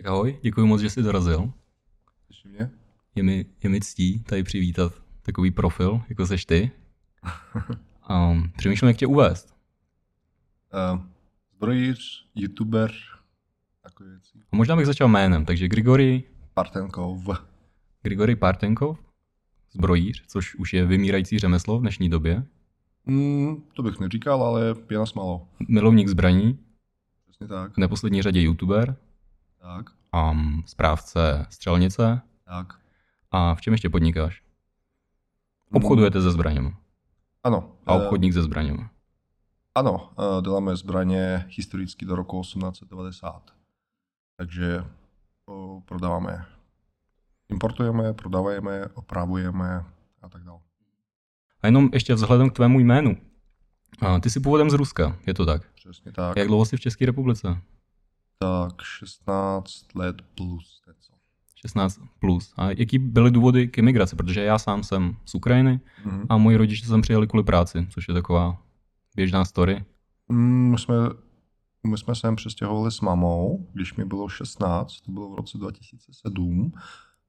Tak ahoj, děkuji moc, že jsi dorazil. Slyší mě? Je mi, je mi ctí tady přivítat takový profil, jako seš ty. Um, přemýšlím, jak tě uvést. Uh, zbrojíř, youtuber, takové věci. A možná bych začal jménem, takže Grigory, Partenkov. Grigory Partenkov, zbrojíř, což už je vymírající řemeslo v dnešní době. Mm, to bych neříkal, ale je nás málo. Milovník zbraní, Přesně tak. v neposlední řadě youtuber, Tak, um, správce střelnice. tak. A v čem ještě podnikáš? Obchodujete se zbraněmi. Ano. A eh, obchodník se zbraněmi. Ano, eh, děláme zbraně historicky do roku 1890. Takže to prodáváme. Importujeme, prodáváme, opravujeme a tak dále. A jenom ještě vzhledem k tvému jménu. A ty jsi původem z Ruska, je to tak? Přesně tak. Jak dlouho jsi v České republice? Tak 16 let plus něco. 16 plus. A jaký byly důvody k imigraci? Protože já sám jsem z Ukrajiny Mhm. a moji rodiče sem přijeli kvůli práci, což je taková běžná story. Mm, My jsme, my jsme sem přestěhovali s mamou, když mi bylo 16, to bylo v roce 2007.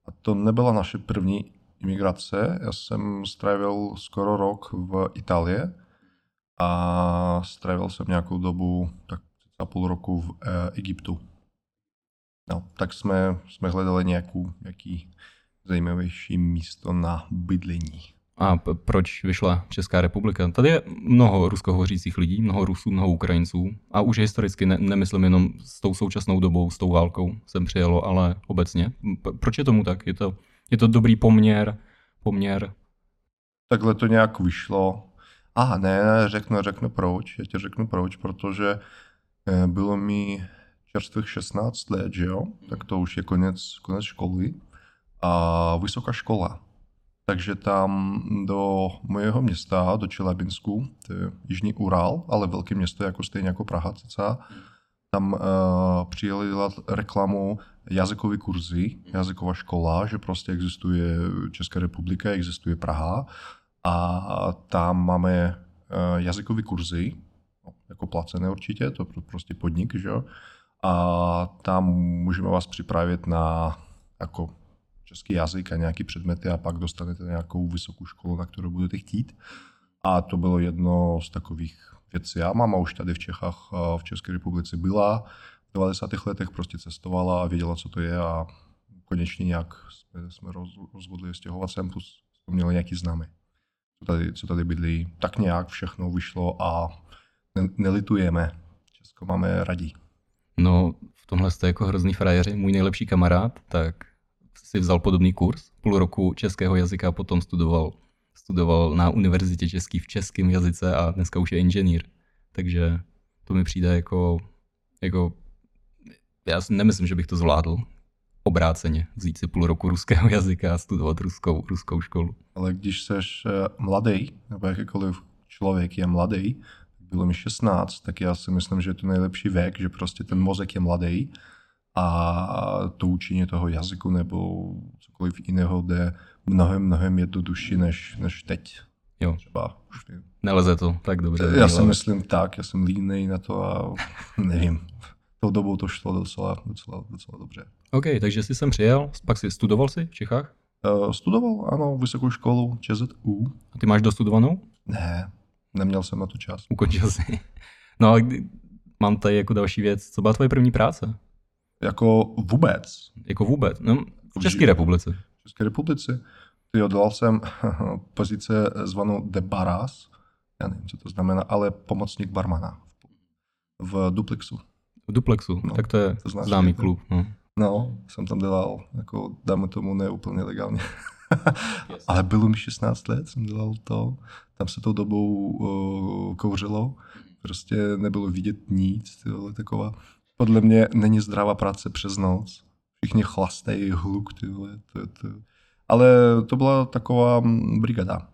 A to nebyla naše první imigrace. Já jsem strávil skoro rok v Itálii a strávil jsem nějakou dobu, tak za půl roku v e, Egyptu. No, tak jsme, jsme hledali nějakou, nějaký zajímavější místo na bydlení. A proč vyšla Česká republika? Tady je mnoho ruskohovořících lidí, mnoho Rusů, mnoho Ukrajinců. A už historicky ne- nemyslím jenom s tou současnou dobou, s tou válkou jsem přijelo, ale obecně. Proč je tomu tak? Je to, je to dobrý poměr, poměr takhle to nějak vyšlo. Aha, ne, řeknu, řeknu proč. Já ti řeknu proč, protože eh, bylo mi čerstvých 16 let, že jo? Tak to už je konec, konec školy. A vysoká škola. Takže tam do mojeho města, do Čelabinsku, to je Jižní Ural, ale velké město, jako stejně jako Praha cca, tam uh, přijeli dělat reklamu jazykové kurzy, jazyková škola, že prostě existuje Česká republika, existuje Praha a tam máme uh, jazykové kurzy, jako placené určitě, to je prostě podnik, že jo, a tam můžeme vás připravit na jako český jazyk a nějaký předměty a pak dostanete nějakou vysokou školu, na kterou budete chtít. A to bylo jedno z takových věcí. A máma už tady v Čechách, a v České republice byla, v 90. letech prostě cestovala a věděla, co to je a konečně nějak jsme, jsme roz, rozhodli stěhovat sem, plus jsme měli nějaký známy, co tady, co tady bydlí. Tak nějak všechno vyšlo a nelitujeme. Česko máme radí. No, v tomhle jste jako hrozný frajeři. Můj nejlepší kamarád, tak si vzal podobný kurz, půl roku českého jazyka a potom studoval, studoval na univerzitě český v českém jazyce a dneska už je inženýr. Takže to mi přijde jako, jako já si nemyslím, že bych to zvládl obráceně, vzít si půl roku ruského jazyka a studovat ruskou, ruskou školu. Ale když seš eh, mladý, nebo jakýkoliv člověk je mladý, bylo mi 16, tak já si myslím, že je to nejlepší věk, že prostě ten mozek je mladý a to učení toho jazyku nebo cokoliv jiného jde mnohem, mnohem jednodušší než, než teď. Jo, Třeba už neleze to tak dobře. Já si myslím tak, já jsem línej na to a nevím. Tou dobou to šlo docela, docela, docela dobře. OK, takže jsi sem přijel, pak si studoval si v Čechách? Uh, studoval, ano, vysokou školu ČZU. A ty máš dostudovanou? Ne, neměl jsem na to čas. Ukončil jsi. No ale kdy- mám tady jako další věc. Co byla tvoje první práce? Jako vůbec. Jako vůbec? No, v České republice. v České republice. Jo, dělal jsem pozice zvanou debaras, já nevím, co to znamená, ale pomocník barmana v Duplexu. V Duplexu, No, tak to je to znáš, známý klub. No. No, jsem tam dělal, jako dáme tomu ne úplně legálně. ale bylo mi 16 let, jsem dělal to. Tam se tou dobou uh, kouřilo, prostě nebylo vidět nic, ty vole, taková. Podle mě není zdravá práce přes noc. Všichni chlastejí, hluk, ty vole, to, to. Ale to byla taková brigada.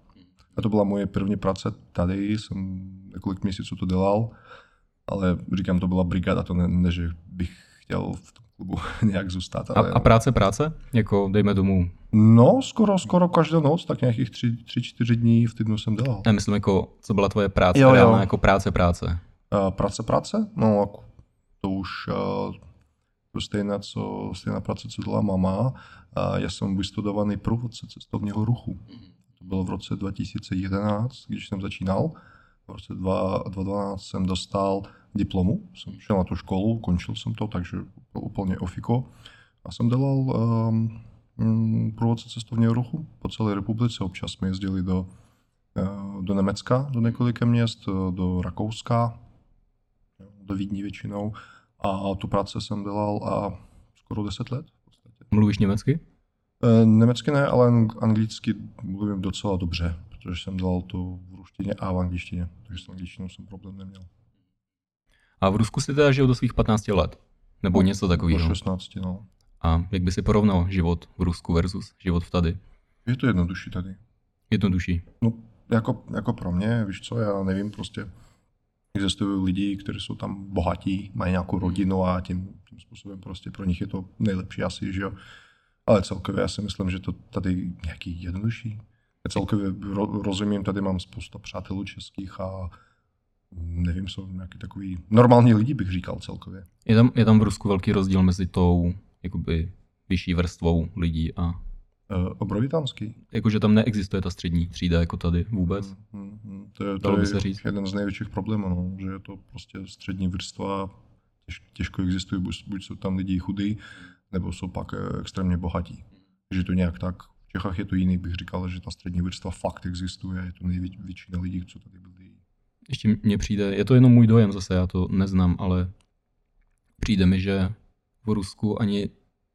A to byla moje první práce tady, jsem několik měsíců to dělal, ale říkám, to byla brigada, to ne, ne že bych chtěl v tom klubu nějak zůstat. A, Ale... a práce, práce? Jako dejme tomu, No, skoro, skoro každou noc, tak nějakých tři, tři, čtyři dní v týdnu jsem dělal. ne, myslím jako, co byla tvoje práce, Jo, jo. jako práce, práce. Uh, práce, práce? No, jako to už, uh, stejná, co, stejná práce, co dělá mama. A já jsem vystudovaný průvodce cestovního ruchu. To bylo v roce 2011, když jsem začínal. V roce 2012 jsem dostal diplomu, jsem šel na tu školu, končil jsem to, takže úplně ofiko. A jsem dělal um, průvodce cestovního ruchu po celé republice. Občas jsme jezdili do, uh, do Německa, do několika měst, do Rakouska, do Vídní většinou. A tu práci jsem dělal a skoro 10 let. V podstatě. Mluvíš německy? E, německy ne, ale anglicky mluvím docela dobře, protože jsem dělal to v ruštině a v angličtině, takže s angličtinou jsem problém neměl. A v Rusku jsi teda žil do svých 15 let? Nebo něco takového? Do 16, no. A jak by si porovnal život v Rusku versus život v tady? Je to jednodušší tady. Jednodušší? No, jako, jako pro mě, víš co, já nevím, prostě existují lidi, kteří jsou tam bohatí, mají nějakou rodinu a tím, tím způsobem prostě pro nich je to nejlepší asi, že jo. Ale celkově já si myslím, že to tady nějaký jednodušší. Celkově rozumím, tady mám spousta přátelů českých a nevím, jsou nějaký takový normální lidi, bych říkal celkově. Je tam, je tam v Rusku velký rozdíl mezi tou jakoby vyšší vrstvou lidí a Uh, obrovitánský. Jakože tam neexistuje ta střední třída jako tady vůbec. Hmm, hmm. To je, to je se říct. jeden z největších problémů, no, že je to prostě střední vrstva, těž, těžko existuje, buď, buď jsou tam lidi chudí, nebo jsou pak eh, extrémně bohatí. Takže to nějak tak. V Čechách je to jiný, bych říkal, že ta střední vrstva fakt existuje, je to největší lidí, co tady byli. Ještě mně přijde, je to jenom můj dojem zase, já to neznám, ale přijde mi, že v Rusku ani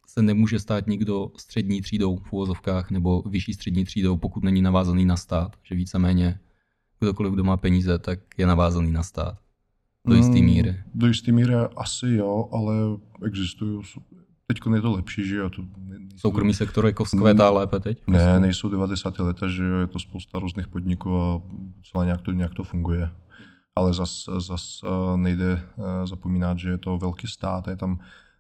se nemůže stát nikdo střední třídou v úvozovkách nebo vyšší střední třídou, pokud není navázaný na stát. Že víceméně kdokoliv, kdo má peníze, tak je navázaný na stát. Do jisté hmm, míry. Hmm, do jisté míry asi jo, ale existují Teď je to lepší, že jo. To nejsou, Soukromý sektor jako vzkvétá lépe teď? Ne, nejsou 90. leta, že jo, je to spousta různých podniků a celá nějak to, nějak to funguje. Ale zas, zas eh, nejde eh, zapomínat, že je to velký stát, je tam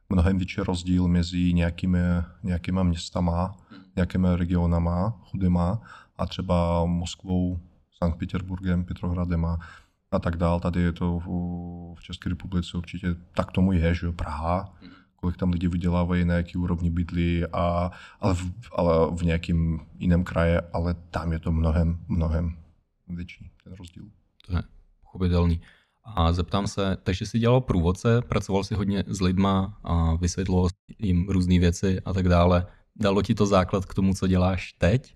mnohem větší rozdíl mezi nějakými, nějakýma městama, nějakými regionama, chudema a třeba Moskvou, Sankt Petersburgem, Petrohradem a, a tak dál. Tady je to v, v České republice určitě tak tomu je, že jo, Praha, kolik tam lidi vydělávají, na jaký úrovni bydlí, a, ale, v, ale v nějakém jiném kraji, ale tam je to mnohem, mnohem větší, ten rozdíl. To je pochopitelný. A zeptám se, takže jsi dělal průvodce, pracoval si hodně s lidma a vysvětloval jim různé věci a tak dále. Dalo ti to základ k tomu, co děláš teď?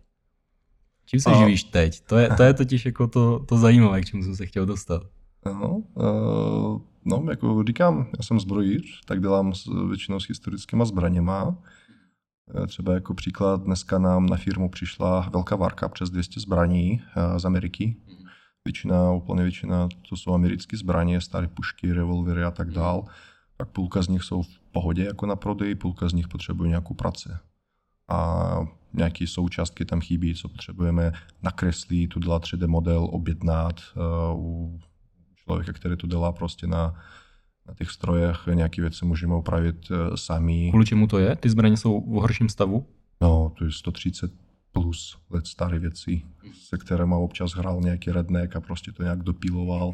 Čím se a... živíš teď? To je, to je totiž jako to, to zajímavé, k čemu jsem se chtěl dostat. No, uh, no, jako říkám, já jsem zbrojíř, tak dělám s, většinou s historickýma zbraněma. Eh, třeba jako příklad, dneska nám na firmu přišla velká varka přes 200 zbraní uh, z Ameriky. Většina, úplně většina, to jsou americké zbraně, staré pušky, revolvery a tak dál. Tak půlka z nich jsou v pohodě jako na prodej, půlka z nich potřebuje nějakou práce. A nějaké součástky tam chybí, co potřebujeme nakreslit, tu dělat 3D model, objednat uh, u člověka, který to dělá prostě na, na těch strojech, nějaké věci můžeme upravit uh, sami. Kvůli čemu to je? Ty zbraně jsou v horším stavu? No, to je 130 plus let staré věci, se kterými občas hrál nějaký redneck a prostě to nějak dopíloval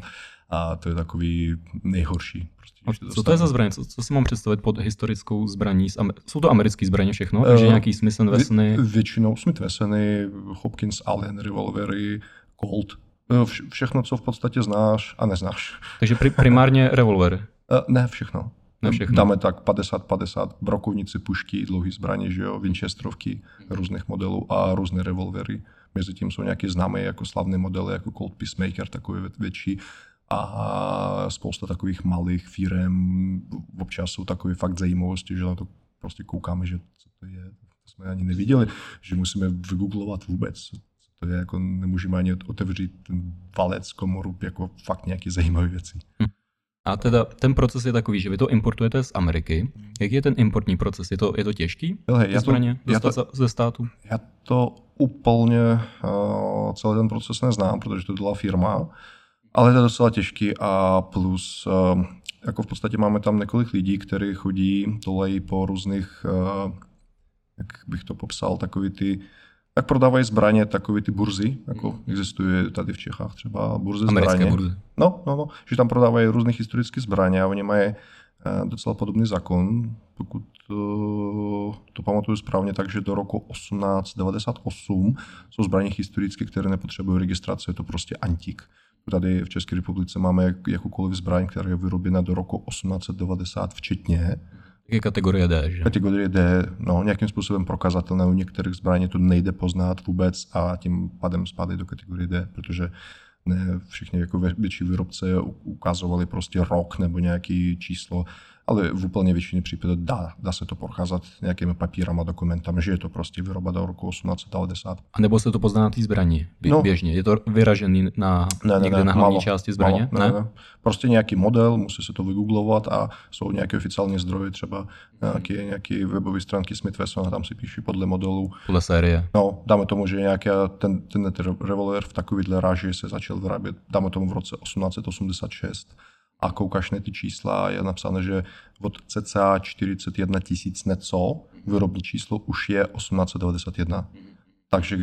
a to je takový nejhorší. Prostě, co to je za zbraně? Co, co si mám představit pod historickou zbraní? Jsou to americké zbraně všechno? Uh, Takže nějaký Smith Wessony? Vě, většinou Smith Wessony, Hopkins Allen, revolvery, Colt. Eh, vše, všechno, co v podstatě znáš a neznáš. Takže pri, primárně revolver? Uh, ne, všechno. Na všechno. Dáme tak 50-50 brokovnici, pušky, dlouhé zbraně, že jo, Winchesterovky různých modelů a různé revolvery. Mezi tím jsou nějaké známé jako slavné modely, jako Colt Peacemaker, takové větší a spousta takových malých firm. Občas jsou takové fakt zajímavosti, že na to prostě koukáme, že co to je, to jsme ani neviděli, že musíme vygooglovat vůbec, co to je, jako nemůžeme ani otevřít ten valec, komoru, jako fakt nějaké zajímavé věci. Hm. A teda ten proces je takový, že vy to importujete z Ameriky. Jaký je ten importní proces? Je to, je to těžký? Hele, já to, já to, ze státu? Já to úplně uh, celý ten proces neznám, protože to byla firma, ale je to docela těžký a plus uh, jako v podstatě máme tam několik lidí, kteří chodí, tolejí po různých, uh, jak bych to popsal, takový ty tak prodávají zbraně, takové ty burzy, jako mm. existuje tady v Čechách třeba burzy Americké zbraně. burzy. No, no, no, že tam prodávají různé historické zbraně a oni mají uh, docela podobný zákon, pokud uh, to pamatuju správně, takže do roku 1898 jsou zbraně historické, které nepotřebují registraci, je to prostě antik. Tady v České republice máme jak, jakoukoliv zbraň, která je vyrobena do roku 1890 včetně. Je kategorie D, že? Kategorie D, no, nějakým způsobem prokazatelné. U některých zbraní to nejde poznat vůbec a tím pádem spadají do kategorie D, protože ne všichni jako větší výrobce ukazovali prostě rok nebo nějaký číslo ale v úplně většině případů dá, dá se to prokázat nějakými papírama, dokumentami, že je to prostě výroba do roku 1890. A nebo se to pozná na té zbraní no. běžně? Je to vyražený na, ne, ne, někde ne, na hlavní málo, části zbraně? Málo, ne, ne? ne? Prostě nějaký model, musí se to vygooglovat a jsou nějaké oficiální zdroje, třeba nějaké, nějaké webové stránky Smith Wesson a tam si píší podle modelu. Podle série. No, dáme tomu, že nějaký ten, ten revolver v takovýhle ráži se začal vyrábět, dáme tomu v roce 1886 a koukáš na ty čísla, je napsáno, že od cca 41 tisíc něco výrobní číslo už je 1891. Takže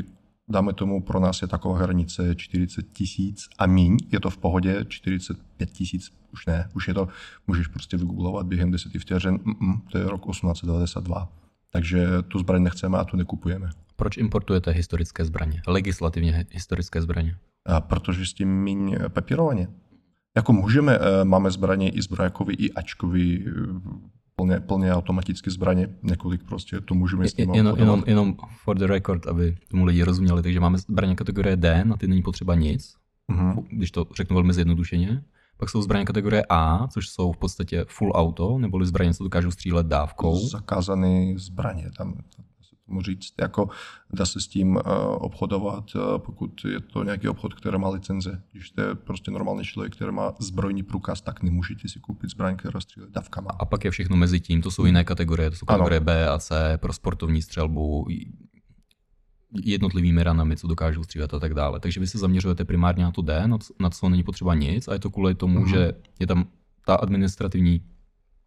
dáme tomu, pro nás je taková hranice 40 tisíc a míň, je to v pohodě, 45 tisíc už ne, už je to, můžeš prostě vygooglovat během 10 vteřin, Mm-mm, to je rok 1892. Takže tu zbraň nechceme a tu nekupujeme. Proč importujete historické zbraně, legislativně historické zbraně? A protože s tím míň papírovaně. Jako můžeme, eh, máme zbraně i zbrojakový, i ačkový, eh, plně, plně automatické zbraně, několik prostě, to můžeme s tím jenom, jenom, jenom for the record, aby tomu lidi rozuměli, takže máme zbraně kategorie D, na ty není potřeba nic, uh-huh. když to řeknu velmi zjednodušeně. Pak jsou zbraně kategorie A, což jsou v podstatě full auto, neboli zbraně, co dokážou střílet dávkou. Zakázané zbraně, tam tomu říct. Jako dá se s tím uh, obchodovat, uh, pokud je to nějaký obchod, který má licenze. Když jste prostě normální člověk, který má zbrojní průkaz, tak nemůžete si koupit zbraň, která střílí dávkama. A pak je všechno mezi tím, to jsou jiné kategorie, to jsou kategorie ano. B a C pro sportovní střelbu, jednotlivými ranami, co dokážou střílet a tak dále. Takže vy se zaměřujete primárně na to D, na co, na co není potřeba nic a je to kvůli tomu, mm-hmm. že je tam ta administrativní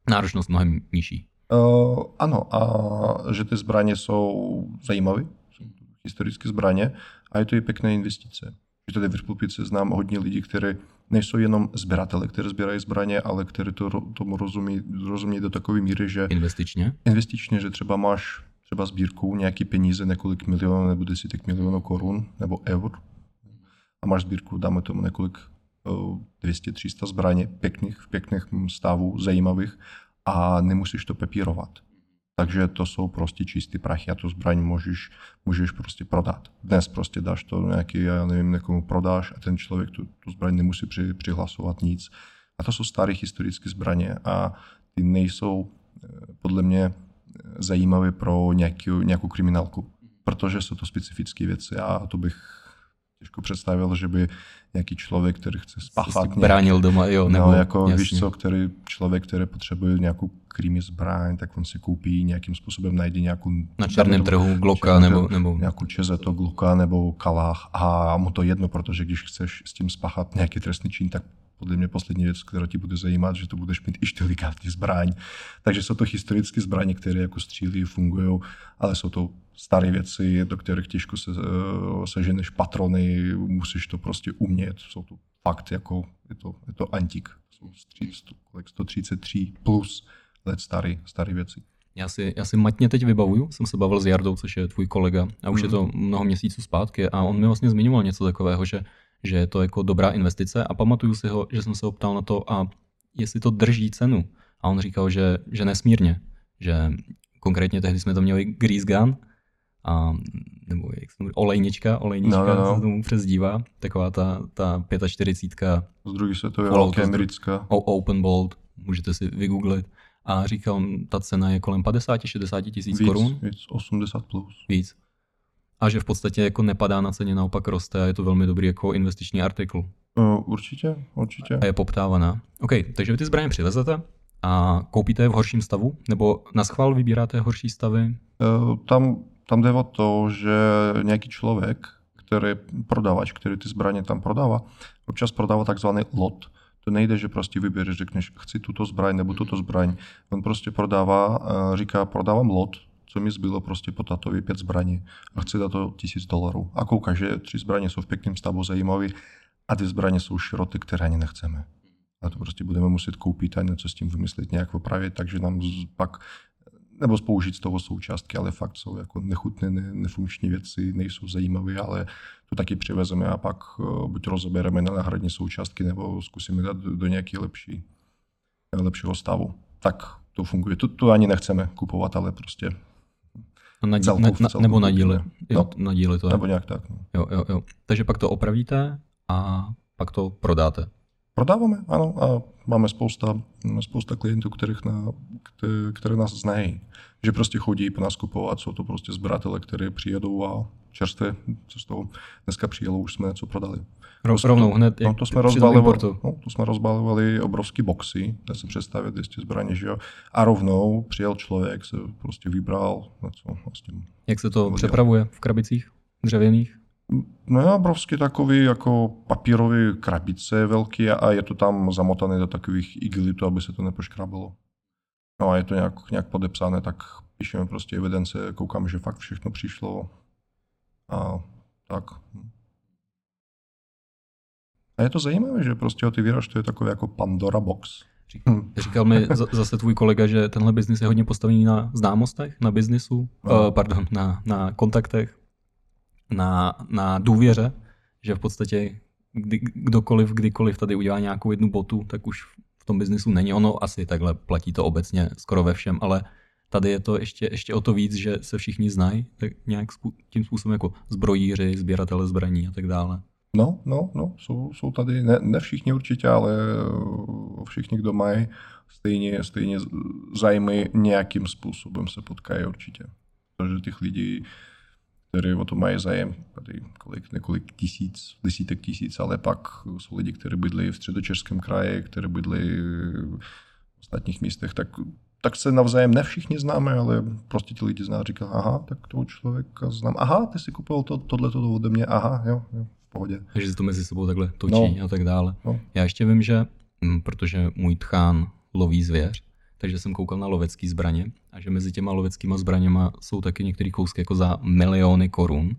náročnost mnohem nižší. Uh, ano, a že ty zbraně jsou zajímavé, jsou historické zbraně a je to i pěkné investice. Že tady v republice znám hodně lidí, kteří nejsou jenom sběratele, kteří sbírají zbraně, ale kteří to, tomu rozumí, rozumí do takové míry, že... Investičně? Investičně, že třeba máš třeba sbírku nějaký peníze, několik milionů nebo desítek milionů korun nebo eur a máš sbírku, dáme tomu několik 200-300 zbraně pěkných, v pěkných stavu, zajímavých a nemusíš to papírovat. Takže to jsou prostě čistý prachy a tu zbraň můžeš, můžeš prostě prodat. Dnes prostě dáš to nějaký, já nevím, někomu prodáš a ten člověk tu, tu zbraň nemusí při, přihlasovat nic. A to jsou staré historické zbraně a ty nejsou eh, podle mě eh, zajímavé pro nějakou, nějakou kriminálku, protože jsou to specifické věci a to bych těžko představil, že by nějaký člověk, který chce spáchat. Nějaký, bránil doma, jo. No, nebo, no, jako jasně. víš co, který člověk, který potřebuje nějakou krými zbraň, tak on si koupí nějakým způsobem, najde nějakou... Na černém trhu Glocka nebo, nebo... Nějakou čezeto Glocka nebo Kalách a mu to jedno, protože když chceš s tím spáchat nějaký trestný čin, tak podle mě poslední věc, která ti bude zajímat, že to budeš mít i štylikátní zbraň. Takže jsou to historické zbraně, které jako střílí, fungují, ale jsou to staré věci, do kterých těžko se uh, seženeš patrony, musíš to prostě umět. Jsou to fakt jako, je to, je to antik. Jsou 133 plus let staré, staré věci. Já si, já si matně teď vybavuju, jsem se bavil s Jardou, což je tvůj kolega, a už mm. je to mnoho měsíců zpátky, a on mi vlastně zmiňoval něco takového, že že je to jako dobrá investice a pamatuju si ho, že jsem se ho ptal na to, a jestli to drží cenu. A on říkal, že, že nesmírně, že konkrétně tehdy jsme to měli grease gun, a, nebo jak se mluví, olejnička, olejnička no, no, no. se tomu přezdívá, taková ta, ta 45. Z druhé světové války americká. Open Bolt, můžete si vygooglit. A říkal, ta cena je kolem 50-60 tisíc korun. Víc, 80 plus. Víc a že v podstatě jako nepadá na ceně, naopak roste a je to velmi dobrý jako investiční artikl. Uh, určitě, určitě. A je poptávaná. OK, takže vy ty zbraně přivezete a koupíte je v horším stavu? Nebo na schvál vybíráte horší stavy? Uh, tam, tam jde o to, že nějaký člověk, který prodavač, který ty zbraně tam prodává, občas prodává takzvaný lot. To nejde, že prostě vybereš, řekneš, chci tuto zbraň nebo tuto zbraň. On prostě prodává, říká, prodávám lot, co mi zbylo prostě po tatovi pět zbraní a chci za to tisíc dolarů. A kouká, že tři zbraně jsou v pěkném stavu zajímavé a ty zbraně jsou široty, které ani nechceme. A to prostě budeme muset koupit a něco s tím vymyslet, nějak opravit, takže nám pak nebo spoužít z toho součástky, ale fakt jsou jako nechutné, ne, nefunkční věci, nejsou zajímavé, ale to taky přivezeme a pak uh, buď rozebereme na náhradní součástky, nebo zkusíme dát do, nějaký lepší, lepšího stavu. Tak to funguje. To, to ani nechceme kupovat, ale prostě No na, celku, na, na, celku nebo na díly. Jo, no, na díly to je. Nebo nějak tak. No. Jo, jo, jo. Takže pak to opravíte a pak to prodáte. Prodáváme, ano, a máme spousta, spousta klientů, kterých na, které, nás znají. Že prostě chodí po nás kupovat, jsou to prostě zbratele, které přijedou a čerstvé, co z toho dneska přijelo, už jsme něco prodali. Prostě rovnou hned, no, to jsme rozbalovali, no, to jsme rozbalovali obrovský boxy, dá se představit 200 zbraní, že jo. A rovnou přijel člověk, se prostě vybral, něco vlastně. Jak se to přepravuje v krabicích dřevěných? No je obrovský takový jako papírový krabice velký a je to tam zamotané do takových igelitů, aby se to nepoškrabalo. No a je to nějak, nějak podepsané, tak píšeme prostě evidence, koukám, že fakt všechno přišlo a tak. A je to zajímavé, že prostě otevíráš, to je takový jako Pandora box. Říkal mi zase tvůj kolega, že tenhle biznis je hodně postavený na známostech, na biznisu, no. uh, pardon, na, na kontaktech na, na důvěře, že v podstatě kdy, kdokoliv, kdykoliv tady udělá nějakou jednu botu, tak už v tom biznisu není. Ono asi takhle platí to obecně skoro ve všem, ale tady je to ještě, ještě o to víc, že se všichni znají, tak nějak tím způsobem jako zbrojíři, sběratele zbraní a tak dále. No, no, no, jsou, jsou tady, ne, ne všichni určitě, ale všichni, kdo mají stejně, stejně zájmy nějakým způsobem se potkají určitě. Protože těch lidí které o to mají zájem, tady kolik, několik tisíc, desítek tisíc, ale pak jsou lidi, kteří bydlí v středočeském kraji, kteří bydlí v ostatních místech, tak, tak se navzájem ne všichni známe, ale prostě ti lidi zná říkají, aha, tak toho člověka znám, aha, ty si kupoval to, tohle to ode mě, aha, jo, jo, v pohodě. Takže se to mezi sebou takhle točí no. a tak dále. No. Já ještě vím, že, hm, protože můj tchán loví zvěř, takže jsem koukal na lovecké zbraně a že mezi těma loveckými zbraněma jsou taky některé kousky jako za miliony korun,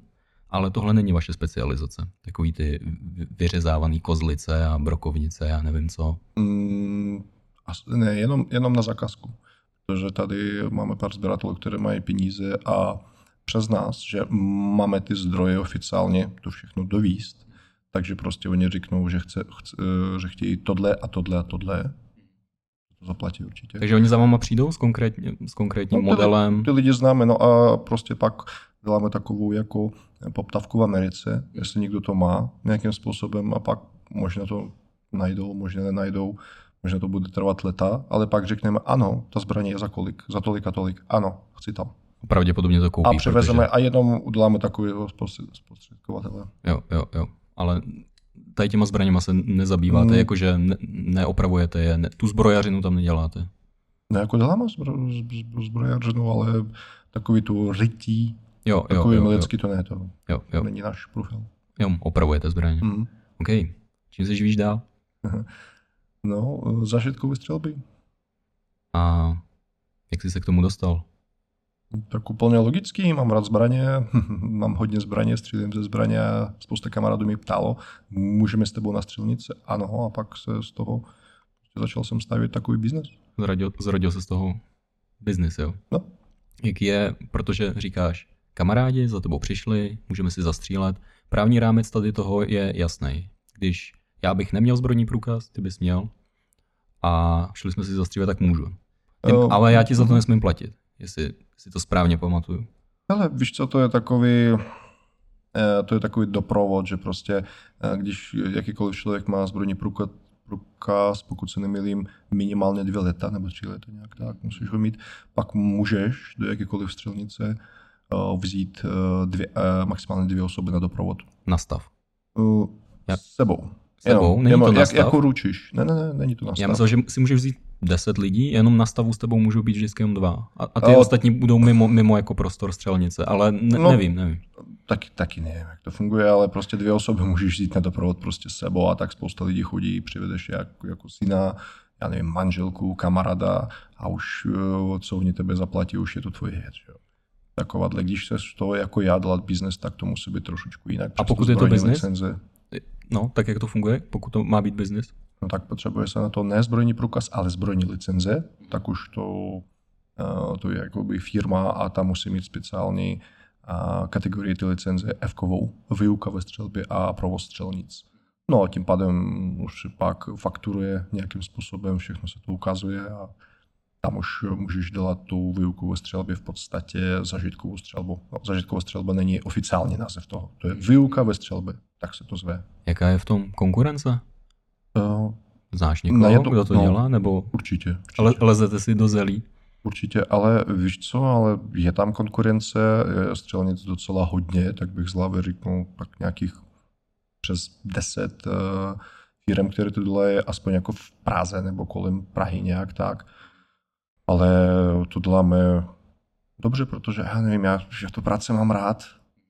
ale tohle není vaše specializace. Takový ty vyřezávaný kozlice a brokovnice, já nevím co. Mm, ne, jenom, jenom na zakazku. Protože tady máme pár sběratelů, které mají peníze a přes nás, že máme ty zdroje oficiálně to všechno dovíst, takže prostě oni řeknou, že, chce, chce, že chtějí tohle a tohle a tohle to zaplatí určitě. Takže oni za váma přijdou s, konkrétně, s konkrétním no, ty, modelem? Ty lidi známe, no a prostě pak děláme takovou jako poptavku v Americe, jestli někdo to má nějakým způsobem a pak možná to najdou, možná nenajdou, možná to bude trvat leta, ale pak řekneme, ano, ta zbraně je za kolik, za tolik a tolik, ano, chci tam. Pravděpodobně to koupí. A přivezeme protože... a jenom uděláme takového zprostředkovatele. Jo, jo, jo. Ale tady těma zbraněma se nezabýváte, hmm. jakože ne, neopravujete je, ne, tu zbrojařinu tam neděláte. Ne, jako děláme zbro, zbrojařinu, ale takový tu rytí, jo, jo, takový jo, milecký to ne, to jo, jo. není náš profil. Jo, opravujete zbraně. Hmm. OK. Čím se živíš dál? no, zažitkový střelby. A jak jsi se k tomu dostal? Tak úplně logický, mám rád zbraně, mám hodně zbraně, střílím ze zbraně, spousta kamarádů mi ptalo, můžeme s tebou na střelnice? Ano, a pak se z toho začal jsem stavit takový biznes. Zrodil, zrodil se z toho biznis, jo? No. Jak je, protože říkáš, kamarádi za tebou přišli, můžeme si zastřílet. Právní rámec tady toho je jasný. Když já bych neměl zbrojní průkaz, ty bys měl, a šli jsme si zastřílet, tak můžu. Ty, uh, ale já ti za to mhm. nesmím platit jestli si to správně pamatuju. Ale víš co, to je takový, eh, to je takový doprovod, že prostě, eh, když jakýkoliv člověk má zbrojní průkaz, průkaz, pokud se nemýlím, minimálně dvě leta nebo tři leta nějak tak, musíš ho mít, pak můžeš do jakékoliv střelnice eh, vzít dvě, maximálně dvě osoby na doprovod. Na stav? S sebou. Sebou? Jenom, není jenom, to jak, jako ručíš. Ne, ne, ne, není to na stav. Já myslel, že si můžeš vzít 10 lidí, jenom na stavu s tebou můžou být vždycky jenom dva. A, a ty o... ostatní budou mimo, mimo jako prostor střelnice, ale ne, no, nevím, nevím. Taky, taky nevím, jak to funguje, ale prostě dvě osoby můžeš jít na doprovod prostě s sebou a tak spousta lidí chodí, přivedeš jako, jako syna, já nevím, manželku, kamaráda a už eh, co oni tebe zaplatí, už je to tvoje věc. Jo. Takovadle, když se z toho jako já dělat biznes, tak to musí být trošičku jinak. A pokud je to biznes? No, tak jak to funguje, pokud to má být biznis? No tak potřebuje se na to ne zbrojní průkaz, ale zbrojní licenze, tak už to Uh, to je jakoby firma a ta musí mít speciální uh, kategorii ty licenze F-kovou, výuka ve střelbě a provoz střelnic. No a tím pádem už pak fakturuje nějakým způsobem, všechno se to ukazuje a tam už můžeš dělat tu výuku ve střelbě v podstatě zažitkovou střelbu. No, zažitková střelba není oficiální název toho. To je výuka ve střelbě, tak se to zve. Jaká je v tom konkurence? Uh, Znáš někoho, je to- kdo to no. dělá? Nebo určitě. určitě. ale, lezete si do zelí? Určitě, ale víš co, ale je tam konkurence, je střelnic docela hodně, tak bych z hlavy tak nějakých přes 10 uh, firm, které to dělají, aspoň jako v Praze nebo kolem Prahy nějak tak. Ale to děláme dobře, protože já nevím, já, já to práce mám rád,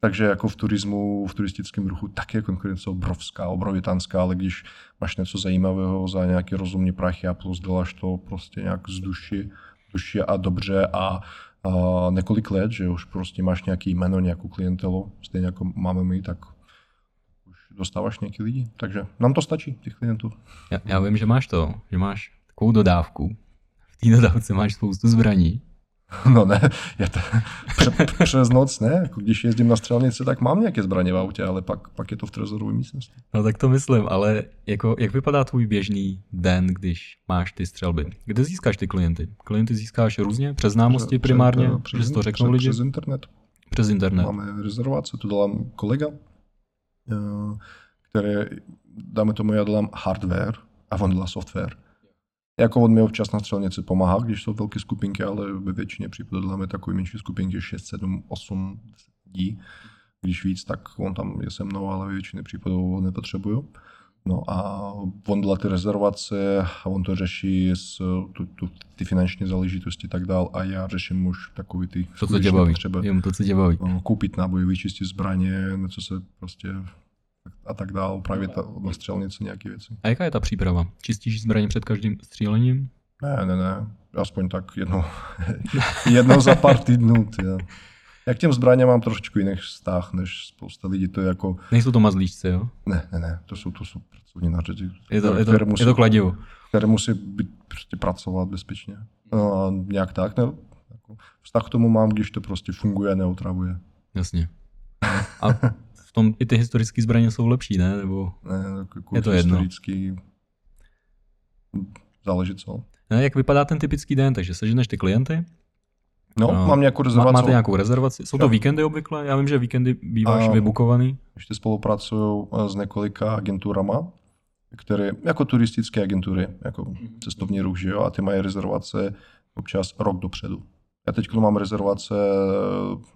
takže jako v turismu, v turistickém ruchu tak je konkurence obrovská, obrovitánská, ale když máš něco zajímavého za nějaký rozumný prachy a plus děláš to prostě nějak z duši, duši a dobře a, a několik let, že už prostě máš nějaký jméno, nějakou klientelu, stejně jako máme my, tak už dostáváš nějaký lidi. Takže nám to stačí, těch klientů. Já, já vím, že máš to, že máš takovou dodávku. V té dodávce máš spoustu zbraní. No ne, je to, pře, přes noc ne, jako když jezdím na střelnici, tak mám nějaké zbraně v autě, ale pak, pak je to v trezorové místnosti. No tak to myslím, ale jako, jak vypadá tvůj běžný den, když máš ty střelby? Kde získáš ty klienty? Klienty získáš různě? Přes známosti primárně? přes, že si to řeknou přes, lidi? Přes internet. Přes internet. Máme rezervace, to dělám kolega, eh, které, dáme tomu, já dělám hardware a on dělá software. Jako on mi občas na střelnici pomáhá, když jsou velké skupinky, ale ve většině případů děláme takové menší skupinky, 6, 7, 8 lidí. Když víc, tak on tam je se mnou, ale ve většině případů ho nepotřebuju. No a on dělá ty rezervace on to řeší s tu, tu, ty finanční záležitosti a tak dál a já řeším už takový ty To, co tě baví. potřeby Jem to, co tě baví. no, koupit náboj, vyčistit zbraně, něco se prostě a tak dál, upravit na střelnici nějaké věci. A jaká je ta příprava? Čistíš zbraně před každým střílením? Ne, ne, ne, aspoň tak jedno, jedno za pár týdnů. Tě. Já k těm zbraně mám trošičku jiný vztah, než spousta lidí, to je jako, Nejsou to mazlíčci, jo? ne, ne, ne, to jsou, to jsou pracovní nářady, Je to, je to, které, musí, je to kladivo. které musí být, prostě pracovat bezpečně. No a nějak tak, ne, jako, vztah k tomu mám, když to prostě funguje a neotravuje. Jasně. A tom i ty historické zbraně jsou lepší, ne? Nebo Ne, jako Je to jedno. historický, záleží co. ne, jak vypadá ten typický den? Takže seženeš ty klienty, No, No. mám nějakou rezervaci. máte nějakou rezervaci. Jsou to víkendy obvykle? Já vím, že víkendy býváš A- vybukovaný. Ještě spolupracuju eh, s několika agenturama, které, jako turistické agentury, jako cestovní ruch, že jo, a ty mají rezervace občas rok dopředu. Já teď mám rezervace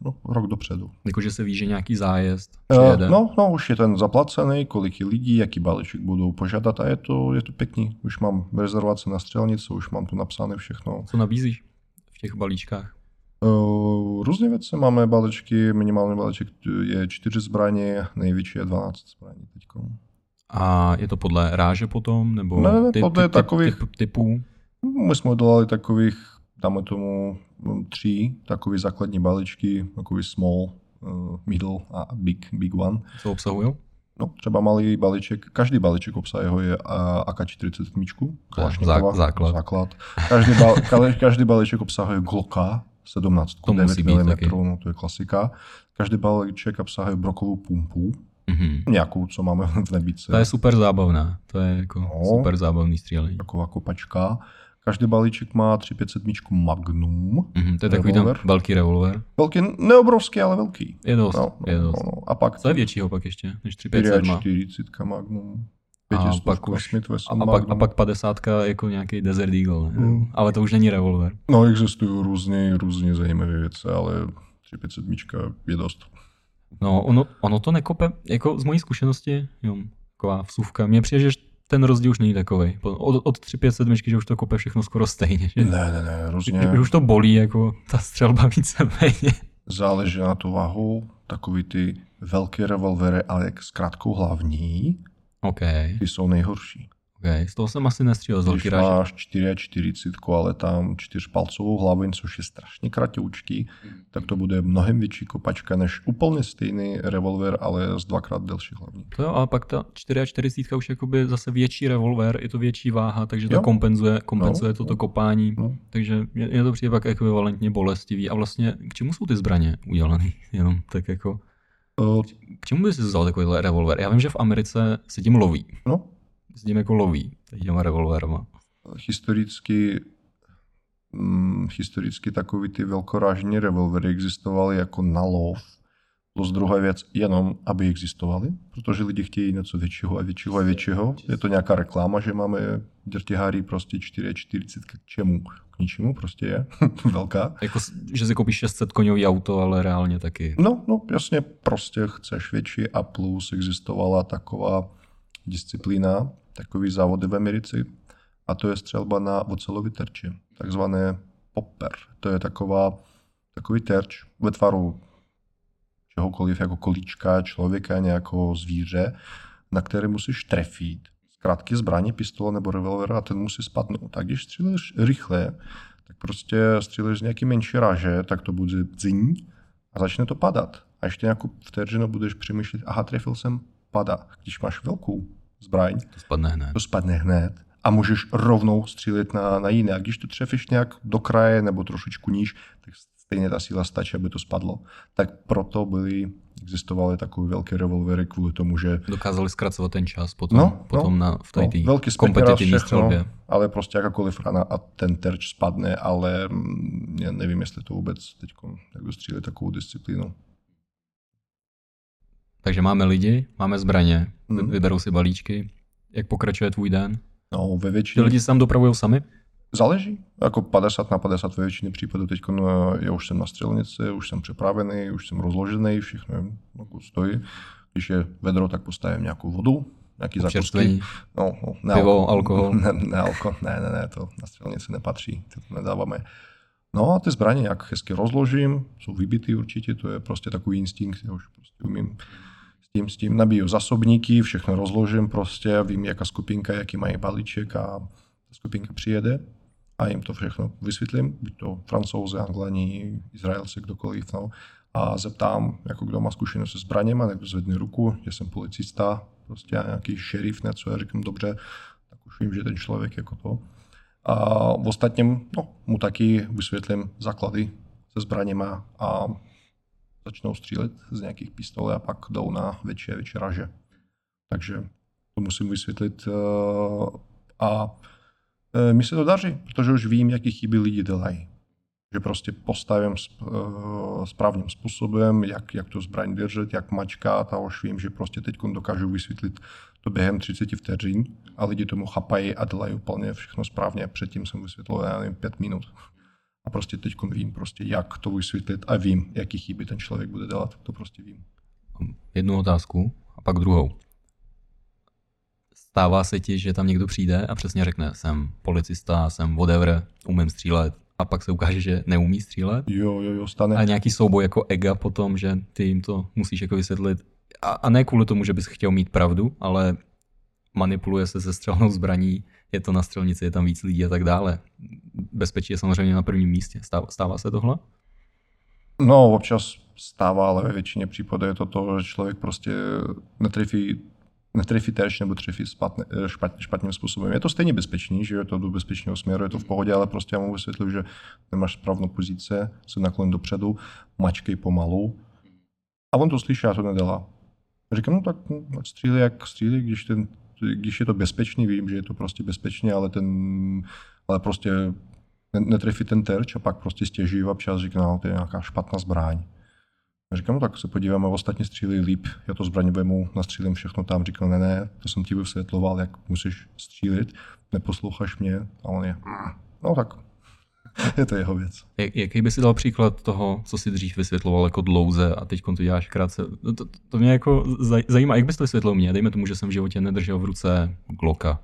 no, rok dopředu. Jakože se ví, že nějaký zájezd Eh, přijede. No, no, už je ten zaplacený, kolik je lidí, jaký balíček budou požádat a je to, je to pěkný. Už mám rezervace na střelnici, už mám tu napsané všechno. Co nabízíš v těch balíčkách? Uh, různé věci. Máme balíčky, minimální balíček je 4 zbraně, největší je 12 zbraní teď. A je to podle ráže potom? Nebo Ne, ne, podle takových- typ, typů? My jsme dělali takových, dáme tomu tři, takový základní balíčky, takový small, uh, middle a big, big one. Co obsahují? No, třeba malý balíček, každý balíček obsahuje a, AK-47, Kalašnikova, zá- základ. základ. Každý, bal, ka- každý balíček obsahuje Glocka, 17, To musí být taky. no to je klasika. Každý balíček obsahuje brokovou pumpu, Mhm. nějakou, co máme v nebíce. To je super zábavná. To je jako No. super zábavný střílení. taková kopačka. Každý balíček má 357 Magnum. Mhm. To je takový ten Revolver. velký revolver. Velký, neobrovský, ale velký. Je dost, No, no, je dost. no, no. A pak Co je většího pak ještě, než 357? 44 Magnum. A 500 pak už- A, a, pak, a Magnum. pak 50 jako nějaký Desert Eagle, ne? Mm. Ale to už není revolver. No, existují různě, různě zajímavé věci, ale 357 je dost. No, ono, ono to nekope, jako z mojí zkušenosti, jo, taková vsuvka, mně přijde, že ten rozdíl už není takový. Od, od 357, že už to kope všechno skoro stejně. Že, Ne, ne, ne, že, různě. že už to bolí, jako ta střelba víceméně. Záleží na tu váhu. Takový ty velké revolvery, ale jak s krátkou hlavní, OK, ty jsou nejhorší. Okay. Z toho jsem asi nestřílel z velký ráže. máš 44, ale tam čtyřpalcovou hlaveň, což je strašně kratoučký, tak to bude mnohem větší kopačka než úplně stejný revolver, ale z dvakrát delší hlavní. To jo, ale pak ta 44 už jakoby zase větší revolver, je to větší váha, takže to jo. kompenzuje, kompenzuje no, toto no. kopání. No. Takže je, je to přijde pak ekvivalentně bolestivý. A vlastně k čemu jsou ty zbraně udělané? Jenom tak jako... K čemu bys vzal takovýhle revolver? Já vím, že v Americe se tím loví. No, s ním jako loví, těma revolverama. Historicky, hm, historicky takový ty velkorážní revolvery existovaly jako na lov. Plus druhá věc, jenom aby existovaly, protože lidi chtějí něco většího a většího a většího. Je to nějaká reklama, že máme Dirty prostě 440 k čemu? K ničemu prostě je. Velká. Jako, že si koupíš 600 koňový auto, ale reálně taky. No, no, jasně, prostě chceš větší a plus existovala taková disciplína, takový závody v Americe a to je střelba na ocelový terči, takzvané popper. To je taková, takový terč ve tvaru čehokoliv, jako kolíčka člověka, nějakého zvíře, na které musíš trefit zkrátky zbraně, pistole nebo revolvera a ten musí spadnout. Tak když střílíš rychle, tak prostě střílíš z nějaký menší raže, tak to bude dzing a začne to padat. A ještě nějakou vteřinu budeš přemýšlet, aha, trefil jsem, pada. Když máš velkou zbraň, to spadne hned. To spadne hned a můžeš rovnou střílet na, na jiné. A když to trefíš nějak do kraje nebo trošičku níž, tak stejně ta síla stačí, aby to spadlo. Tak proto byly, existovaly takové velké revolvery kvůli tomu, že... Dokázali zkracovat ten čas potom, no, potom no, na, v té no, velký kompetitivní střelbě. Ale prostě jakákoliv rana a ten terč spadne, ale mm, já nevím, jestli to vůbec teď jako střílet takovou disciplínu. Takže máme lidi, máme zbraně, hmm. vyberou si balíčky. Jak pokračuje tvůj den? No, ve většině... Ty lidi se tam dopravují sami? Záleží. Jako 50 na 50 ve většině případů. Teď no, já už jsem na střelnici, už jsem připravený, už jsem rozložený, všechno jako stojí. Když je vedro, tak postavím nějakou vodu, nějaký zakusky. No, no, ne Pivo, alkohol. Ne, ne, alkohol. ne, ne, ne, to na střelnici nepatří, to nedáváme. No a ty zbraně jak hezky rozložím, jsou vybitý určitě, to je prostě takový instinkt, já už prostě umím s tím, s tím nabiju zasobníky, všechno rozložím prostě, vím, jaká skupinka, jaký mají balíček a ta skupinka přijede a jim to všechno vysvětlím, buď to francouzi, anglani, Izraelci, kdokoliv, no, a zeptám, jako kdo má zkušenost se zbraněma, tak zvedne ruku, že jsem policista, prostě nějaký šerif, něco, já říkám, dobře, tak už vím, že ten člověk jako to. A v ostatním no, mu taky vysvětlím základy se zbraněma a začnou střílet z nějakých pistolí a pak jdou na větší a větší raže. Takže to musím vysvětlit. Eh, a eh, mi se to daří, protože už vím, jaký chyby lidi dělají. Že prostě postavím eh, správným způsobem, jak, jak to zbraň držet, jak mačkat a už vím, že prostě teď dokážu vysvětlit to během 30 vteřin a lidi tomu chapají a dělají úplně všechno správně. Předtím jsem vysvětlil, já nevím, pět minut. A prostě teď vím, prostě, jak to vysvětlit a vím, jaký chyby ten člověk bude dělat. To prostě vím. Jednu otázku a pak druhou. Stává se ti, že tam někdo přijde a přesně řekne, jsem policista, jsem whatever, umím střílet, a pak se ukáže, že neumí střílet. Jo, jo, jo, stane. A nějaký souboj jako ega potom, že ty jim to musíš jako vysvětlit. A, a ne kvůli tomu, že bys chtěl mít pravdu, ale manipuluje se se střelnou zbraní, je to na střelnici, je tam víc lidí a tak dále. Bezpečí je samozřejmě na prvním místě. Stává, stává se tohle? No, občas stává, ale ve většině případů je to to, že člověk prostě netrefí netrefí terč nebo trefí špatně, špatným způsobem. Je to stejně bezpečný, že je to do bezpečného směru, je to v pohodě, ale prostě já mu vysvětluji, že nemáš správnou pozici, se naklon dopředu, mačkej pomalu. A on to slyší a to nedělá. Říkám, no tak no, střílí jak střílí, když, ten, když je to bezpečný, vím, že je to prostě bezpečně, ale ten, ale prostě netrefí ten terč a pak prostě stěží a občas říká, no, to je nějaká špatná zbraň. Já říkám, no tak se podíváme, ostatní střílí líp, já to zbraň vemu, nastřílím všechno tam, říkal, ne, ne, to jsem ti vysvětloval, jak musíš střílit, neposloucháš mě, a on je, no tak, je to jeho věc. Jak, jaký by si dal příklad toho, co si dřív vysvětloval jako dlouze a teď to děláš krátce? To, to, to mě jako zajímá, jak bys to vysvětlil mě? Dejme tomu, že jsem v životě nedržel v ruce Glocka.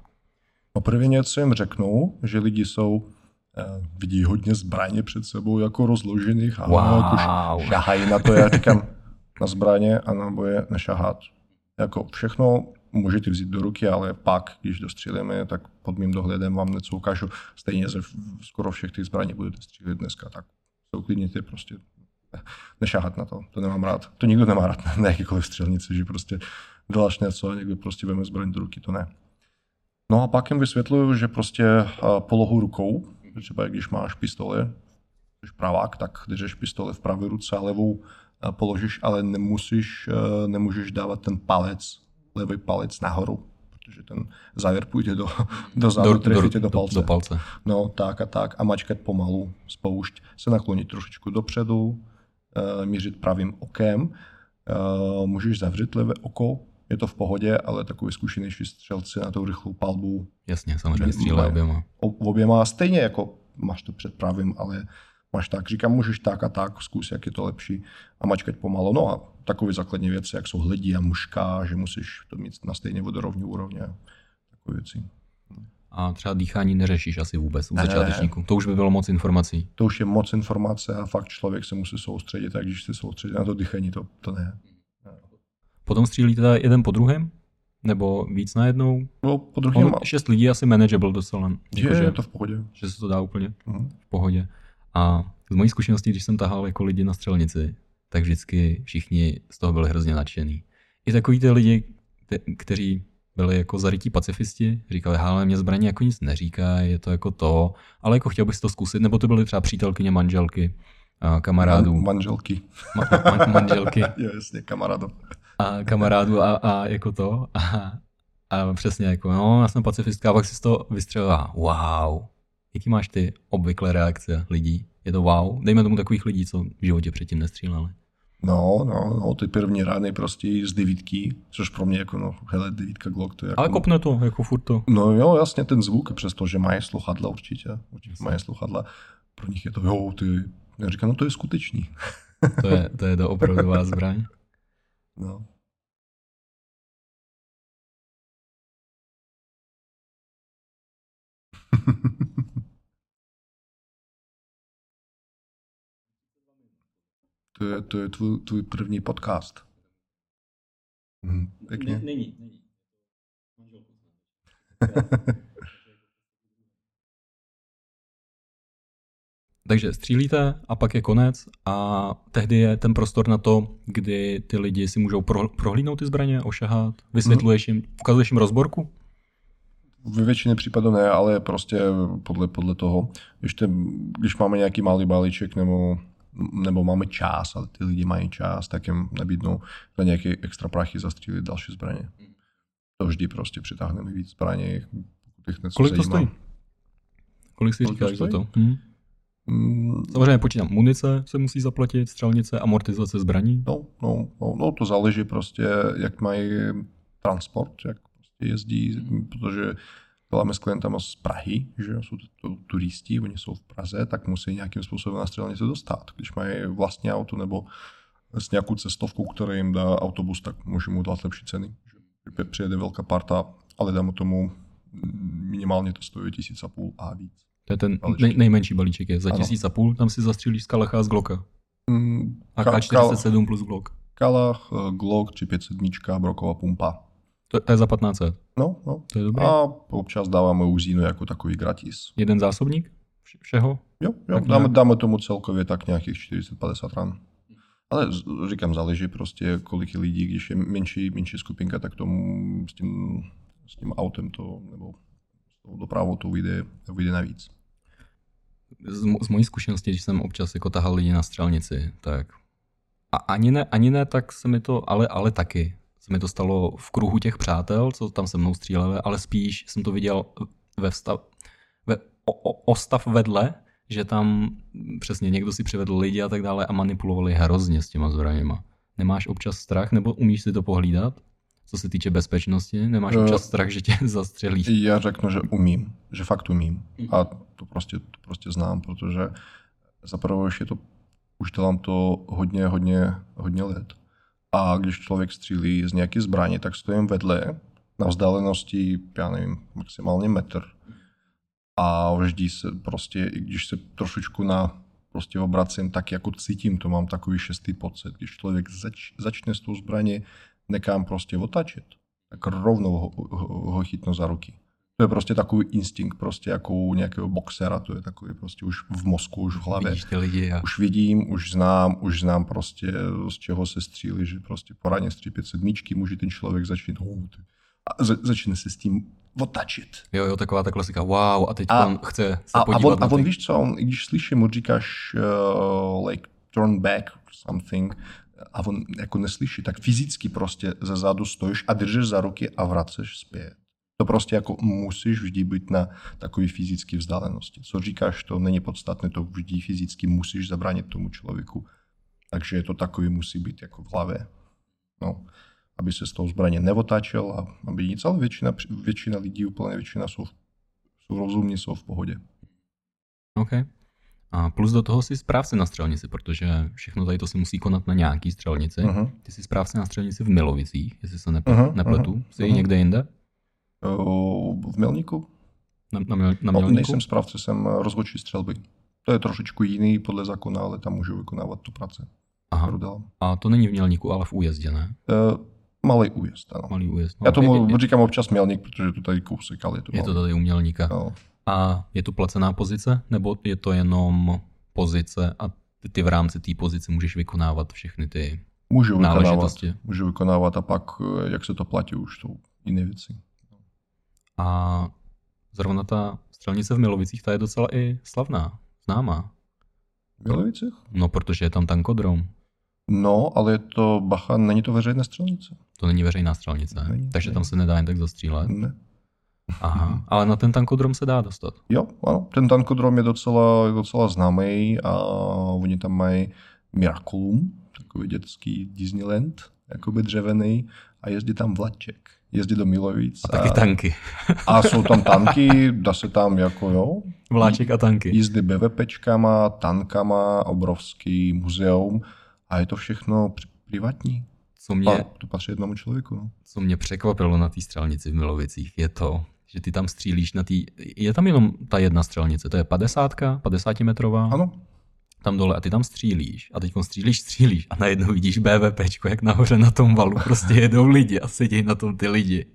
No první něco jim řeknu, že lidi jsou Eh, vidí hodně zbraně před sebou jako rozložených a wow. jako šahají na to. Já říkám, na zbraně a na boje nešahat. Jako všechno můžete vzít do ruky, ale pak, když dostřílíme, tak pod mým dohledem vám něco ukážu. Stejně ze skoro všech těch zbraní budete střílet dneska, tak se uklidněte prostě nešáhat na to, to nemám rád. To nikdo nemá rád na jakýkoliv střelnici, že prostě děláš něco a někdo prostě veme zbraň do ruky, to ne. No a pak jim vysvětluju, že prostě polohu rukou, třeba když máš pistole, jsi pravák, tak držíš pistole v pravé ruce a levou položíš, ale nemusíš, nemůžeš dávat ten palec, levý palec nahoru, protože ten závěr půjde do, do závěru, trefíte do, do, palce. Do palce. No, tak a tak. A mačkat pomalu, spoušť, se naklonit trošičku dopředu, uh, mířit pravým okem, uh, můžeš zavřít levé oko, je to v pohodě, ale takový zkušenější střelci na tou rychlou palbu. Jasně, samozřejmě střílá oběma. Oběma stejně jako máš to před pravým, ale máš tak, říkám, můžeš tak a tak, zkus, jak je to lepší a mačkať pomalu. No a takové základní věci, jak jsou hledí a muška, že musíš to mít na stejně vodorovní úrovně takové věci. A třeba dýchání neřešíš asi vůbec u začátečníků. To už by bylo moc informací. To už je moc informace a fakt člověk se musí soustředit a když se soustředí na to dýchání, to, to ne. Potom střílíte teda jeden po druhém? Nebo víc najednou? No, po druhém. šest lidí asi manageable docela. Je, jako, je to v pohodě. Že se to dá úplně uh-huh. v pohodě. A z mojí zkušenosti, když jsem tahal jako lidi na střelnici, tak vždycky všichni z toho byli hrozně nadšený. I takový ty lidi, kteří byli jako zarytí pacifisti, říkali, ale mě zbraně jako nic neříká, je to jako to, ale jako chtěl bys to zkusit, nebo to byly třeba přítelkyně, manželky, kamarádů. Man, manželky. Ma, ma, manželky. jo, jasně, kamarádů. A kamarádů a, a jako to. A, a přesně jako, no, já jsem pacifistka, a pak si z toho vystřelila, wow. Jaký máš ty obvyklé reakce lidí? Je to wow? Dejme tomu takových lidí, co v životě předtím nestříleli. No, no, no, ty první rány prostě z devítky, což pro mě jako, no, hele, devítka Glock, to je jako... Ale kopne to, jako furt to. No jo, jasně, ten zvuk, přesto, že mají sluchadla určitě, určitě mají sluchadla, pro nich je to, jo, ty, já říkám, no to je skutečný. to je, to je opravdová zbraň. No. To je, to je tvůj, tvůj první podcast. Hm, pěkně. Není, není. Takže střílíte a pak je konec a tehdy je ten prostor na to, kdy ty lidi si můžou pro, prohlídnout ty zbraně, ošahat, vysvětluješ jim, ukazuješ jim rozborku? Ve většině případů ne, ale prostě podle, podle toho, když, ten, když máme nějaký malý balíček nebo nebo máme čas, ale ty lidi mají čas, tak jim nabídnou za nějaké extra prachy zastřílit další zbraně. To vždy prostě přitáhneme víc zbraní, Kolik to stojí? Kolik si říkáš za to? Hmm. Samozřejmě počítám, munice se musí zaplatit, střelnice, amortizace zbraní. No, no, no, no to záleží prostě, jak mají transport, jak prostě jezdí, protože děláme s klientama z Prahy, že jsou to, to turisti, oni jsou v Praze, tak musí nějakým způsobem na střelnici dostat. Když mají vlastní auto nebo s nějakou cestovkou, která jim dá autobus, tak můžeme mu dát lepší ceny. Že přijede velká parta, ale dáme tomu minimálně to stojí tisíc a půl a víc. To je ten nej, nejmenší balíček je. Za ano. tisíc a půl tam si zastřílíš z Kalacha a z Glocka. Mm, a K47 plus Glock. Kalach, Glock, 357, broková pumpa. To, to je za 1500. No, no. To je dobré. A občas dáváme uzínu jako takový gratis. Jeden zásobník všeho? Jo, jo dáme, dáme tomu celkově tak nějakých 40-50 ran. Ale říkám, záleží prostě, kolik je lidí, když je menší, menší skupinka, tak tomu s tím, s tím autem to, nebo s tou dopravou to vyjde, to vyjde navíc. Z, z mojí zkušenosti, když jsem občas jako tahal lidi na střelnici, tak a ani ne, ani ne, tak se mi to, ale, ale taky se mi to stalo v kruhu těch přátel, co tam se mnou stříleli, ale spíš jsem to viděl ve vstav, ve o, o, ostav vedle, že tam přesně někdo si přivedl lidi a tak dále a manipulovali hrozně s těma zbraněma. Nemáš občas strach, nebo umíš si to pohlídat? Co se týče bezpečnosti, nemáš občas uh, strach, že tě zastřelí? Já řeknu, že umím, že fakt umím. A to prostě, to prostě znám, protože zaprvé je to, už dělám to hodně, hodně, hodně let a když člověk střílí z nějaké zbraně, tak stojím vedle na vzdálenosti, já nevím, maximálně metr. A vždy se prostě, i když se trošičku na prostě obracím, tak jako cítím, to mám takový šestý pocit. Když člověk zač, začne s tou zbraní nekam prostě otačit, tak rovnou ho, ho, ho chytnu za ruky. To je prostě takový instinkt, prostě jako u nějakého boxera, to je takový prostě už v mozku, už v hlavě. Vidíš ty lidi a... Už vidím, už znám, už znám prostě z čeho se střílí, že prostě po raně střípět sedmičky může ten člověk začít a za, začne se s tím otačit. Jo, jo, taková ta klasika, wow, a teď a, on chce se a, podívat a on, na a on ty... víš co, on, když slyším, mu říkáš uh, like turn back something, a on jako neslyší, tak fyzicky prostě ze zádu stojíš a držíš za ruky a vraceš zpět. To prostě jako musíš vždy být na takové fyzické vzdálenosti. Co říkáš, to není podstatné, to vždy fyzicky musíš zabránit tomu člověku. Takže to takový musí být jako v hlavě. No, aby se z toho zbraně neotáčel a aby nic, ale většina, většina lidí, úplně většina jsou, jsou rozumní, jsou v pohodě. OK. A plus do toho si správce na střelnici, protože všechno tady to si musí konat na nějaký střelnici. Uh-huh. Ty jsi správce na střelnici v Milovicích, jestli se nepletu. Uh-huh. nepletu. Jsi uh-huh. někde jinde? V Milníku. Na, na, na no, Milníku? nejsem správce, jsem rozhodčí střelby. To je trošičku jiný podle zákona, ale tam můžu vykonávat tu práci. Aha. A to není v Mělníku, ale v újezdě, ne? Uh, malý újezd, ano. Malý újezd. No. Já tomu je, říkám občas Mělník, protože to tady kousek, ale je to Je to tady u Mělníka. No. A je to placená pozice, nebo je to jenom pozice a ty, ty v rámci té pozice můžeš vykonávat všechny ty můžu vykonávat, můžu vykonávat a pak, eh, jak se to platí, už jsou jiné věci. A zrovna ta střelnice v Milovicích, ta je docela i slavná, známá. V Milovicích? No, protože je tam tankodrom. No, ale je to, bacha, není to veřejná střelnice. To není veřejná střelnice, není, takže není. tam se nedá jen tak zastřílet. Ne. Aha, ale na ten tankodrom se dá dostat. Jo, ano, ten tankodrom je docela, docela známý a oni tam mají Miraculum, takový dětský Disneyland, jakoby dřevěný a jezdí tam vlaček jezdit do Milovic. A taky a, tanky. a jsou tam tanky, dá se tam jako jo. Vláček a tanky. Jízdy BVPčkama, tankama, obrovský muzeum a je to všechno privátní. Co mě, a to patří jednomu člověku. No. Co mě překvapilo na té střelnici v Milovicích je to, že ty tam střílíš na té... Je tam jenom ta jedna střelnice, to je 50, 50 metrová? Ano tam dole a ty tam střílíš a teď střílíš, střílíš a najednou vidíš BVP, jak nahoře na tom valu prostě jedou lidi a sedí na tom ty lidi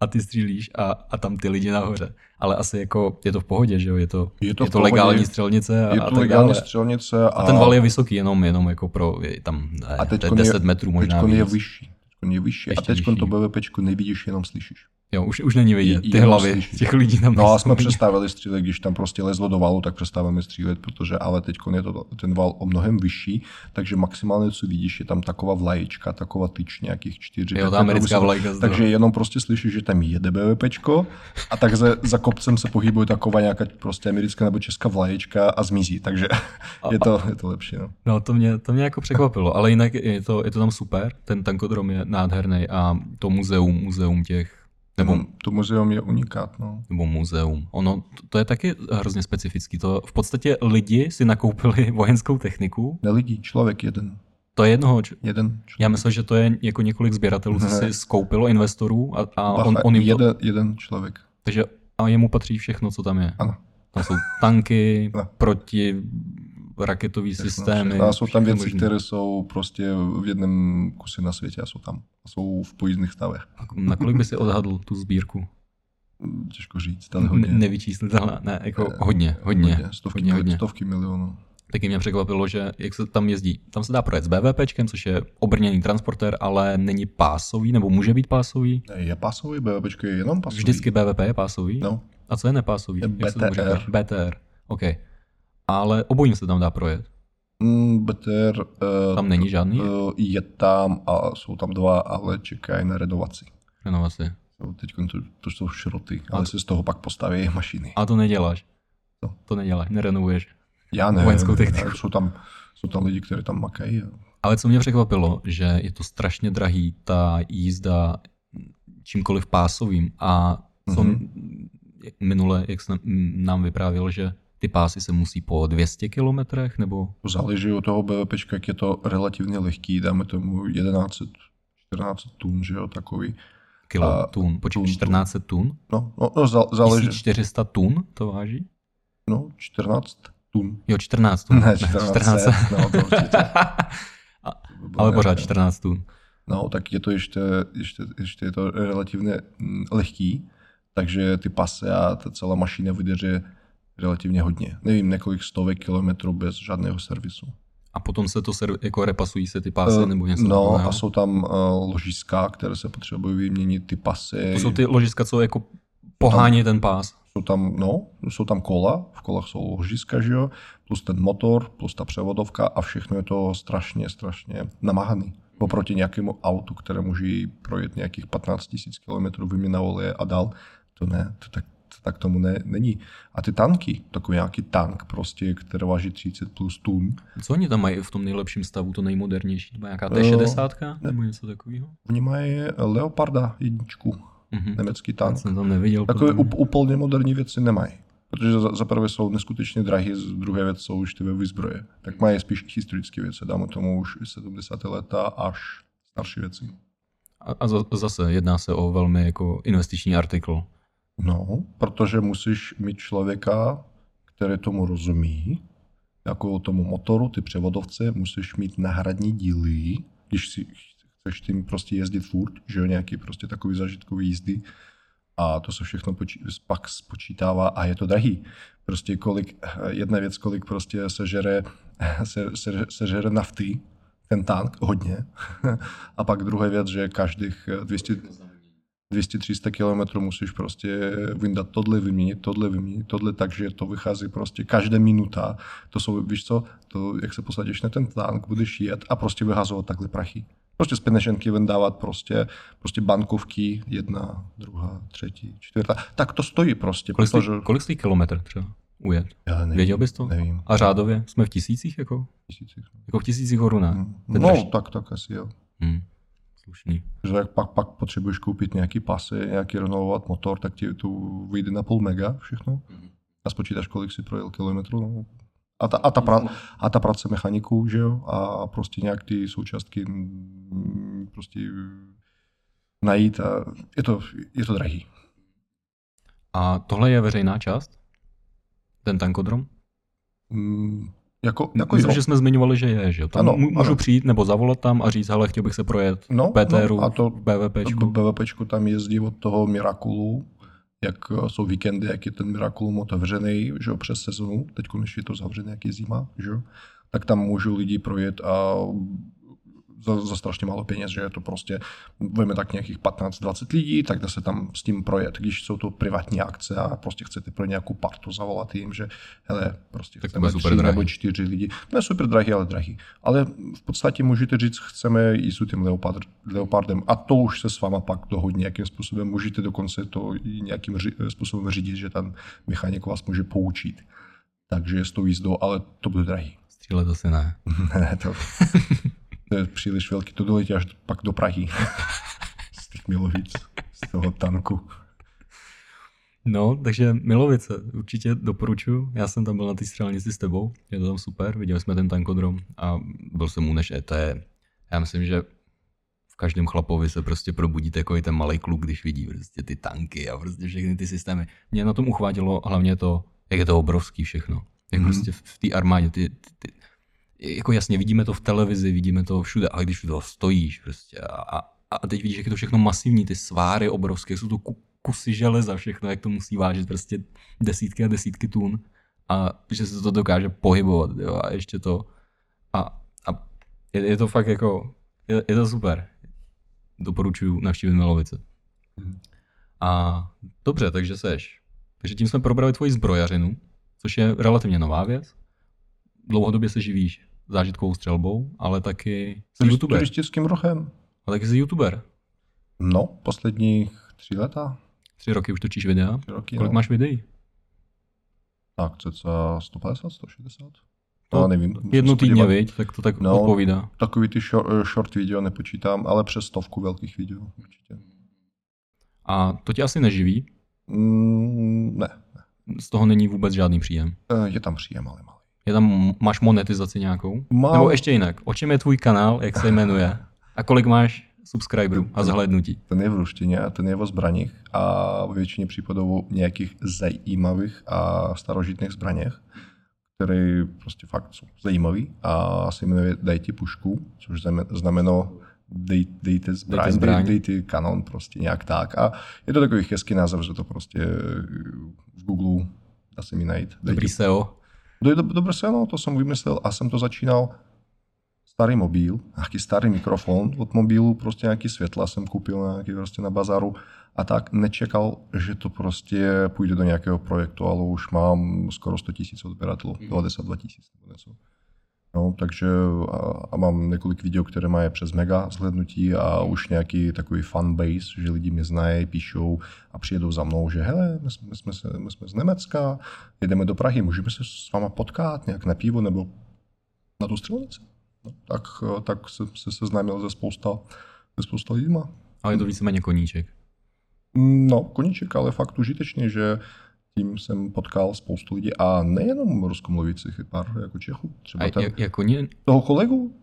a ty střílíš a, a tam ty lidi nahoře. Ale asi jako je to v pohodě, že jo? Je to, je to, je to legální střelnice. A, je to legální střelnice. A... a ten val je vysoký, jenom, jenom jako pro, je tam ne, a teď 10 je, metrů možná teď je vyšší. Je vyšší. a teď to BVP nevidíš, jenom slyšíš. Jo, už, už není vidět ty hlavy těch lidí tam No a jsme přestávali střílet, když tam prostě lezlo do valu, tak přestáváme střílet, protože ale teď je to ten val o mnohem vyšší, takže maximálně co vidíš, je tam taková vlaječka, taková tyč nějakých čtyři. Jo, ta americká vlajka. Takže jenom prostě slyšíš, že tam jede BVPčko a tak za, za kopcem se pohybuje taková nějaká prostě americká nebo česká vlaječka a zmizí, takže a, je, to, je to lepší. No. no to, mě, to mě jako překvapilo, ale jinak je to, je to tam super, ten tankodrom je nádherný a to muzeum, muzeum těch nebo, to muzeum je unikát, no. Nebo muzeum. Ono, to je taky hrozně specifický. To v podstatě lidi si nakoupili vojenskou techniku. Ne lidi, člověk jeden. To je jednoho. Jeden člověk. Já myslím, že to je jako několik sběratelů, co si skoupilo investorů a, a Bacha, on, on jim jeden, to... jeden člověk. Takže a jemu patří všechno, co tam je. Ano. Tam jsou tanky, proti raketový systémy. A jsou tam věci, možný. které jsou prostě v jednom kuse na světě a jsou tam. A jsou v pojízdných stavech. Na kolik by si odhadl tu sbírku? Těžko říct, ale hodně. Ne, jako ne, hodně, hodně. hodně stovky, hodně, hodně. stovky milionů. Taky mě překvapilo, že jak se tam jezdí, tam se dá projet s BVPčkem, což je obrněný transportér, ale není pásový, nebo může být pásový? Ne, je pásový, BVPčko je jenom pásový. Vždycky BVP je pásový? No. A co je nepásový? Je BTR. BTR, OK ale obojím se tam dá projet. Mm, BTR... Uh, tam není žádný? Uh, je tam a jsou tam dva, ale čekají na renovaci. Renovaci. Teď to, to jsou šroty, ale a se z toho pak postaví mašiny. A to neděláš? To, to neděláš, nerenovuješ? Já ne, vojenskou techniku. Jsou tam, jsou tam lidi, kteří tam makají. Ale co mě překvapilo, že je to strašně drahý, ta jízda čímkoliv pásovým a co mm-hmm. minule, jak jsem nám vyprávěl, že ty pásy se musí po 200 kilometrech, nebo? Záleží od toho BVP, jak je to relativně lehký, dáme tomu 11, 14 tun, že jo, takový. Kilo, a, tun, počkej, tun, 14 tun? No, no, no záleží. 1400 tun to váží? No, 14 tun. Jo, 14 tun. Ne, 14, 14. no to určitě. ale pořád 14 tun. No, tak je to ještě, ještě, ještě je to relativně mm, lehký, takže ty pasy a ta celá mašina vydrží relativně hodně. Nevím, několik stovek kilometrů bez žádného servisu. A potom se to serv, jako repasují se ty pásy uh, nebo něco No takového? a jsou tam uh, ložiska, které se potřebují vyměnit, ty pasy. To jsou ty ložiska, co jako pohání ten pás. Jsou tam, no, jsou tam kola, v kolách jsou ložiska, že jo, plus ten motor, plus ta převodovka a všechno je to strašně, strašně namáhaný. Oproti nějakému autu, které může projet nějakých 15 000 km vyměna oleje a dál, to ne, to tak, tak tomu ne, není. A ty tanky, takový nějaký tank prostě, který váží 30 plus tun. Co oni tam mají v tom nejlepším stavu, to nejmodernější? To má nějaká T60 nebo něco takového? Oni mají Leoparda jedničku, Mhm. německý Já tank. jsem tam neviděl. Takové úplně moderní věci nemají. Protože za, za prvé jsou neskutečně drahé, z druhé věc jsou už ty výzbroje. Tak mají spíš historické věci, dáme tomu už 70. leta až starší věci. A, a za- zase jedná se o velmi jako investiční artikl. No, protože musíš mít člověka, který tomu rozumí, jako tomu motoru, ty převodovce, musíš mít náhradní díly, když si chceš tím prostě jezdit furt, že jo, nějaký prostě takový zažitkový jízdy. A to se všechno počí, pak spočítává a je to drahý. Prostě kolik, jedna věc, kolik prostě sežere, se, se, sežere nafty, ten tank, hodně. A pak druhá věc, že každých 200, 200-300 kilometrů musíš prostě vyndat tohle, vyměnit tohle, vyměnit tohle, takže to vychází prostě každá minuta. To jsou, víš co, to, jak se posadíš na ten tank, budeš jet a prostě vyhazovat takhle prachy. Prostě z peněženky vyndávat prostě, prostě bankovky, jedna, druhá, třetí, čtvrtá. Tak to stojí prostě, Kolik protože... stojí, kolik stojí kilometr třeba ujet? Já nevím, Věděl bys to? Nevím. A řádově? Jsme v tisících jako? Tisících. Jako v tisících korunách? Hmm. No, tak, tak asi jo. Hmm. Slušný. Že jak pak, pak potřebuješ koupit nějaký pasy, nějaký renovovat motor, tak ti to vyjde na půl mega všechno. A spočítáš, kolik si projel kilometrů. No. A, ta, a, ta pra, a ta práce mechaniků, že jo, a prostě nějak ty součástky mm, prostě najít a je to, je to drahý. A tohle je veřejná část? Ten tankodrom? Mm, jako, jako Myslím, jo. že jsme zmiňovali, že je, že jo? Tam Ano, můžu ano. přijít nebo zavolat tam a říct, hele, chtěl bych se projet No, PTRu, no, a to- BVPčku. BVPčku tam jezdí od toho Mirakulu, jak eh, jsou víkendy, jak je ten Miraculum otevřený, že jo, přes sezonu, teď konečně je to zavřené, jak je zima, že jo, tak tam můžou lidi projet a za, za strašně málo peněz, že je to prostě, veme tak nějakých 15-20 lidí, tak dá se tam s tím projet, když jsou to privátní akce a prostě chcete pro nějakou partu zavolat jim, že hele, prostě Tak chceme tři drahý. nebo čtyři lidi, ne super drahý, ale drahý. Ale v podstatě můžete říct, chceme jít s tím leopard, leopardem a to už se s váma pak dohodně, jakým způsobem můžete dokonce to i nějakým ři- způsobem řídit, že ten mechanik vás může poučit. Takže s tou jízdou, ale to bude drahý. Střílet asi ne. ne, to, to je příliš velký, to doletí až pak do Prahy. z těch Milovic, z toho tanku. No, takže Milovice, určitě doporučuji. Já jsem tam byl na té střelnici s tebou, je to tam super, viděli jsme ten tankodrom a byl jsem u než e, je, já myslím, že v každém chlapovi se prostě probudí takový ten malý kluk, když vidí prostě ty tanky a prostě všechny ty systémy. Mě na tom uchvátilo hlavně to, jak je to obrovský všechno. Jak Mhm. mm-hmm. prostě v, v té armádě, ty, ty, ty, jako jasně, vidíme to v televizi, vidíme to všude, ale když toho stojíš prostě a, a, teď vidíš, jak je to všechno masivní, ty sváry obrovské, jsou to ku, kusy železa, všechno, jak to musí vážit prostě desítky a desítky tun a že se to dokáže pohybovat jo, a ještě to a, a je, je, to fakt jako, je, je to super. Doporučuji navštívit Milovice. Mhm. A dobře, takže seš. Takže tím jsme probrali tvoji zbrojařinu, což je relativně nová věc. Dlouhodobě se živíš zážitkovou střelbou, ale taky jsi youtuber. Turistickým rohem. Ale taky jsi youtuber. No, posledních tři leta, Tři roky už točíš videa. tři roky. Kolik no. máš videí? Tak, cca 150, 160? To No, nevím. Jednu musím týdně, viď? Tak to tak No. odpovídá. Takový ty short, short video nepočítám, ale přes stovku velkých video určitě. A to tě asi neživí? Mm, ne, Z toho není vůbec žádný příjem. Eh, je tam příjem, ale malý. Je tam, máš monetizaci nějakou? Mám. Nebo ještě jinak, o čem je tvůj kanál, jak se jmenuje? A kolik máš subscriberů a zhlédnutí? Ten je v ruštině, ten je o zbraních a většině případů o nějakých zajímavých a starožitných zbraněch, které prostě fakt jsou zajímavé a se jmenuje Daj ti pušku, což znamen- znamená dej, dejte zbraň, Dejte zbraň. Dej, dejte kanon, prostě nějak tak. A je to takový hezký název, že to prostě v Google dá se mi najít. Dobrý SEO. Do, do, dobře se, no, to jsem vymyslel a jsem to začínal. Starý mobil, nějaký starý mikrofon od mobilu, prostě nějaký světla jsem koupil nějaký prostě na bazaru a tak nečekal, že to prostě půjde do nějakého projektu, ale už mám skoro 100 tisíc odběratelů, 92 tisíc nebo něco. No, takže a, a mám několik video, které mají přes mega zhlednutí a už nějaký takový fan base, že lidi mě znají, píšou a přijedou za mnou, že hele, my jsme, my jsme, se, my jsme z Německa, jedeme do Prahy, můžeme se s váma potkat nějak na pivo nebo na tu střelnici. No, tak, tak jsem se seznámil ze spousta, ze spousta lidma. Ale je to víceméně koníček. No, koníček, ale fakt užitečný, že tím jsem potkal spoustu lidí a nejenom ruskomluvících, i pár jako Čechů. Třeba A ten, jak, jako nie, toho kolegu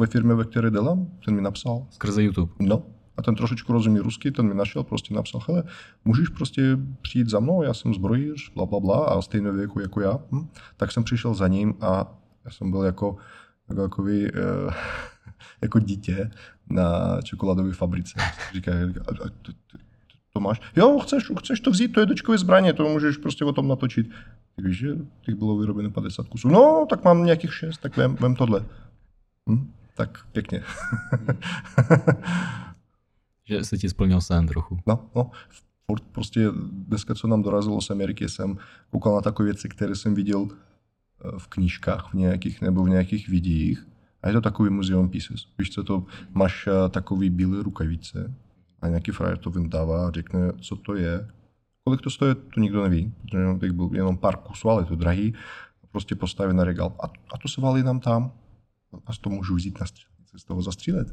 ve firmě, ve které dělám, ten mi napsal, skrze YouTube. no, a ten trošičku rozumí rusky, ten mi našel, prostě napsal, hele, můžeš prostě přijít za mnou, já jsem zbrojíř, bla, bla, bla, a stejného věku jako já. Hm? Tak jsem přišel za ním a já jsem byl jako, jako takový, eh, jako dítě na čokoládové fabrice. Říká, a, a, to, máš? Jo, chceš, chceš to vzít, to je dočkové zbraně, to můžeš prostě o tom natočit. Ty víš, že těch bylo vyrobeno 50 kusů. No, tak mám nějakých 6, tak vem, vem tohle. Hm? Tak pěkně. Že se ti splnil sen trochu. No, no, furt prostě dneska, co nám dorazilo z Ameriky, jsem koukal na takové věci, které jsem viděl eh, v knížkách v nějakých nebo v nějakých videích. A je to takový muzeum pieces. Víš, co to, máš eh, takový bílé rukavice a nějaký frajer to vyndává a řekne, co to je. Kolik to stojí, to nikdo neví, protože těch byl jenom pár kusů, ale je to drahý. Prostě postaví na regál. A, a to se valí nám tam. A to můžu vzít na střelnici, z toho zastřílet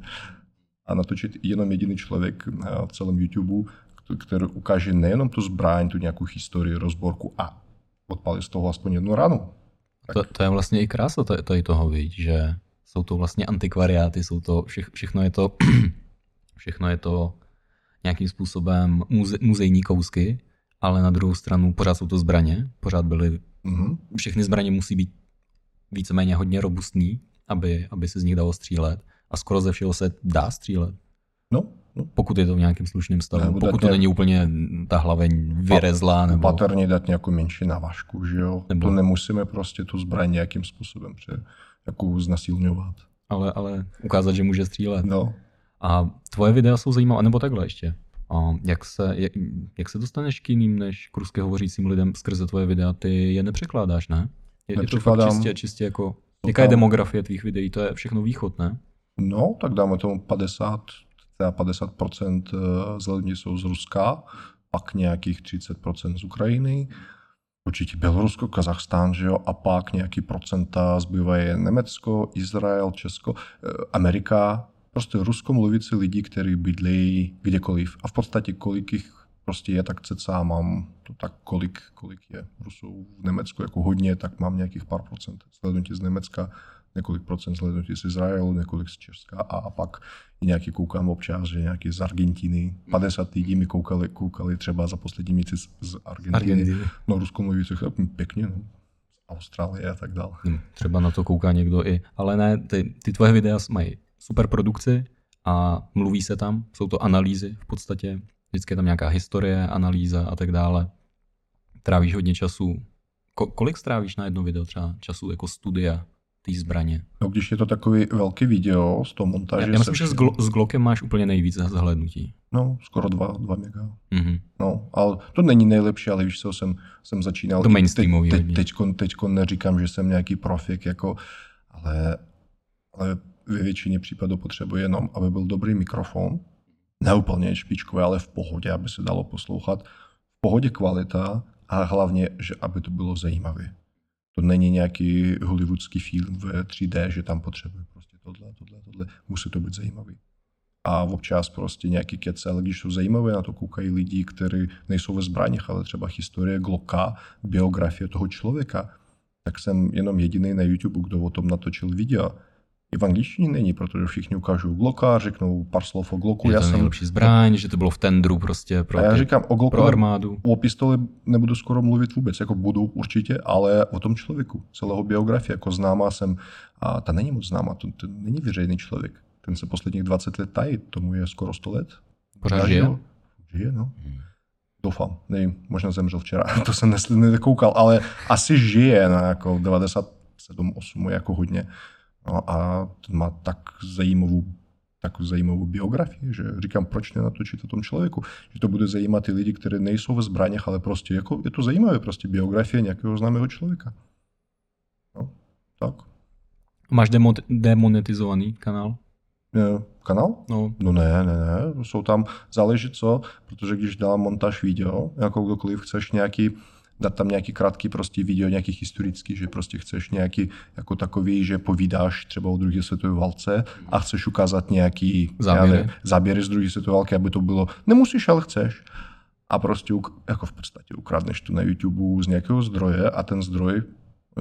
a natočit jenom jediný člověk na celém YouTube, který ukáže nejenom tu zbraň, tu nějakou historii, rozborku a odpálí z toho aspoň jednu ranu. To, to je vlastně i krása tady, tady toho, viď, že jsou to vlastně antikvariáty, jsou to, vše, všechno je to, všechno je to nějakým způsobem muze, muzejní kousky, ale na druhou stranu pořád jsou to zbraně, pořád byly, Mhm. všechny zbraně musí být víceméně hodně robustní, aby, aby se z nich dalo střílet a skoro ze všeho se dá střílet, No, no. pokud je to v nějakém slušném stavu, Nebo pokud to nějak- není úplně ta hlaveň vyrezlá, nebo... Patrně dát nějakou menší navažku, že jo. Nebo- To nemusíme prostě tu zbraň nějakým způsobem pře, jako znasilňovat. ale, ale ukázat, že může střílet. No, A tvoje videa jsou zajímavé, nebo takhle ještě. A jak, se, jak, jak se dostaneš k jiným než k rusky hovořícím lidem skrze tvoje videa? Ty je nepřekládáš, ne? Je, je to fakt čistě, čistě jako... Jaká je demografie tvých videí? To je všechno východ, ne? no, tak dáme tomu 50, třeba 50% z lidí jsou z Ruska, pak nějakých 30% z Ukrajiny, určitě Bělorusko, Kazachstán, že jo, a pak nějaký procenta zbývají Německo, Izrael, Česko, eh, Amerika, prostě ruskomluvící lidi, kteří bydlejí kdekoliv. A v podstatě kolik jich prostě je, tak cca mám to tak, kolik, kolik je Rusů v Německu, jako hodně, tak mám nějakých pár procent zhlednutí z Německa, několik procent zhlednutí z Izraelu, několik z Česka a, a pak i nějaký koukám občas, že nějaký z Argentiny. 50 lidí mi koukali, koukali třeba za poslední měsíc z, z Argentiny. Argentiny. No, ruskomluvících, hm, pěkně, no. Z Austrálie a tak dále. Hm, Třeba na to kouká někdo i. Ale ne, ty, ty tvoje videa mají super produkci a mluví se tam, jsou to analýzy v podstatě. Vždycky je tam nějaká historie, analýza a tak dále. Trávíš hodně času. Ko- kolik strávíš na jedno video třeba času jako studia té zbraně? No, když je to takový velký video s tou montáží, Já, já myslím, že s, glo- s Glockem máš úplně nejvíc zahlednutí. No, skoro 2, 2 mega. Mhm. No, ale to není nejlepší, ale víš co, jsem, jsem začínal. To mainstreamový Teď, teď, teďko, teďko neříkám, že jsem nějaký profik, jako, ale, ale ve většině případů potřebuje jenom, aby byl dobrý mikrofon, ne úplně špičkový, ale v pohodě, aby se dalo poslouchat. V pohodě kvalita a hlavně, že aby to bylo zajímavé. To není nějaký hollywoodský film v 3D, že tam potřebuje prostě tohle, tohle, tohle. Musí to být zajímavý. A občas prostě nějaký kece, ale když jsou zajímavé, na to koukají lidi, kteří nejsou ve zbraních, ale třeba historie Glocka, biografie toho člověka, tak jsem jenom jediný na YouTube, kdo o tom natočil video. I v angličtině není, protože všichni ukážou Glocka, řeknou pár slov o Glocku. Je Já to jsem, nejlepší zbraň, že to bylo v tendru prostě pro, a já říkám o Glocku, pro armádu. o pistoli nebudu skoro mluvit vůbec, jako budu určitě, ale o tom člověku, celého biografie, jako známá jsem, a ta není moc známá, to, to není veřejný člověk. ten se posledních 20 let tají, tomu je skoro 100 let. Pořád žije? Žije, no. Doufám, nevím, možná zemřel včera, to jsem nesl- nekoukal, ale asi žije na jako 97, 8 jako hodně. No a ten má tak zajímavou takovou zajímavou biografii, že říkám, proč nenatočit o tom člověku, že to bude zajímat i lidi, kteří nejsou ve zbraních, ale prostě jako je to zajímavé, prostě biografie nějakého známého člověka. No, tak. Máš demo- demonetizovaný kanál? Kanál? No, No ne, ne, ne, jsou tam, záleží co, protože když dám montáž video, jako kdokoliv chceš nějaký, dát tam nějaký krátký prostě video, nějaký historický, že prostě chceš nějaký jako takový, že povídáš třeba o druhé světové válce a chceš ukázat nějaký Záběry. nevím, záběry z druhé světové války, aby to bylo, nemusíš, ale chceš. A prostě jako v podstatě ukradneš to na YouTube z nějakého zdroje a ten zdroj,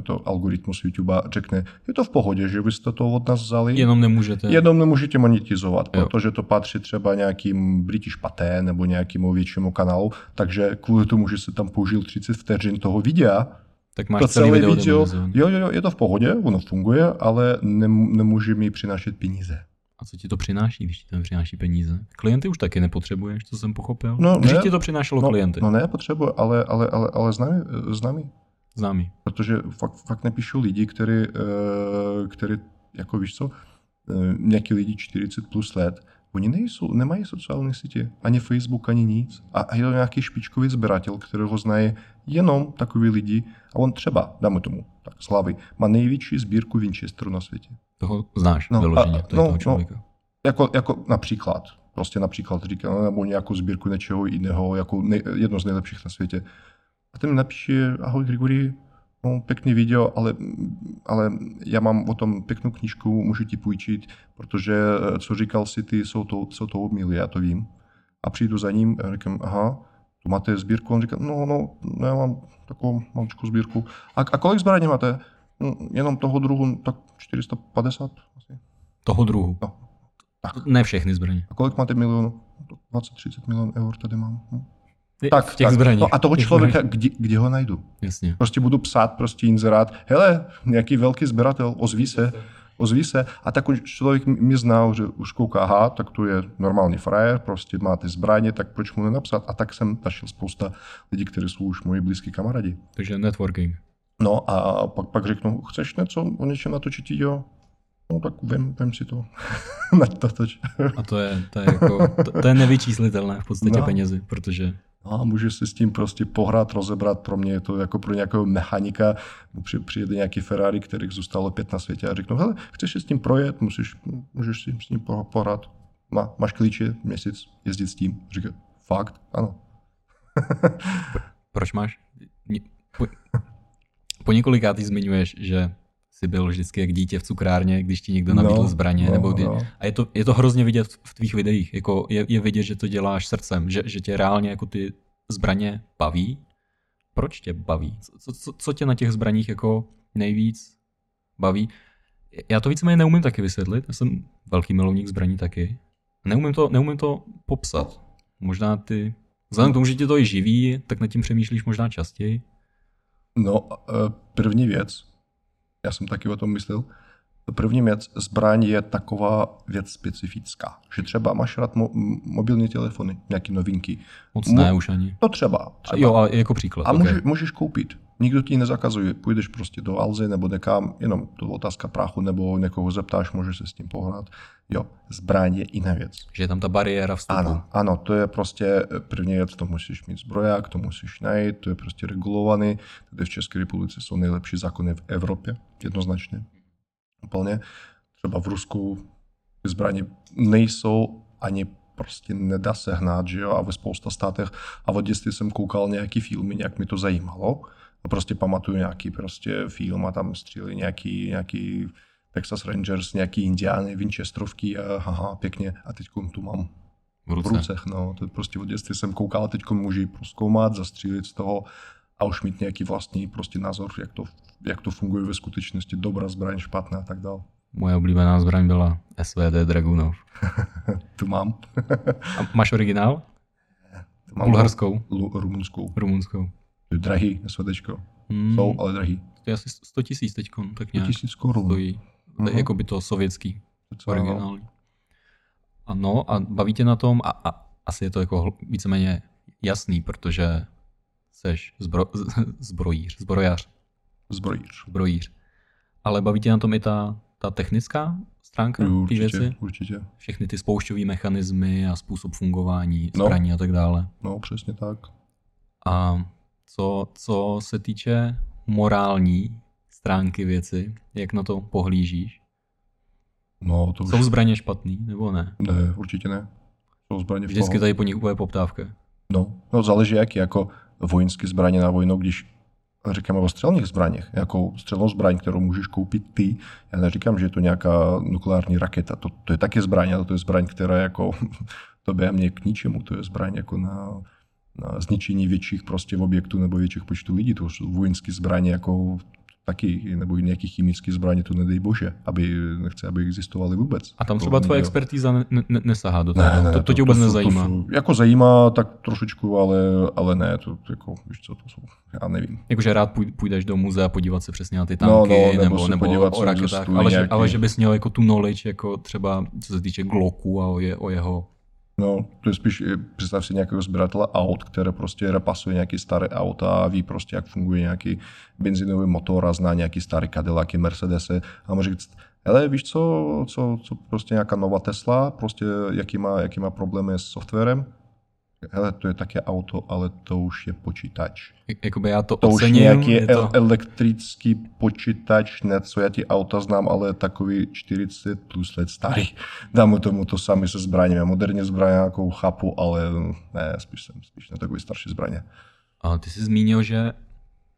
to algoritmus YouTube řekne, je to v pohodě, že vy jste to od nás vzali. jenom nemůžete. Jenom nemůžete monetizovat, Jo. protože to patří třeba nějakým British Paté nebo nějakému většímu kanálu, takže kvůli tomu, že se tam použil 30 vteřin toho videa, tak máš to celý celé video, video, jo, jo, jo, je to v pohodě, ono funguje, ale nem, nemůže mi přinášet peníze. A co ti to přináší, když ti to nepřináší peníze? Klienty už taky nepotřebuješ, co jsem pochopil. No, Když ne. ti to přinášelo No, klienty, no ne, potřebuje, ale, ale, ale, ale známý, známý, známý. protože fakt, fakt nepíšu lidi, který, eh, který jako víš co, eh, nějaký lidi 40 plus let, oni nejsou, nemají sociální sítě, ani Facebook, ani nic. A a je to nějaký špičkový sběratel, kterého znají jenom takový lidi. A on třeba, dáme tomu, tak slavy, má největší sbírku Winchesteru na světě. Toho znáš No, vyloženě, a- to je no, toho no. člověka. Jako, jako například, prostě například říká, nebo nějakou sbírku něčeho jiného, jako nej, jedno z nejlepších na světě. A ten mi napíše, ahoj Grigory, no, pěkný video, ale, ale já mám o tom pěknou knížku, můžu ti půjčit, protože eh, co říkal si ty, jsou to, jsou to omily, já to vím. A přijdu za ním a říkám, aha, tu máte sbírku? On říká, no, no, no já mám takovou maličkou sbírku. A, a kolik zbraní máte? "No, Jenom toho druhu, tak 450 asi. Toho druhu. No, tak. Ne všechny zbraně. A kolik máte milionů? 20-30 milionů eur tady mám. Hm. Tak, v těch tak. zbraních. No a toho člověka, kde, kde ho najdu? Jasně. Prostě budu psát prostě inzerát, hele, nějaký velký sběratel, ozví se, ozví se. A tak už člověk mě znal, že už kouká, aha, tak to je normální frajer, prostě má ty zbraně, tak proč mu nenapsat? A tak jsem našel spousta lidí, kteří jsou už moji blízkí kamarádi. Takže networking. No a pak, pak řeknu, chceš něco o něčem natočit, jo? No tak vem, vem si to. A to je, to je, jako, to, to je nevyčíslitelné v podstatě No. penězi, protože No a můžeš si s tím prostě pohrát, rozebrat. Pro mě je to jako pro nějakého mechanika. Při- Přijede nějaký Ferrari, kterých zůstalo pět na světě a řeknu, hele, chceš si s tím projet, musíš, můžeš si s tím po- pohrát. Má, máš klíče, měsíc, jezdit s tím. Říká, fakt? Ano. proč máš? Po, po několikátý zmiňuješ, že jsi byl vždycky jak dítě v cukrárně, když ti někdo nabídl No, zbraně, no, nebo kdy, no. a je to, je to hrozně vidět v tvých videích, jako je, je vidět, že to děláš srdcem, že, že tě reálně jako ty zbraně baví. Proč tě baví? Co, co- co, tě na těch zbraních jako nejvíc baví? Já to víceméně neumím taky vysvětlit, já jsem velký milovník zbraní taky. Neumím to, neumím to popsat. Možná ty, vzhledem k tomu, že tě to i živí, tak nad tím přemýšlíš možná častěji. No, eh, první věc, já jsem taky o tom myslel, první věc, zbraň je taková věc specifická, že třeba máš rád mo- mobilní telefony, nějaké novinky. Moc Mo- ne už ani. To třeba. A třeba. jo, a jako příklad. A okay. může, můžeš koupit. Nikdo ti nezakazuje. Půjdeš prostě do Alzy nebo někam, jenom to je otázka prachu, nebo někoho zeptáš, můžeš se s tím pohrát. Jo, zbraň je jiná věc. Že je tam ta bariéra vstupu. Ano, ano, to je prostě první věc, to musíš mít zbroják, to musíš najít, to je prostě regulovaný. Tady v České republice jsou nejlepší zákony v Evropě, jednoznačně. Úplně. Třeba v Rusku ty zbraně nejsou ani prostě nedá se hnát, že jo, a ve spousta státech. A od dětství jsem koukal nějaký filmy, nějak mi to zajímalo. A prostě pamatuju nějaký prostě film a tam stříleli nějaký, nějaký Texas Rangers, nějaký indiány, Winchesterovky a haha, pěkně. A teď tu mám v v ruce. rucech, no. To prostě od dětství jsem koukal, teď můžu proskoumat, zastřílit z toho a už mít nějaký vlastní prostě názor, jak to, jak to funguje ve skutečnosti, dobrá zbraň, špatná a tak dále. Moje oblíbená zbraň byla SVD Dragunov. Tu mám. A máš originál? Mám Bulharskou? Rumunskou. Rumunskou. To je drahý, SVDčko. Hmm, Jsou, ale drahý. To je asi 100 tisíc teď, tak nějak Tisíc korun. stojí. Mhm. Jako by to sovětský, Co, no. originální. Ano, a baví tě na tom a, a asi je to jako víceméně jasný, protože seš zbro, zbrojíř, zbrojař. Zbrojíř. Zbrojíř. Ale baví tě na tom i ta, ta technická stránka té věci? Určitě. Všechny ty spoušťové mechanismy a způsob fungování zbraní no, a tak dále. No, přesně tak. A co, co se týče morální stránky věci, jak na to pohlížíš? No, to Jsou už... zbraně špatný, nebo ne? Ne, určitě ne. Jsou zbraně Vždycky tady po nich úplně poptávka. No, no záleží jaký, jako vojenské zbraně na vojnu, když říkáme o střelných zbraních, jako střelnou zbraň, kterou můžeš koupit ty. Já neříkám, že je to nějaká nukleární raketa. To, to je taky zbraň, ale to je zbraň, která jako to by mě k ničemu. To je zbraň jako na zničení větších prostě objektů nebo větších počtu lidí. To jsou vojenské zbraně jako taky, nebo nějaký chemický zbraně, to nedej bože, aby, nechce, aby existovaly vůbec. A tam třeba tvoje expertíza ne, ne, nesahá do toho, ne, ne, to, to, to tě vůbec to, nezajímá. To, jako zajímá tak trošičku, ale, ale ne, to jako, víš co, to jsou, já nevím. Jakože rád půjdeš do muzea podívat se přesně na ty tanky, no, no, nebo, nebo, nebo o raketách, ale, nějaký... že, ale že bys měl jako tu knowledge, jako třeba co se týče Glocku a o, je, o jeho No, to je spíš, představ si nějakého sběratele aut, které prostě repasuje nějaký staré auta a ví prostě, jak funguje nějaký benzinový motor a zná nějaký starý Cadillac, Mercedes a může říct, hele, víš co, co, co prostě nějaká nová Tesla, prostě jaký má, jaký má problémy s softwarem, hele, to je také auto, ale to už je počítač. Jakoby já to, to ocením. už nějaký je to... elektrický počítač, něco, já ti auta znám, ale takový 40 plus let starý. Dám tomu to sami se zbraněmi. Moderní zbraně jako chápu, ale ne, spíš jsem spíš na takový starší zbraně. A ty jsi zmínil, že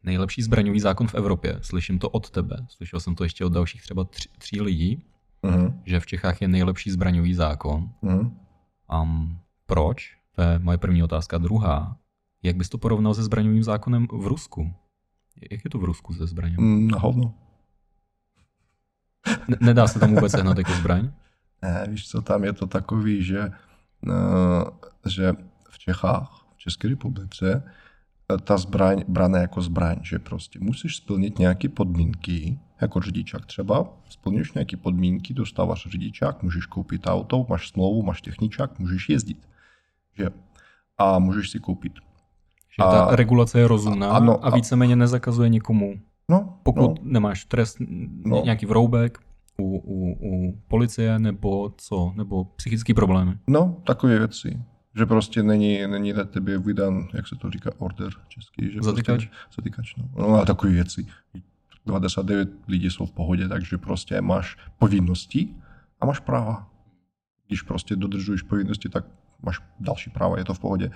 nejlepší zbraňový zákon v Evropě, slyším to od tebe, slyšel jsem to ještě od dalších třeba tři, tří lidí, uh-huh. že v Čechách je nejlepší zbraňový zákon. Uh-huh. Um, proč? To je moje první otázka. Druhá, jak bys to porovnal se zbraňovým zákonem v Rusku? Jak je to v Rusku se zbraněm? Mm, na hovno. nedá se tam vůbec sehnat jako zbraň? Ne, víš co, tam je to takový, že, uh, že v Čechách, v České republice, eh, ta zbraň braná jako zbraň, že prostě musíš splnit nějaké podmínky, jako řidičák třeba, splníš nějaké podmínky, dostáváš řidičák, můžeš koupit auto, máš smlouvu, máš techničák, můžeš jezdit. Že? A můžeš si koupit. Že a, ta regulace je rozumná a, ano, a víceméně nezakazuje nikomu. No, Pokud no. nemáš trest, no. nějaký vroubek u, u, u policie nebo co, nebo psychické problémy. No, takové věci. Že prostě není, není na tebe vydan, jak se to říká, order český. Že zatykač. Prostě, zatykač, no. no a takové věci. 99 lidí jsou v pohodě, takže prostě máš povinnosti a máš práva. Když prostě dodržuješ povinnosti, tak máš další práva, je to v pohodě.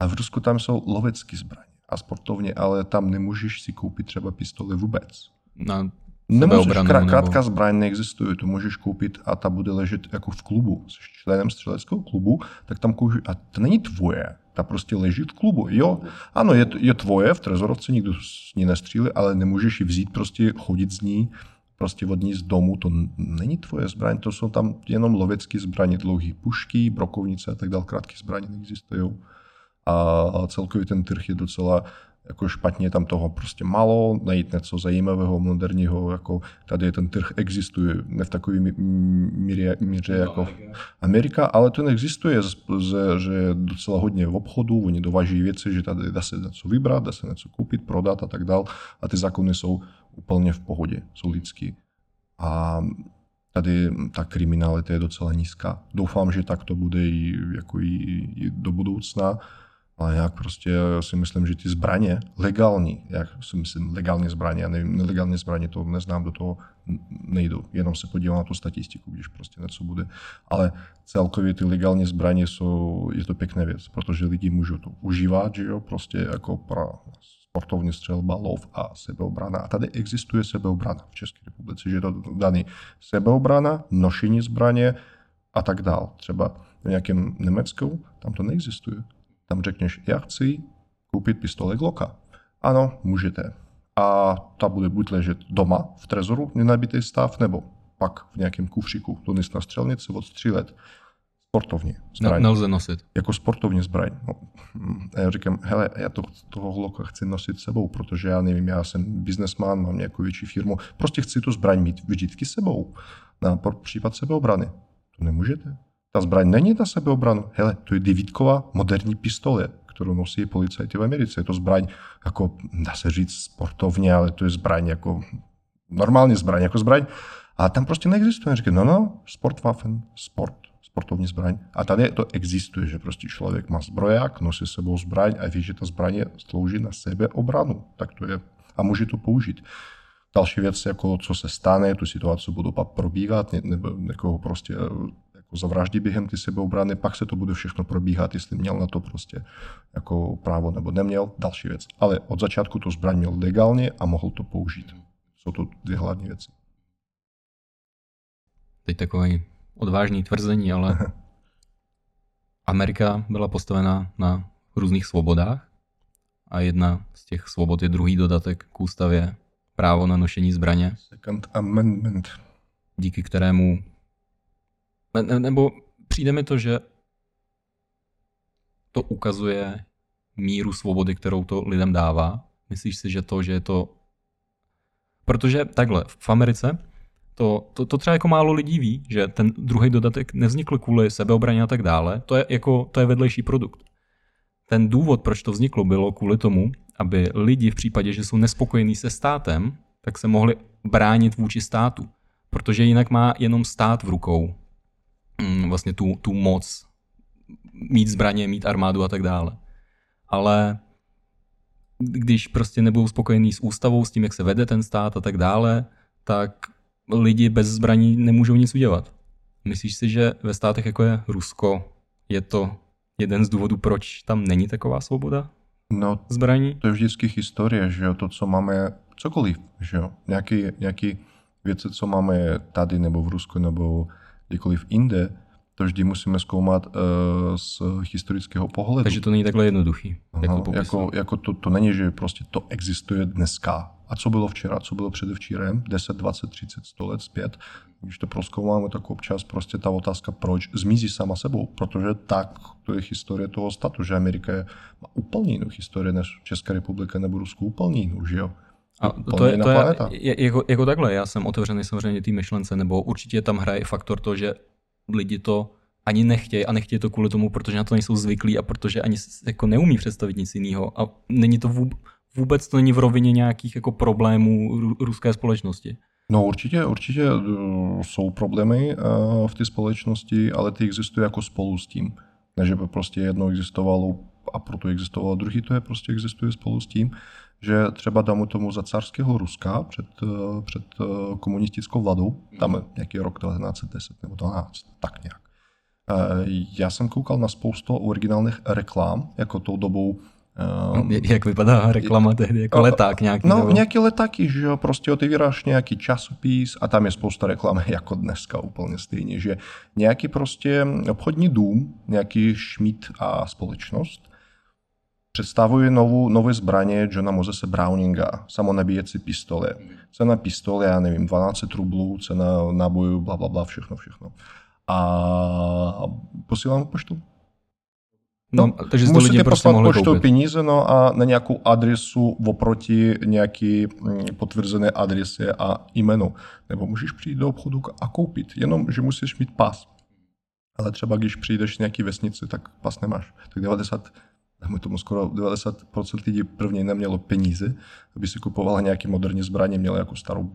A v Rusku tam jsou lovecké zbraně a sportovně, ale tam nemůžeš si koupit třeba pistole vůbec. Na Nemůžeš, krá, krátká nebo... zbraň neexistuje, to můžeš koupit a ta bude ležet jako v klubu. Jsi členem střeleckého klubu, tak tam koupíš, a to není tvoje, ta prostě leží v klubu. Jo, ano, je, je tvoje, v trezorovce nikdo s ní nestřílí, ale nemůžeš ji vzít, prostě chodit z ní prostě vodní z domu, to není tvoje zbraň, to jsou tam jenom lovecké zbraně, dlouhé pušky, brokovnice a tak dále, krátké zbraně neexistují. A celkově ten trh je docela jako špatně, tam toho prostě málo, najít něco zajímavého, moderního, jako tady ten trh existuje, ne v takové míře, míře jako Amerika, ale to neexistuje, že je docela hodně v obchodu, oni dováží věci, že tady dá se něco vybrat, dá se něco koupit, prodat a tak dále a ty zákony jsou úplně v pohodě, jsou lidský. A tady ta kriminalita je docela nízká. Doufám, že tak to bude i, jako i, i do budoucna, ale jak prostě si myslím, že ty zbraně, legální, jak si myslím, legální zbraně, já nevím, nelegální zbraně, to neznám, do toho nejdu, jenom se podívám na tu statistiku, když prostě něco bude. Ale celkově ty legální zbraně jsou, je to pěkné věc, protože lidi můžou to užívat, že jo, prostě jako pro sportovní střelba, lov a sebeobrana. A tady existuje sebeobrana v České republice, že je to daný sebeobrana, nošení zbraně a tak dál. Třeba v nějakém Německu tam to neexistuje. Tam řekneš, já chci koupit pistole Glocka. Ano, můžete. A ta bude buď ležet doma v trezoru, nenabitý stav, nebo pak v nějakém kufříku, to na střelnici odstřílet sportovně zbraň. Nelze nosit. Jako sportovní zbraň. No, a já říkám, hele, já to, toho hloka chci nosit sebou, protože já nevím, já jsem biznesman, mám nějakou větší firmu, prostě chci tu zbraň mít vždycky sebou na případ sebeobrany. To nemůžete. Ta zbraň není na sebeobranu. Hele, to je devítková moderní pistole, kterou nosí policajti v Americe. Je to zbraň, jako dá se říct sportovně, ale to je zbraň jako normální zbraň, jako zbraň. A tam prostě neexistuje. Říká, no no, sportwaffen, sport, sportovní zbraň. A tady to existuje, že prostě člověk má zbroják, nosí sebou zbraň a ví, že ta zbraň slouží na sebeobranu. Tak to je. A může to použít. Další věc, jako co se stane, tu situaci budu pak probíhat, nebo někoho prostě jako zavraždí během ty sebeobrany, pak se to bude všechno probíhat, jestli měl na to prostě jako právo nebo neměl, další věc. Ale od začátku to zbraň měl legálně a mohl to použít. Jsou to dvě hlavní věci. Teď takový odvážný tvrzení, ale Amerika byla postavena na různých svobodách a jedna z těch svobod je druhý dodatek k ústavě právo na nošení zbraně. Second Amendment. Díky kterému ne, nebo přijde mi to, že to ukazuje míru svobody, kterou to lidem dává. Myslíš si, že to, že je to... Protože takhle, v Americe to, to, to třeba jako málo lidí ví, že ten druhý dodatek nevznikl kvůli sebeobraně a tak dále. To je, jako, to je vedlejší produkt. Ten důvod, proč to vzniklo, bylo kvůli tomu, aby lidi v případě, že jsou nespokojení se státem, tak se mohli bránit vůči státu. Protože jinak má jenom stát v rukou mm, vlastně tu, tu moc mít zbraně, mít armádu a tak dále. Ale když prostě nebudou spokojení s ústavou, s tím, jak se vede ten stát a tak dále, tak lidi bez zbraní nemůžou nic udělat. Myslíš si, že ve státech jako je Rusko, je to jeden z důvodů, proč tam není taková svoboda no, zbraní? To je vždycky historie, že jo, to, co máme, cokoliv, že jo, nějaký, nějaký věci, co máme tady, nebo v Rusku, nebo kdekoliv jinde, to vždy musíme zkoumat uh, z historického pohledu. Takže to není takhle jednoduchý. Jako, jako, jako to, to není, že prostě to existuje dneska. A co bylo včera, co bylo předevčírem, 10, 20, 30, 100 let zpět, když to proskoumáme, tak občas prostě ta otázka, proč, zmizí sama sebou, protože tak to je historie toho statu, že Amerika je, má úplně jinou historii než Česká republika nebo Rusko, úplně jinou, že jo. A to je, to je, je jako, jako takhle, já jsem otevřený samozřejmě té myšlence, nebo určitě tam hraje faktor to, že lidi to ani nechtějí a nechtějí to kvůli tomu, protože na to nejsou zvyklí a protože ani jako neumí představit nic jiného. A není to vůbec, vůbec to není v rovině nějakých jako problémů ruské společnosti. No určitě, určitě e, jsou problémy e, v té společnosti, ale ty existují jako spolu s tím. Ne, že by prostě jedno existovalo a proto existovalo druhý, to je prostě existuje spolu s tím, že třeba dáme tomu za carského Ruska před, e, před komunistickou vládou, tam nějaký rok 1910 nebo 12, tak nějak. Já jsem koukal na spoustu originálních reklám, jako tou dobou Um, Jak vypadá reklama tehdy? Jako leták nějaký? No, nebo? nějaký letáky, že jo, prostě otevíráš nějaký časopis a tam je spousta reklamy jako dneska úplně stejně, že nějaký prostě obchodní dům, nějaký Schmidt a společnost představuje novou, nové zbraně Johna Mosese Browninga, samonabíjecí pistole. Cena pistole, já nevím, 12 rublů, cena nábojů, bla, bla, bla, všechno, všechno. A posílám poštu. No, takže to lidi prostě mohli poštou koupit. peníze no a na nějakou adresu oproti nějaký mm, potvrzené adrese a jméno. Nebo můžeš přijít do obchodu a koupit, jenom že musíš mít pas. Ale třeba když přijdeš v nějaký vesnici, tak pas nemáš. Tak 90, dáme tomu skoro 90% lidí prvně nemělo peníze, aby si kupovala nějaký moderní zbraně, měla jako starou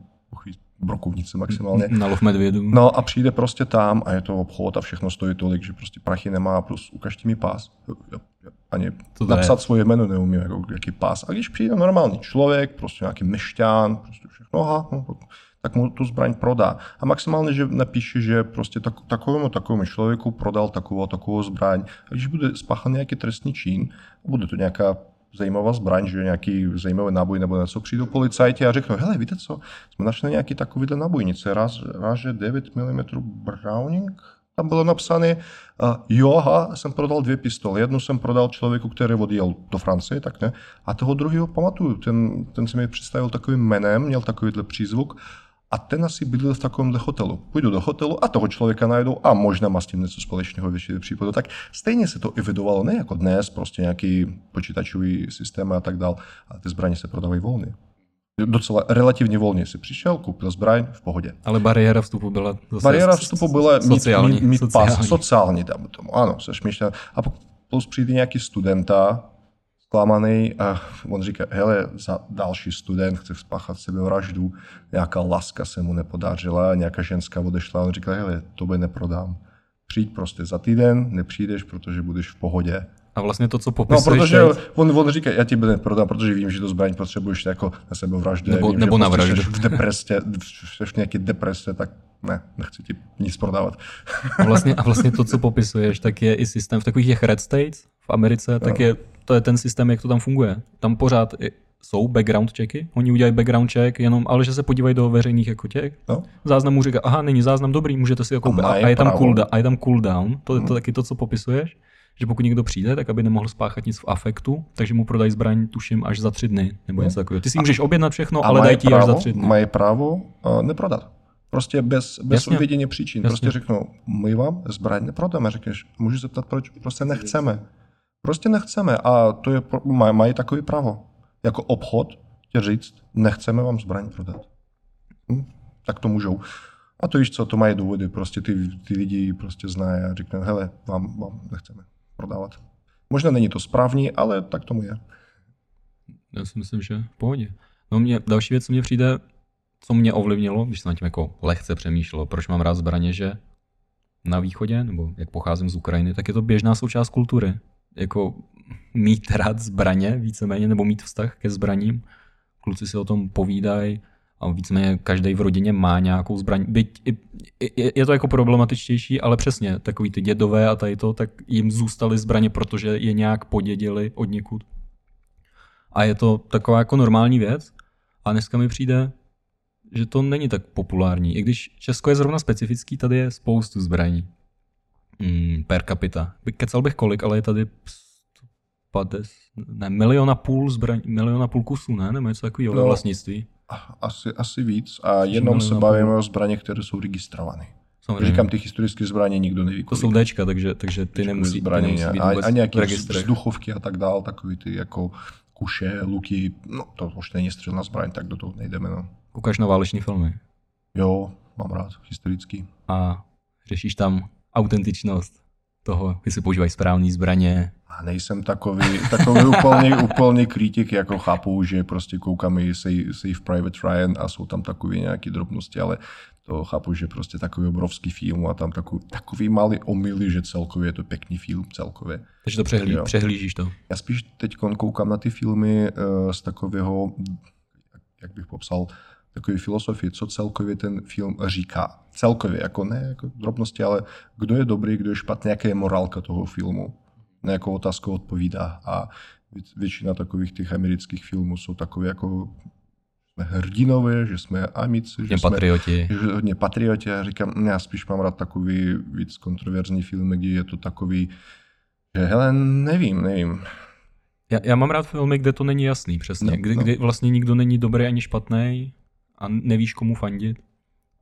brokovnici maximálně. Na lov medvědů. No a přijde prostě tam a je to obchod a všechno stojí tolik, že prostě prachy nemá, plus ukažte mi pás. Ani to napsat je. svoje jméno neumím, jako jaký pás. A když přijde normální člověk, prostě nějaký mešťán, prostě všechno, aha, no, tak mu tu zbraň prodá. A maximálně, že napíše, že prostě tak, takovému takovému člověku prodal takovou takovou zbraň. A když bude spáchat nějaký trestný čin, bude to nějaká zajímavá zbraň, že nějaký zajímavý náboj nebo něco, přijdou policajti a řeknou, hele, víte co, jsme našli nějaký takovýhle nábojnice, raz, raz 9 mm Browning, tam bylo napsané, uh, jo, aha, jsem prodal dvě pistole. Jednu jsem prodal člověku, který odjel do Francie, tak ne. A toho druhého pamatuju, ten, ten se mi představil takovým jménem, měl takovýhle přízvuk a ten asi bydlel v takovémhle hotelu. Půjdu do hotelu a toho člověka najdou a možná má s tím něco společného většině případu. Tak stejně se to evidovalo, ne jako dnes, prostě nějaký počítačový systém a tak dále, ale ty zbraně se prodávají volně. Docela relativně volně si přišel, koupil zbraň, v pohodě. Ale bariéra vstupu byla zase Bariéra vstupu byla mít, sociální, mít, mít sociální. pas, sociální, dám tomu. Ano, seš myšlen. A plus přijde nějaký studenta, zklamaný a on říká, hele, za další student chce spáchat sebevraždu, nějaká laska se mu nepodařila, nějaká ženská odešla, on říká, hele, to by neprodám. Přijď prostě za týden, nepřijdeš, protože budeš v pohodě. A vlastně to, co No, popisuješ protože teď, on, on říká, já ti bude neprodám, protože vím, že to zbraň potřebuješ jako na sebevraždu. Nebo- vím, nebo na prostě vraždu. v deprese, jsi v nějaké deprese, tak ne, nechci ti nic prodávat. a vlastně, a vlastně to, co popisuješ, tak je i systém v takových těch red states v Americe, tak je, to je ten systém, jak to tam funguje. Tam pořád jsou background checky, oni udělají background check, jenom, ale že se podívají do veřejných jako těch No. záznamů, říká, aha, není záznam dobrý, můžete si ho koupit. A, a, je tam cooldown, a je tam cooldown, to je to taky to, co popisuješ, že pokud někdo přijde, tak aby nemohl spáchat nic v afektu, takže mu prodají zbraň, tuším, až za tři dny, nebo něco takového. Ty si můžeš objednat všechno, ale dají ti až za tři dny. Mají právo uh, neprodat. Prostě bez, bez Jasně. uvědění příčin. Jasně. Prostě řeknou, my vám zbraň neprodáme. Řekneš, můžu se zeptat, proč? Prostě nechceme. Prostě nechceme a to je, pro- mají, takové právo. Jako obchod tě říct, nechceme vám zbraň prodat. Hm? Tak to můžou. A to víš co, to mají důvody. Prostě ty, ty lidi prostě znají a řeknou, hele, vám, vám nechceme prodávat. Možná není to správný, ale tak tomu je. Já si myslím, že v pohodě. No mě, další věc, co mně přijde, co mě ovlivnilo, když jsem nad tím jako lehce přemýšlel, proč mám rád zbraně, že na východě, nebo jak pocházím z Ukrajiny, tak je to běžná součást kultury. Jako mít rád zbraně víceméně, nebo mít vztah ke zbraním. Kluci si o tom povídají a víceméně každý v rodině má nějakou zbraň. Byť i- i- je, to jako problematičtější, ale přesně, takový ty dědové a tady to, tak jim zůstaly zbraně, protože je nějak podědili od někud. A je to taková jako normální věc. A dneska mi přijde, že to není tak populární. I když Česko je zrovna specifický, tady je spoustu zbraní. Mm, per capita. Kecal bych kolik, ale je tady st- pades, ne, milion a půl zbraní, milion a půl kusů, ne? Nebo něco takového No. vlastnictví. Asi, asi víc. A jenom se bavíme o zbraních, které jsou registrované. Samozřejmě. Říkám, ty historické zbraně nikdo neví. to jsou Dčka, takže, takže ty nemusí, ty zbraně, nemusí být a, a nějaké vzduchovky a tak dál, takový ty jako kuše, luky, no to už není střelná zbraň, tak do toho nejdeme. No. Koukáš na váleční filmy Jo, mám rád, historický. a řešíš tam autentičnost toho, jestli používají správné zbraně, A nejsem takový, takový úplně, úplně kritik, jako chápu, že prostě koukáme Save, Save Private Ryan a jsou tam takové nějaké drobnosti, ale to chápu, že prostě takový obrovský film a tam takový, takový malý omily, že celkově je to pěkný film celkově. takže to přehlí, Jo. přehlížíš to. Já spíš teď koukám na ty filmy eh, z takového, jak bych popsal, takové filozofie, co celkově ten film říká. Celkově, jako ne jako drobnosti, ale kdo je dobrý, kdo je špatný, jaká je morálka toho filmu. Na jakou otázku odpovídá. A většina takových těch amerických filmů jsou takové jako jsme hrdinové, že jsme amici, že jsme patrioti. že hodně patrioti. Já říkám, "Ne, já spíš mám rád takový víc kontroverzní filmy, kde je to takový, že hele, nevím, nevím. Já, já mám rád filmy, kde to není jasný, přesně. No, kdy, no. kdy vlastně nikdo není dobrý ani špatný a nevíš, komu fandit.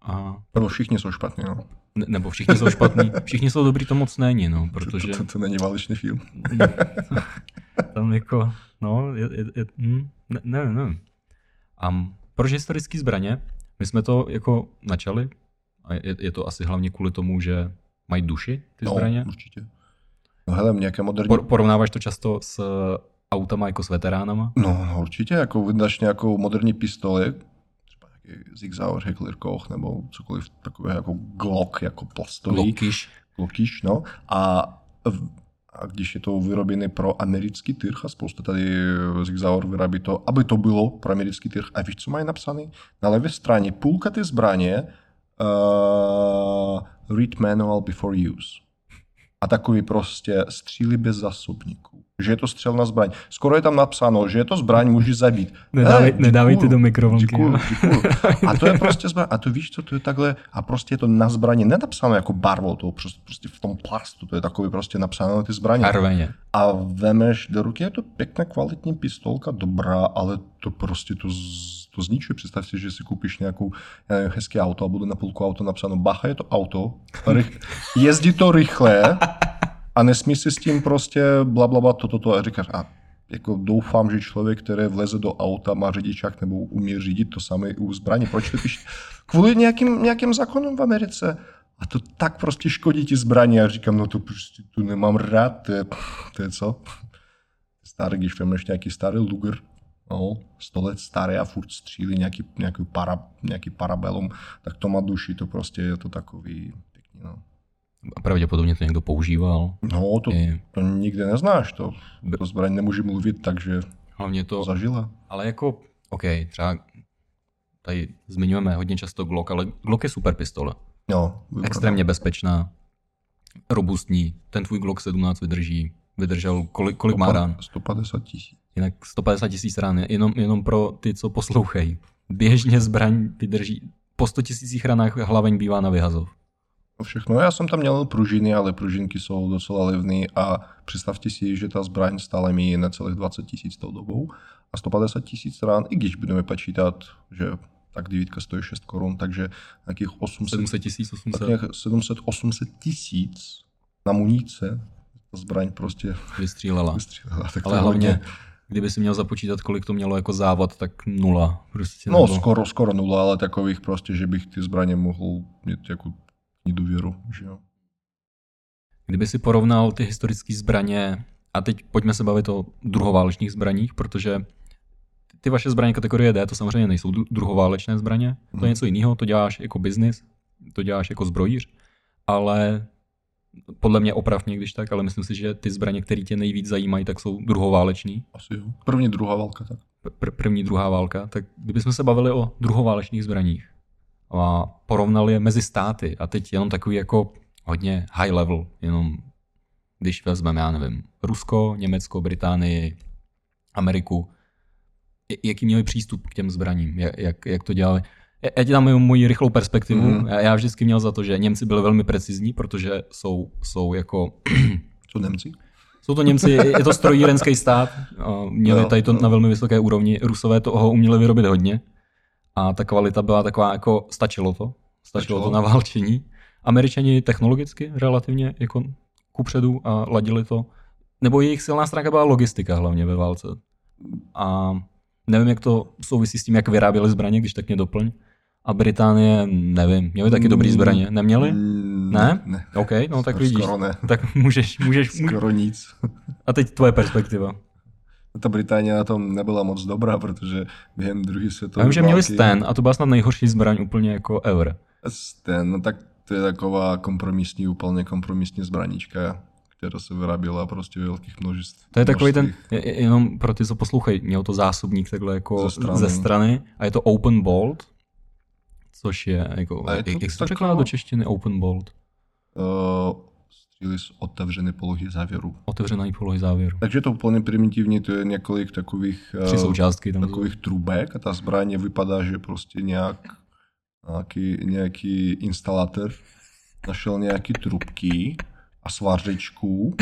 A, Nebo všichni jsou špatní, no. ne, nebo všichni jsou špatní. Všichni jsou dobrý, to moc není, no, protože To, to, to není válečný film. tam jako, no, je, je, je hm, ne, ne, ne. A proč historický zbraně? My jsme to jako načali a je, je to asi hlavně kvůli tomu, že mají duši ty no, zbraně. určitě. No hele, nějaké moderní... Por, porovnáváš to často s autama jako s veteránama? No, no, určitě, jako vydáš nějakou moderní pistoli, třeba nějaký Zig Sauer, Heckler Koch, nebo cokoliv takové jako Glock, jako plastový. Lokiš. Lokiš, no. A, a když je to vyrobené pro americký trh, a spousta tady Zig Sauer vyrábí to, aby to bylo pro americký trh. A víš, co mají napsané? Na levé straně půlka té zbraně uh, read manual before use. A takový prostě stříly bez zásobníků. Že je to střelná zbraň. Skoro je tam napsáno, že je to zbraň, můžeš zabít. Nedávej, nedávejte do mikrovlnky. Děkuju, děkuju. A to je prostě zbraň. A to víš co, to je takhle. A prostě je to na zbraně nenapsáno jako barvou, to prostě, prostě v tom plastu. To je takový prostě napsáno na ty zbraně. Arveně. A vemeš do ruky, je to pěkná kvalitní pistolka, dobrá, ale to prostě to, z- to zničuje. Představ si, že si koupíš nějakou nevím, hezké auto a bude na půlku auto napsáno, bacha, je to auto, rych, jezdí to rychle a nesmí si s tím prostě bla, bla, bla, to, to, to. A říkáš, a jako doufám, že člověk, který vleze do auta, má řidičák nebo umí řídit to samé u zbraní. Proč to píš? Kvůli nějakým, nějakým zákonům v Americe. A to tak prostě škodí ti zbraní. Já říkám, no to prostě tu nemám rád. To je, to je co? Starý, když vemeš nějaký starý Luger, no, 100 let starý a furt střílí nějaký, nějaký, para, nějaký parabelum, tak to má duši, to prostě je to takový pěkný, no. A pravděpodobně to někdo používal. No, to, to nikde neznáš, to, to zbraň nemůže mluvit, takže Hlavně to, zažila. ale jako, OK, třeba tady zmiňujeme hodně často Glock, ale Glock je super pistole. No, Extrémně bezpečná, robustní. Ten tvůj Glock 17 vydrží, vydržel kolik, kolik má rán? 150 tisíc. Jinak 150 tisíc rán, jenom, jenom pro ty, co poslouchají. Běžně zbraň vydrží, po 100 tisících ranách hlaveň bývá na vyhazov. No všechno. Já jsem tam měl pružiny, ale pružinky jsou docela levné a představte si, že ta zbraň stále mi necelých 20 tisíc tou dobou a 150 tisíc rán, i když budeme počítat, že tak devítka stojí 6 korun, takže nějakých 800, 700 tisíc, 800. tak nějak 700, 800 tisíc na munice ta zbraň prostě vystřílela. vystřílela. Tak Ale hlavně, hodně. Kdyby si měl započítat, kolik to mělo jako závod, tak nula. Prostě No, nebo- skoro, skoro nula, ale takových prostě, že bych ty zbraně mohl mít jako důvěru, že jo. Kdyby si porovnal ty historické zbraně, a teď pojďme se bavit o druhoválečných zbraních, protože ty vaše zbraně kategorie D to samozřejmě nejsou dru- druhoválečné zbraně, to Mhm. je něco jiného, to děláš jako biznis, to děláš jako zbrojíř, ale podle mě oprav mě, když tak, ale myslím si, že ty zbraně, které tě nejvíc zajímají, tak jsou druhoválečný. Asi jo. První, druhá válka, tak. pr- první, druhá válka, tak kdybychom se bavili o druhoválečných zbraních a porovnali je mezi státy a teď jenom takový jako hodně high level, jenom když vezmeme, já nevím, Rusko, Německo, Británii, Ameriku, jaký měli přístup k těm zbraním, jak, jak, jak to dělali. Já- ti dám moji rychlou perspektivu. Mm. Já, já vždycky měl za to, že Němci byli velmi precizní, protože jsou, jsou jako Co Němci? jsou to Němci, je to strojírenský stát, měli Jo, tady to jo. na velmi vysoké úrovni, Rusové toho uměli vyrobit hodně a ta kvalita byla taková jako, stačilo to, stačilo Stačilo. to na válčení. Američani technologicky relativně jako kupředu a ladili to, nebo jejich silná stránka byla logistika hlavně ve válce. A nevím, jak to souvisí s tím, jak vyráběli zbraně, když tak mě doplň. A Británie, nevím, měli taky dobrý zbraně, neměli? Mm, Ne? Ne. OK, no tak Skoro vidíš. ne. Tak můžeš, můžeš. Skoro nic. A teď tvoje perspektiva. Ta Británie na tom nebyla moc dobrá, protože během druhé světové vím, že měli Sten a to byla snad nejhorší zbraň úplně jako ever. Sten, no tak to je taková kompromisní, úplně kompromisní zbranička, která se vyráběla prostě v velkých množstvích. To je takový ten, jenom pro ty, co poslouchají, měl to zásobník takhle jako Ze strany. ze strany a je to open bolt, což je jako, je to jak, jak se to překládá do češtiny open bolt? Uh, stříly z otevřené polohy závěru. Otevřená polohy závěru. Takže to úplně primitivní, to je několik takových, Tři eh, součástky tam. jsou. takových trubek a ta zbraně vypadá, že prostě nějak, nějaký, nějaký instalatér našel nějaký trubky a svařečku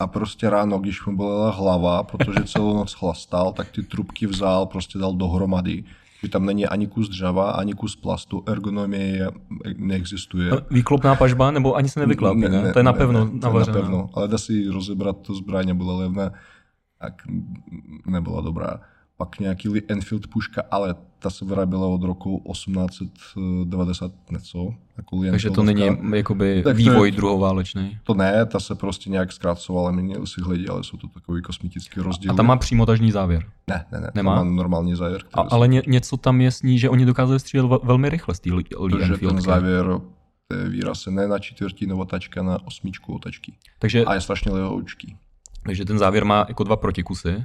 a prostě ráno, když mu bolela hlava, protože celou noc chlastal, tak ty trubky vzal, prostě dal dohromady. Že tam není ani kus dřeva, ani kus plastu, ergonomie je, neexistuje. Výklopná pažba, nebo ani se nevyklápí, ne? to je napevno to je navařené. napevno, ale dá si rozebrat to zbraně, byla levná, tak nebyla dobrá. Pak nějaký Enfield puška, ale ta se vyráběla od roku 1890 něco. Jako Takže to není jakoby Tak to vývoj druhoválečný. To ne, ta se prostě nějak zkracovala, měnili si hledí, ale jsou to takový kosmetický rozdíly. A tam má přímotažní závěr. Ne, ne, ne, Nemá? Má normální závěr. A, ale ně, něco tam je s ní, že oni dokázali střílet ve- velmi rychle z té Lee Protože ten závěr výraz ne na čtvrtinu otačka, na osmičku otačky. Takže, A je strašně lehoučký. takže ten závěr má jako dva protikusy,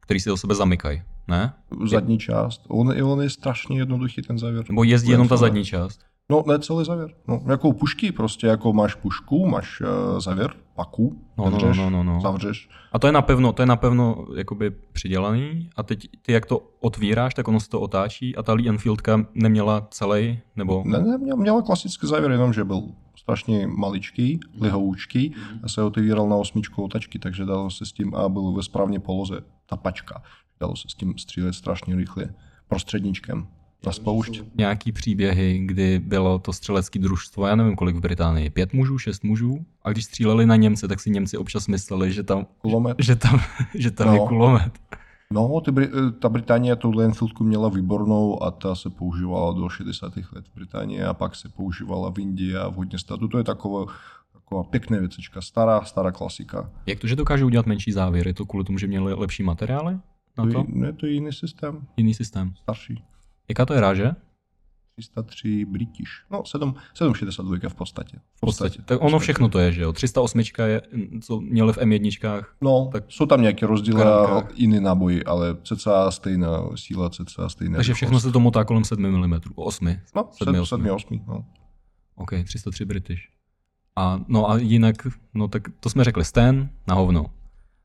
který si do sebe zamykají, ne? Zadní část. On, on je strašně jednoduchý ten závěr. Nebo jezdí jenom ta zadní část. No, ne celý závěr. No, jako pušky, prostě jako máš pušku, máš uh, závěr, paku, No, no, zavřeš, no, no, no. zavřeš. A to je napevno, to je napevno jakoby přidělaný a teď ty jak to otvíráš, tak ono se to otáčí a ta Lee Enfieldka neměla celý, nebo... Ne, ne, měl, měla klasický závěr, jenom že byl strašně maličký, lihoučký a se otevíral na osmičku otačky, takže dalo se s tím a byl ve správné poloze ta pačka. Dalo se s tím střílet strašně rychle prostředníčkem. Na spoušť. Nějaký příběhy, kdy bylo to střelecké družstvo, já nevím kolik v Británii, pět mužů, šest mužů, a když stříleli na Němce, tak si Němci občas mysleli, že tam, Kulomet. že tam, že tam No. je kulomet. No, ty, eh, ta Británie tu Lenfieldku měla výbornou a ta se používala do 60. let v Británii a pak se používala v Indii a v hodně států. To je taková, taková pěkná věcečka, stará, stará klasika. Jak to, že dokáže udělat menší závěr? Je to kvůli tomu, že měli lepší materiály na To ne, to je jiný systém, Jiný systém. starší. Jaká to je ráže? 303 British. No, 7, 762 v podstatě. V podstatě. Tak ono všechno to je, že jo? 308 je, co měli v M1, No, Tak- jsou tam nějaké rozdíly a jiný náboj, ale cca stejná síla, cca stejná takže všechno se to motá kolem 7 mm, 8. No, 7, 7, 8. 7, 8, no. OK, 303 British. A, no a jinak, no tak to jsme řekli, Stan na hovno.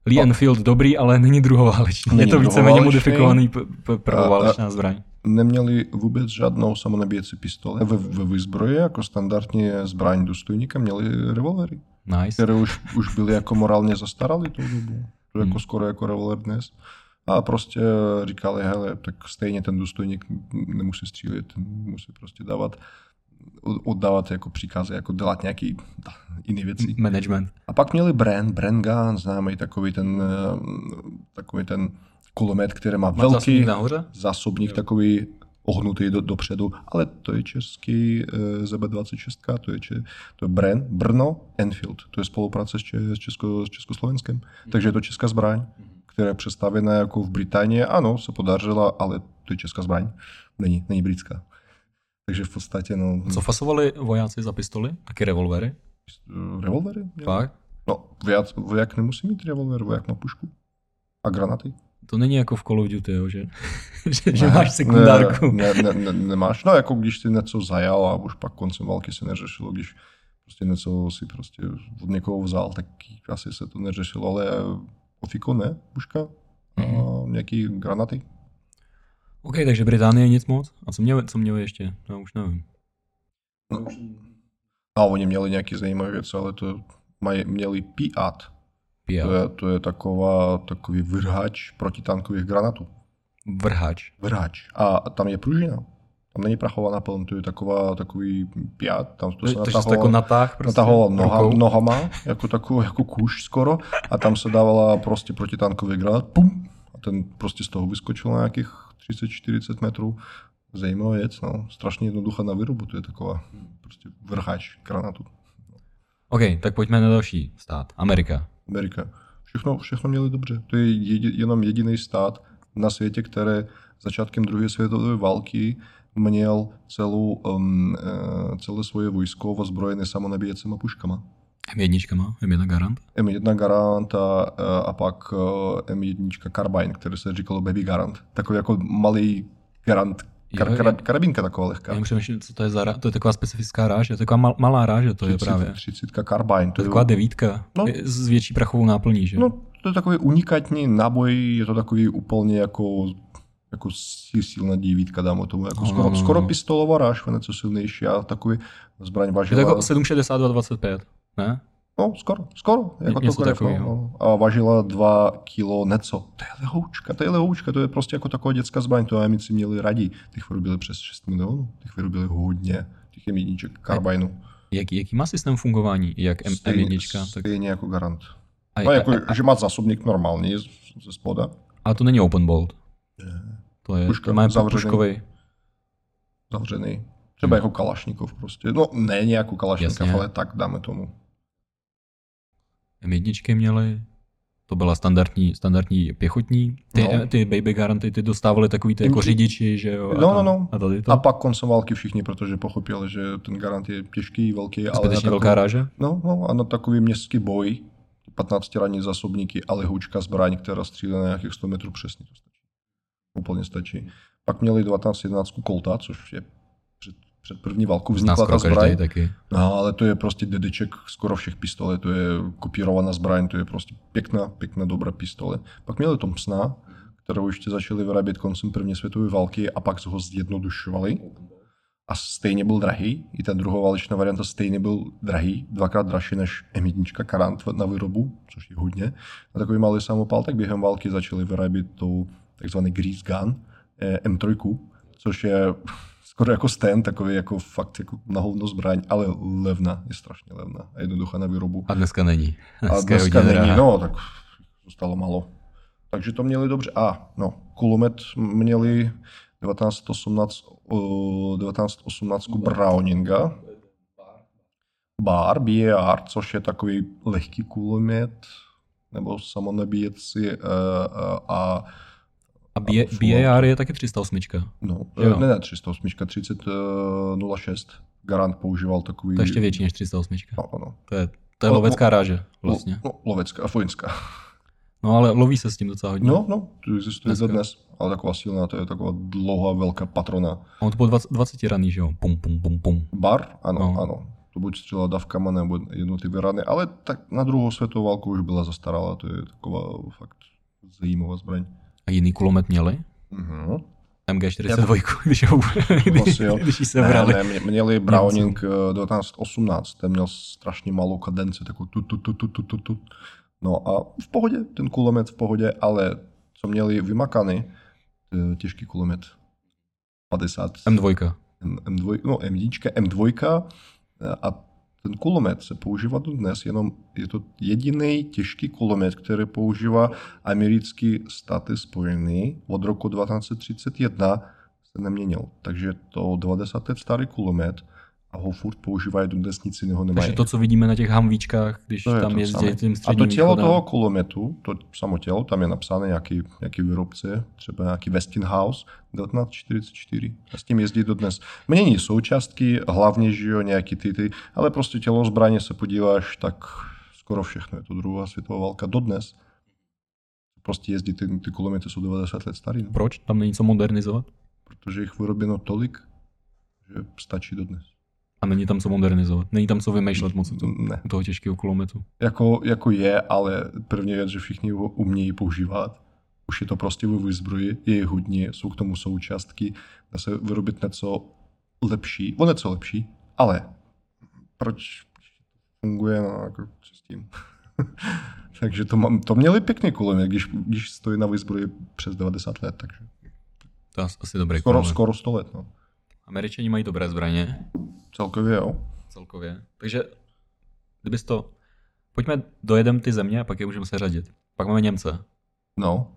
Lee. Enfield dobrý, ale není druhoválečný. Je Není to víceméně modifikovaný prvoválečná zbraň. Neměli vůbec žádnou samonabíjecí pistoli. Ve, ve výzbroji jako standardní zbraň důstojníka měli revolvery, Nice. které už, už byly jako morálně zastaralý tou dobu. To je jako Hmm. skoro jako revolver dnes. A prostě říkali, hele, tak stejně ten důstojník nemusí střílet, musí prostě dávat, oddávat jako příkazy, jako dělat nějaký jiné věci. Management. A pak měli Bren, Bren Gun, známý takový ten, eh, takový ten kulomet, který má Má velký zásobník nahoře? zásobník, takový ohnutý do, dopředu, ale to je český eh, ZB26, to je, če, to je Bren, Brno, Enfield, to je spolupráce s, če, s, Česko, s Československem, takže je to česká zbraň, která je přestavěna jako v Británii, ano, se podařila, ale to je česká zbraň, není, není britská. Takže v podstatě, no, Co fasovali vojáci za pistoli? Taky revolvery? revolvery? měli? Fakt? No, voják, voják nemusí mít revolver, voják má pušku. A granaty. To není jako v Call of Duty, jo, že, že, že máš sekundárku. Ne, ne, ne, ne, nemáš. No, jako když si něco zajal a už pak koncem války se neřešilo, když prostě něco si prostě od někoho vzal, tak asi se to neřešilo, ale ofiko ne, puška a Mhm. nějaký granaty. OK, takže Británie nic moc. A co měli, co měli ještě? Já už nevím. No. A oni měli nějaký zajímavé věci, ale to mají, měli Piat. To Pia. je, to je taková, takový vrhač protitankových granatů. Vrhač. Vrhač. A tam je pružina. Tam není prachová naplň, to je taková, takový piat, tam to se To, to jako natáh prostě natahovala noha, rukou? nohama, jako takovou, jako kůž skoro, a tam se dávala prostě protitankový granát, pum, a ten prostě z toho vyskočil na nějakých 30-40 metrů. Zajímavá věc, no. Strašně jednoduchá na výrobu, to je taková prostě vrhač granatu. OK, tak pojďme na další stát. Amerika. Amerika. Všechno, všechno měli dobře. To je jedi, jenom jediný stát na světě, který začátkem druhé světové války měl celou, um, eh, celé svoje vojsko ozbrojené samonabíjecíma puškama. M1 má? M1 Garant? M1 Garant a, a pak eh, M1 Carbine, který se říkalo Baby Garant. Takový jako malý Garant, kar, kar, karabinka taková lehká. Já přemýšlím, co to je za. To je taková specifická ráže, to je taková mal, malá ráže, to je 30, právě. 30 Carbine. To je taková devítka No. je s větší prachovou náplní, že? No, to je takový unikátní náboj, je to takový úplně jako, jako silná devítka, dáme tomu. Jako Ano, skoro, ano, skoro ano. pistolová ráž, něco silnější a takový zbraň je to vážila... jako 762 25, ne? No, skoro, skoro. Jako Něco to takového. no. A vážila 2 kilo neco. To je lehoučka, to je lehoučka, to je prostě jako taková dětská zbraň, to amici měli radí. Těch vyrobili přes 6 milionů, těch vyrobili hodně, těch jedniček karbajnu. Jaký, jaký má systém fungování, jak M, M1? Tak... Stejně jako garant. A, No, jako, a, a, že má zásobník normální ze spoda. a, to není open bolt. To je, Puška, to má zavřený. puškový. zavřený. Třeba Hmm. jako Kalašnikov prostě. No ne jako Kalašnikov, ale tak dáme tomu. M1 měli, to byla standardní, standardní pěchotní. Ty, No. ty baby garanty, ty dostávali takový ty jako řidiči, že jo? a No, tam- no, no. A tady to? A pak koncem války všichni, protože pochopili, že ten garant je těžký, velký, ale Zbytečně velká takový, ráže? no, no, a na takový městský boj, 15 ranní zásobníky a lehoučka zbraň, která střílí na nějakých 100 metrů přesně to stačí. Úplně stačí. Pak měli 1911 Kolta, což je před, první válkou vznikla ta zbraň. taky. No, ale to je prostě dedeček skoro všech pistole, to je kopírovaná zbraň, to je prostě pěkná, pěkná, dobrá pistole. Pak měli Thompsona, kterou ještě začali vyrábět koncem první světové války a pak ho zjednodušovali. A stejně byl drahý, i ta druhoválečná varianta stejně byl drahý, dvakrát dražší než M1 Karant na výrobu, což je hodně. A takový malý samopal, tak během války začali vyrábět tou takzvaný grease gun, eh, M3, což je skoro jako stand, takový jako fakt jako na hovno zbraň, ale levná, je strašně levná a jednoduchá na výrobu. A dneska není. Dneska a dneska není, drahá. no, tak zůstalo malo. Takže to měli dobře. A, no, kulomet měli 1918, 1918 Browninga, bar, BAR, což je takový lehký kulomet, nebo samonabíjecí uh, uh, a a BAR je taky 308. No, jo. ne, ne, 308, 3006. Garant používal takový... To ještě větší než 308. No, no. To je, to je lovecká ráže vlastně. No, lovecká a vojenská. No ale loví se s tím docela hodně. No, no, to existuje Dneska. dnes. Ale taková silná, to je taková dlouhá, velká patrona. A on to byl 20, 20 raný, že jo? Pum, pum, pum, pum. Bar? Ano, no. ano. To buď střela davkama nebo jednotlivé rany, ale tak na druhou světovou válku už byla zastarala, to je taková fakt zajímavá zbraň. A jiný kulomet měli? Uh-huh. MG42, když, ho, když, když ji sebrali. Ne, ne, měli Browning 1918, ten měl strašně malou kadenci, takovou tu, tu, tu, tu, tu, tu, tu. No a v pohodě, ten kulomet v pohodě, ale co měli vymakaný, těžký kulomet 50. M2. M2, no M1, M2 a ten kulomet se používá dnes, jenom je to jediný těžký kulomet, který používá americký státy spojený od roku 1931 se neměnil. Takže to 20 let starý kulomet, a ho furt používají dnes nic jiného nemají. Takže to, co vidíme na těch hamvíčkách, když to tam jezdí tím středním A to tělo východem. toho kulometu, to samo tělo, tam je napsané nějaký, nějaký výrobce, třeba nějaký Westinghouse 1944. A s tím jezdí do dnes. Mění součástky, hlavně, že jo, nějaký ty, ty, ale prostě tělo zbraně se podíváš, tak skoro všechno je to druhá světová válka dodnes. Prostě jezdí, ty, ty kulomety jsou 90 let starý. No. Proč? Tam není co modernizovat? Protože jich vyrobeno tolik, že stačí dodnes. A není tam co modernizovat. Není tam co vymýšlet moc to, ne. u toho těžkého kulometu. Jako, jako je, ale první věc, že všichni ho umějí používat. Už je to prostě ve zbroji, je hodně, jsou k tomu součástky, dá se vyrobit něco lepší, o něco lepší, ale proč funguje, no jako s tím. takže to, mám, to měli pěkný kulomet, když, když stojí na výzbroji přes 90 let, takže. To je asi dobrý skoro, skoro 100 let, no. Američani mají dobré zbraně. Celkově jo. Celkově. Takže kdybys to... Pojďme, dojedem ty země a pak je můžeme seřadit. Pak máme Němce. No.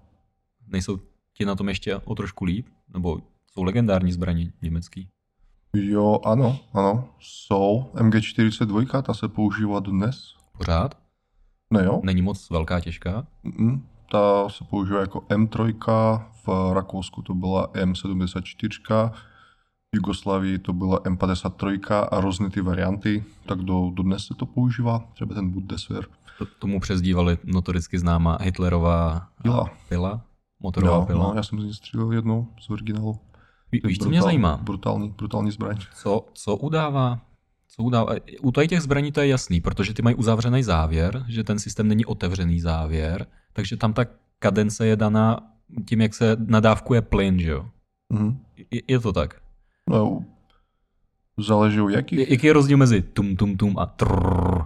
Nejsou ti na tom ještě o trošku líp? Nebo jsou legendární zbraně německý? Jo, ano, ano. Jsou. MG42, ta se používá dnes. Pořád? No jo. Není moc velká, těžká? Mm, ta se používá jako M3, v Rakousku to byla M74, Jugoslávii to byla M53 a různé ty varianty, tak do, do dnes se to používá, třeba ten Bundeswehr. To, tomu přezdívali notoricky známá Hitlerová pila, pila motorová no, pila. No, já jsem z ní střílel jednou z originálu. Ví, víš, co mě zajímá? Brutální, brutální zbraň. Co, co udává co udává? U tady těch zbraní to je jasný, protože ty mají uzavřený závěr, že ten systém není otevřený závěr, takže tam ta kadence je daná tím, jak se nadávkuje plyn, že jo? Mm-hmm. Je, je to tak? No, záleží u jakých. Jaký je rozdíl mezi tum tum tum a trrr?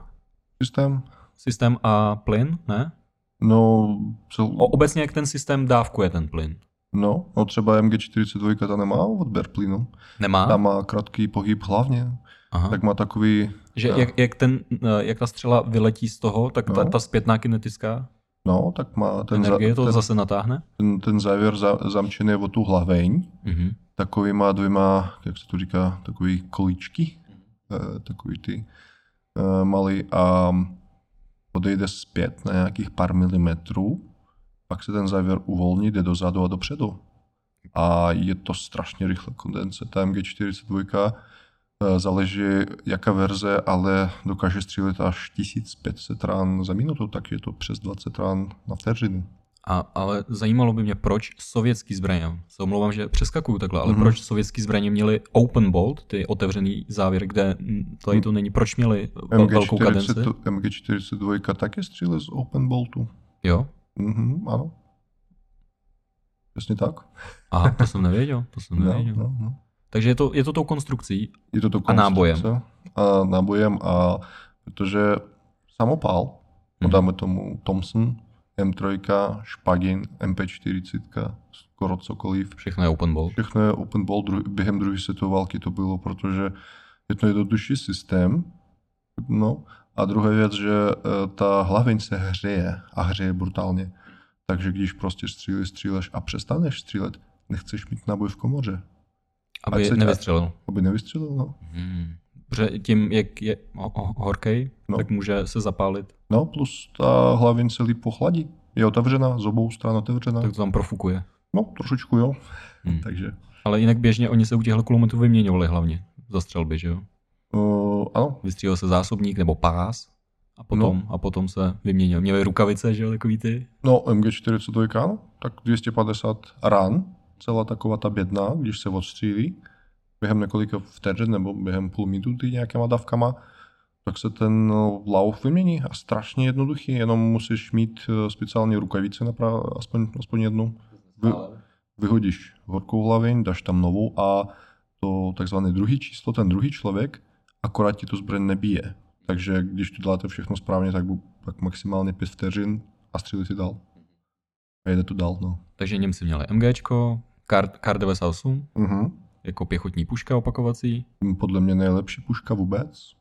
Systém. Systém a plyn, ne? No, cel... o, obecně jak ten systém dávkuje ten plyn? No, no třeba MG42 ta nemá odběr plynu. Nemá? Tam má krátký pohyb hlavně. Aha. Tak má takový... Že jak, jak, ten, eh, jak ta střela vyletí z toho, tak no. ta, ta zpětná kinetická No, tak má ten... Energie to ten, zase natáhne? Ten, ten závěr za, zamčený o tu hlaveň. Mm-hmm takovýma dvěma, jak se to říká, takový kolíčky, eh, takový ty eh, malý a odejde zpět na nějakých pár milimetrů, pak se ten závěr uvolní, jde dozadu a dopředu. A je to strašně rychle kondence. Ta MG42 eh, záleží jaká verze, ale dokáže střílet až 1500 rán za minutu, tak je to přes 20 rán na vteřinu. A, ale zajímalo by mě, proč sovětský zbraně, se omlouvám, že přeskakuju takhle, ale mm-hmm. proč sovětský zbraně měli open bolt, ty otevřený závěr, kde tady to není, proč měli MG40, velkou kadenci? MG42 taky stříle z open boltu. Jo? Mm-hmm, ano. Přesně tak. Aha, to jsem nevěděl, to jsem nevěděl. No, no, no. Takže je to, je to tou konstrukcí je to tou konstrukce a nábojem. A nábojem a protože samopál, mm-hmm. dáme tomu Thompson, M3, Špagin, MP40, skoro cokoliv. Všechno je open ball. Všechno je open ball, dru- během druhé světové války to bylo, protože je to jednodušší systém. No, a druhá věc, že eh, ta hlaveň se hřeje a hřeje brutálně. Takže když prostě střílíš, stříleš a přestaneš střílet, nechceš mít náboj v komoře, Aby Ať se- nevystřelil. aby nevystřelil, no. Hmm. Protože tím, jak je ho- ho- horkej, No. tak může se zapálit. No, plus ta hlaveň se líp ochladí. Je otevřená, z obou stran otevřená. Tak to tam profukuje. No, trošičku jo. Hmm. Takže, Ale jinak běžně oni se u těchto kulometů vyměňovali hlavně za střelby, že jo? uh, ano, Vystřílel se zásobník nebo pás a potom, No. a potom se vyměnil. Měli rukavice, že jo, takový ty. no MG42, ano, tak 250 ran, celá taková ta bědna, když se odstřílí, během několika vteřin nebo během půl minuty nějakýma dávkama, tak se ten lauf vymění a strašně jednoduchý, jenom musíš mít eh, speciální rukavice, napra- aspoň, aspoň jednu. Vy, vyhodíš horkou hlaveň, dáš tam novou a to takzvané druhý číslo, ten druhý člověk, akorát ti tu zbraň nebije. Takže když to děláte všechno správně, tak, bu- tak maximálně 5 vteřin a střílí si dál. A jede to dál, no. Takže Němci měli MGčko, Kar, Kar 98, Mhm. jako pěchotní puška opakovací. Podle mě nejlepší puška vůbec.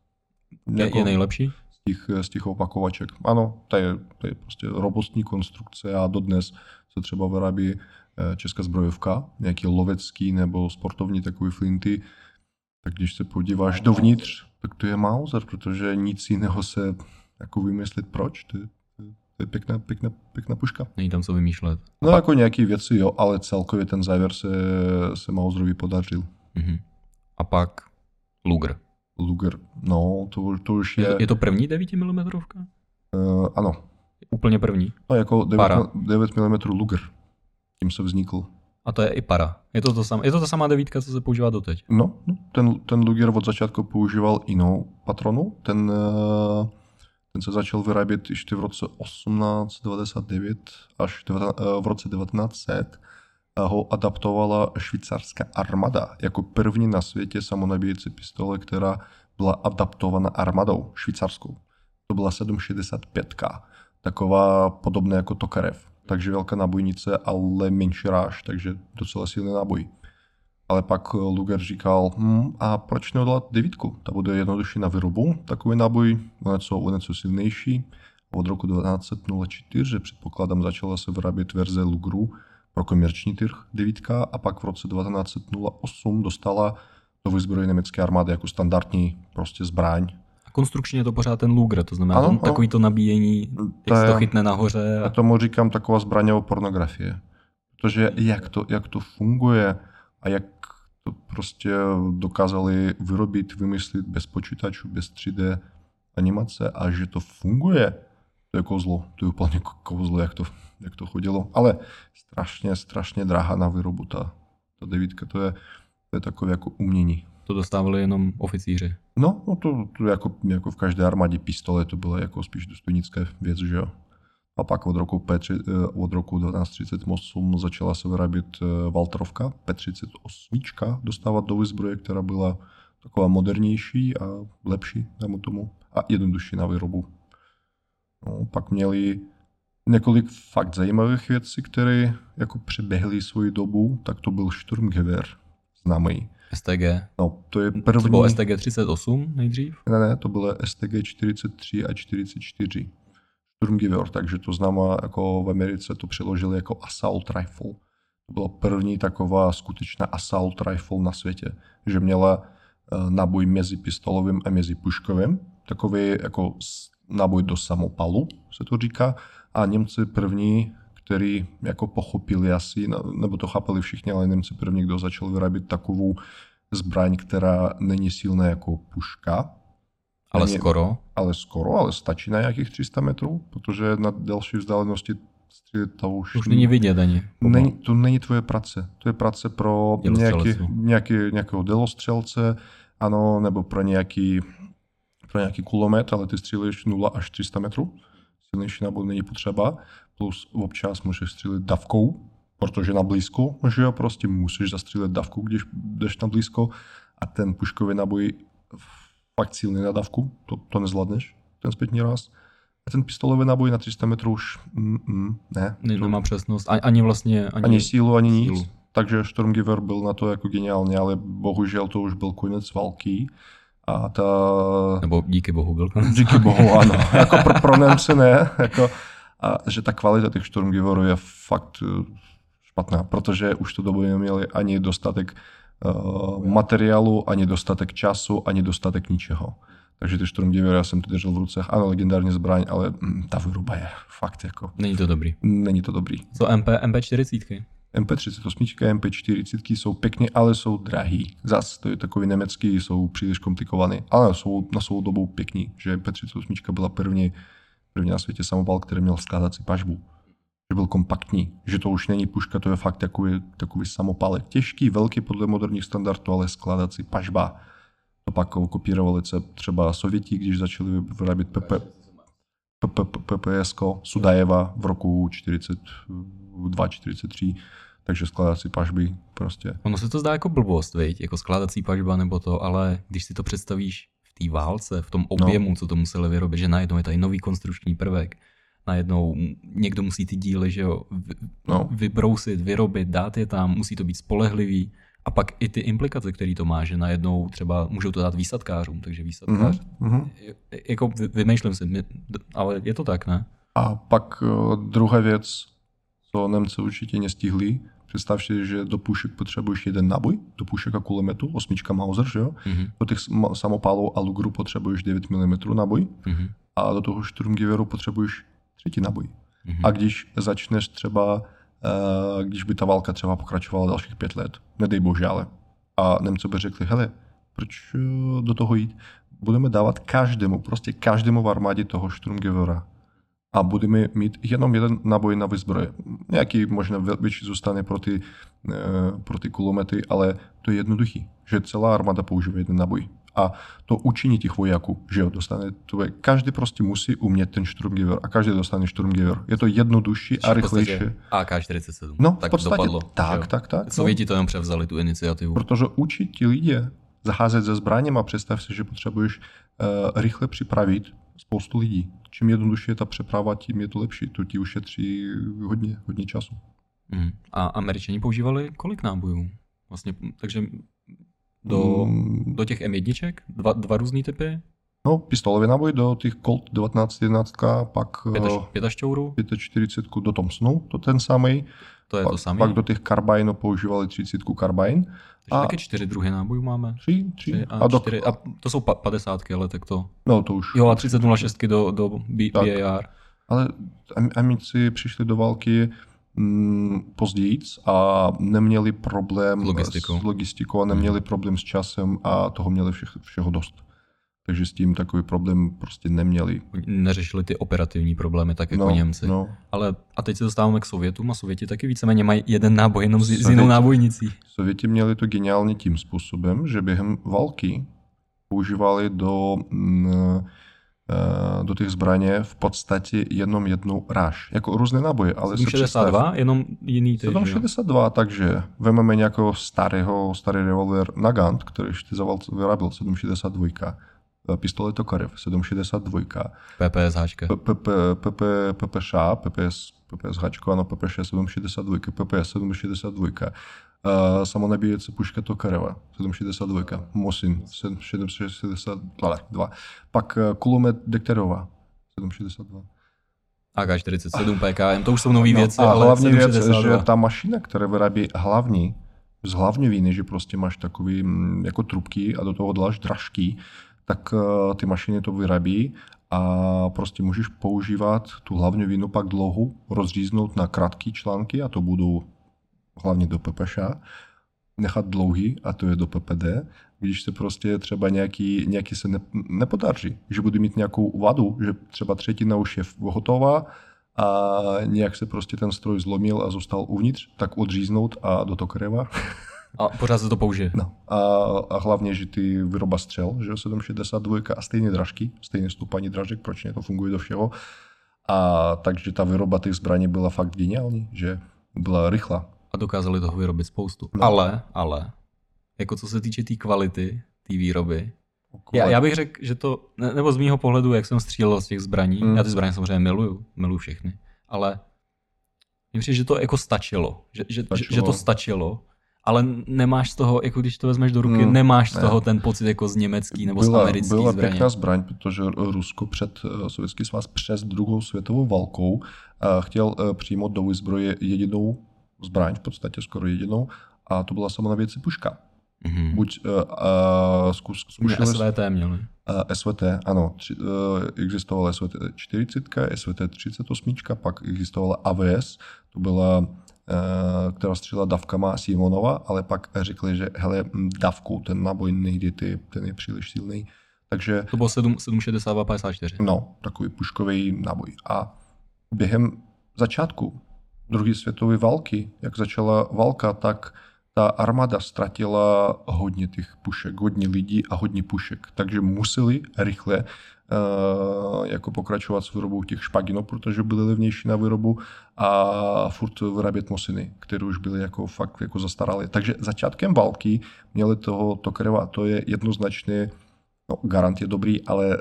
Je, Jako je nejlepší. z těch, z těch opakovaček. Ano, to je, to je prostě robustní konstrukce a dodnes se třeba vyrábí eh, česká zbrojovka, nějaký lovecký nebo sportovní takový flinty, tak když se podíváš dovnitř, tak to je Mauser, protože nic jiného se jako vymyslet proč, to je, to je, pěkná, pěkná, pěkná puška. Není tam co vymýšlet. No jako nějaký věci jo, ale celkově ten závěr se, se Mauserovi podařil. Mhm. A pak Luger. Luger, no to, to už Je, je, to, je to první 9 mm? uh, ano, Úplně první. no jako 9, Para. 9 mm Luger, tím se vznikl. A to je i para. Je to, to sam, je to ta samá devítka, co se používá doteď. No, no, ten, ten Luger od začátku používal jinou patronu. Ten, eh, ten se začal vyrábět ještě v roce 1899 až eh, v roce 1900 a ho adaptovala švýcarská armáda jako první na světě samonabíjecí pistole, která byla adaptována armádou švýcarskou. To byla 765, taková podobná jako Tokarev. Takže velká nábojnice, ale menší ráž, takže docela silný náboj. Ale pak Luger říkal, hm, a proč neudělat devítku? Ta bude jednodušší na výrobu, takový náboj, o něco, o něco silnější. Od roku 1904, předpokládám, začala se vyrábět verze Lugru pro komerční trh devítka a pak v roce 1908 dostala do vyzbroje německé armády jako standardní prostě zbraň. A konstrukčně je to pořád ten Luger, to znamená Ano, ano, takový to nabíjení, To jak se to chytne nahoře. Já A... tomu říkám taková zbraňová pornografie. Protože jak to, jak to funguje a jak to prostě dokázali vyrobit, vymyslet bez počítačů, bez 3D animace a že to funguje, to je kozlo. To je úplně ko- kozlo, jak to, jak to chodilo. Ale strašně, strašně drahá na výrobu ta, ta devítka. To je, to je takové jako umění. To dostávali jenom oficíři. No, no to, to jako, jako v každé armádě pistole to byla jako spíš důstojnická věc, že jo. A pak od roku, P3, eh, od roku 1938 začala se vyrábět eh, Walterovka P38, dostávat do výzbroje, která byla taková modernější a lepší, dejme tomu, a jednodušší na výrobu. No, pak měli několik fakt zajímavých věcí, které jako přeběhly svoji dobu, tak to byl Sturmgewehr, známý. STG. No, to je To první... bylo STG 38 nejdřív. Ne, ne, to bylo STG 43 a 44. Sturmgewehr, takže to znamená, jako v Americe to přeložili jako assault rifle. To byla první taková skutečná assault rifle na světě, že měla eh, náboj mezi pistolovým a mezi puškovým, takový jako náboj do samopalu, se to říká, a Němci první, který jako pochopili asi, no, nebo to chápali všichni, ale Němci první, kdo začal vyrábět takovou zbraň, která není silná jako puška, Ale Není- skoro. ale skoro, ale stačí na nějakých 300 metrů, protože na delší vzdálenosti to už, už není vidět ani. Není, to není tvoje práce. To je práce pro nějaký, nějaký, nějakého dělostřelce, ano, nebo pro nějaký, pro nějaký kulomet, ale ty střílíš 0 až 300 metrů. Silnější náboj není potřeba. Plus občas můžeš střílet davkou, protože na blízko, že jo, prostě musíš zastřílet davku, když jdeš na blízko a ten puškový náboj fakt silný na davku, to, to nezvládneš, ten zpětný raz. A ten pistolový náboj na 300 metrů už mm, mm, ne. Ne, nemá přesnost. A- Ani vlastně... Ani, Ani sílu, ani nic. sílu. Takže Sturmgewehr byl na to jako geniální, ale bohužel to už byl konec války. A ta... Nebo díky bohu byl konec. Díky bohu, ano. jako pro, pro Němce ne. Jako, a že ta kvalita těch Sturmgewehrů je fakt eh, špatná, protože už tu dobu neměli ani dostatek materiálu, ani dostatek času, ani dostatek ničeho. Takže ty Sturmgewery, já jsem to držel v ruce, ano, legendární zbraň, ale mm, ta výroba je fakt jako, Není to dobrý. není to dobrý. Co MP, MP40? MP38, MP40 jsou pěkně, ale jsou drahý. Zas, to je takový německý, jsou příliš komplikovaný, ale jsou na svou dobu pěkný, že MP38 byla první, první na světě samopal, který měl skládací pažbu. Že byl kompaktní, že to už není puška, to je fakt takový, takový samopalek. Těžký, velký podle moderních standardů, ale skládací pažba. To pak kopírovali se třeba Sověti, když začali vyrábět PP, PPS Sudajeva v roku 42-43, takže skládací pažby prostě. Ono se to zdá jako blbost, viď? jako skládací pažba nebo to, ale když si to představíš v té válce, v tom objemu, no. co to museli vyrobit, že najednou je tady nový konstrukční prvek, najednou někdo musí ty díly že jo, vy, No. vybrousit, vyrobit, dát je tam, musí to být spolehlivý. A pak i ty implikace, které to má, že najednou třeba můžou to dát výsadkářům, takže výsadkář, Mhm. jako vy- vymýšlím si, my- ale je to tak, ne? A pak eh, druhá věc, co Němci určitě nestihli, představ si, že do pušek potřebuješ jeden náboj, do pušek a kulometu, osmička Mauser, že jo? Mhm, Do těch samopálů a Lugru potřebuješ 9 mm náboj mhm, a do toho Sturmgeweru potřebuješ třetí náboj. mhm. A když začneš třeba, eh, když by ta válka třeba pokračovala dalších pět let, nedej bože, ale. A Němci by řekli, hele, proč eh, do toho jít? Budeme dávat každému, prostě každému v armádě toho Sturmgewehra. A budeme mít jenom jeden náboj na výzbroje. Nějaký možná vě- větší zůstane pro ty, eh, pro ty kulomety, ale to je jednoduchý, že celá armáda používá jeden náboj. A to učiní těch vojáků, že jo, dostane to, každý prostě musí umět ten Sturmgewehr a každý dostane Sturmgewehr. Je to jednodušší a V rychlejší. AK-47. No, v tak podstatě dopadlo. tak, jo? tak, tak. no. Sověti to jenom převzali, tu iniciativu. Protože učit ti lidi zacházet se zbraněm a představ si, že potřebuješ uh, rychle připravit spoustu lidí. Čím jednodušší je ta přeprava, tím je to lepší. To ti ušetří hodně, hodně času. Mhm. A američani používali kolik nábojů? Vlastně, takže do, Mm, do těch M1, dva, dva různý typy, no, pistolový náboj do těch Colt 1911, pak pět, až, uh, pět až čourů, 45 do Thompsonu, to ten samý. to je pak, to samé. Pak do těch Carbine používali 30 Carbine. Takže a- taky čtyři druhy nábojů máme. Tři, tři. Tři a, A, do, čtyři, a to jsou pa, padesátky, ale tak to... no, to už. Jo, a 3006 do, do B, Tak. BAR. Ale Am- Amici přišli do války později a neměli problém S logistikou. s logistikou a neměli problém s časem a toho měli všech, všeho dost. Takže s tím takový problém prostě neměli. Neřešili ty operativní problémy tak jako no, Němci. No. Ale a teď se dostáváme k Sovětům a Sověti taky víceméně mají jeden náboj jenom s, s Sověti- jinou nábojnicí. Sověti měli to geniálně tím způsobem, že během války používali do, mm, eh, do těch zbraně v podstatě jenom jednu ráž. Jako různé náboje, ale se představ- 762, jenom jiný ty, že jo? 762, takže vezmeme nějakého starého, starý revolver Nagant, který ještě vyráběl 762, eh, pistolet Tokarev 762, PPSHčka. PP, PP, PPŠ, PPS, PPS Hačko, ano, PPŠ 762, PPS 762, samonabíjecí puška Tokareva 762, Mosin 762, pak eh, kulomet Dekterova 762. AK-47, PKM, to už jsou nové věci, No, a ale hlavní věc, 762. že ta mašina, která vyrábí hlavní, z hlavňoviny, že prostě máš takový mm, jako trubky a do toho dáš dražky, tak eh, ty mašiny to vyrábí a prostě můžeš používat tu hlavňovinu pak dlouho rozříznout na krátké články a to budou hlavně do PPŠ, nechat dlouhý a to je do PPD, když se prostě třeba nějaký, nějaký se ne, nepodaří, že bude mít nějakou vadu, že třeba třetina už je hotová a nějak se prostě ten stroj zlomil a zůstal uvnitř, tak odříznout a do tokreva. A pořád se to použije. No. A, a hlavně, že ty výroba střel, že jo, 762 a stejné dražky, stejné stupaní dražek, proč ne, to funguje do všeho. A takže ta výroba těch zbraní byla fakt geniální, že byla rychlá. A dokázali toho vyrobit spoustu. No. Ale, ale, jako co se týče té tý kvality, té výroby, Já, já bych řekl, že to, nebo z mýho pohledu, jak jsem střílel z těch zbraní, Mm. já ty zbraně samozřejmě miluju, miluju všechny, ale mně přijde, že to jako stačilo, že, že, že, Stačilo. že to stačilo, ale nemáš z toho, jako když to vezmeš do ruky, Mm, nemáš z ne. toho ten pocit jako z německý nebo z byla, americký byla zbraně. pěkná zbraň, protože Rusko před eh, Sovětský svaz přes druhou světovou válkou eh, chtěl eh, přijmout do výzbroje jedinou zbraň, v podstatě skoro jedinou, a to byla samonabíjecí puška. Mhm. Buď uh, uh, zkus, zkušili SVT měli. Uh, SVT, ano, tři, uh, existovala SVT 40, SVT 38, pak existovala AVS, to byla, uh, která střílela davkama Simonova, ale pak řekli, že hele, hm, davkou ten náboj nejde, ty, ten je příliš silný. Takže To bylo 7, 762 54. no, takový puškový náboj. A během začátku druhé světové války, jak začala válka, tak ta armáda ztratila hodně těch pušek, hodně lidí a hodně pušek. Takže museli rychle uh, jako pokračovat s výrobou těch špaginů, protože byly levnější na výrobu a furt vyrábět mosiny, které už byly jako fakt jako zastaralé. Takže začátkem války měli toho Tokareva, to je jednoznačně, no garant je dobrý, ale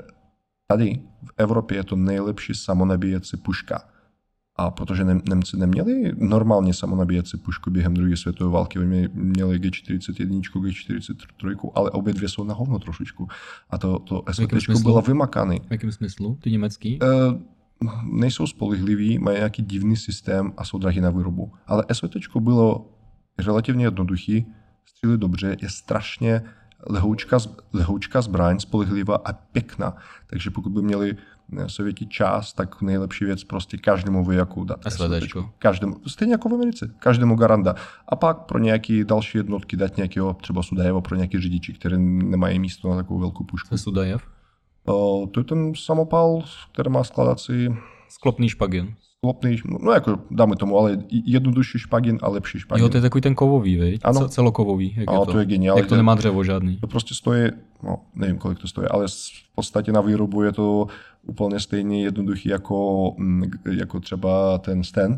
tady v Evropě je to nejlepší samonabíjecí puška. A protože Nem- Němci neměli normálně samonabíjecí pušku během druhé světové války, oni měli G41, G43, ale obě dvě jsou na hovno trošičku. A to, to SVT bylo vymakaný. V jakém smyslu? Ty německý? E, nejsou spolehliví, mají nějaký divný systém a jsou drahý na výrobu. Ale SVT bylo relativně jednoduchý, střílí dobře, je strašně lehoučka, lehoučka zbraň, spolehlivá a pěkná. Takže pokud by měli Sověti čas, tak nejlepší věc prostě každému vojaku dát. SVTčko. Každému, stejně jako v Americe, každému garanda. A pak pro nějaké další jednotky dát nějakého třeba Sudajevo pro nějaké řidiči, které nemají místo na takovou velkou pušku. Je Sudajev? O, to je ten samopal, který má skladací Sklopný špagin. sklopný, no jako dáme tomu, ale jednodušší špagin a lepší špagin. Jo, to je takový ten kovový, viď? Ano. Ce- Celokovový. Jak A je to to? je geniální. Jak to nemá dřevo žádný. To prostě stojí, no nevím, kolik to stojí, ale v podstatě na výrobu je to úplně stejně jednoduchý jako, mm, jako třeba ten Sten,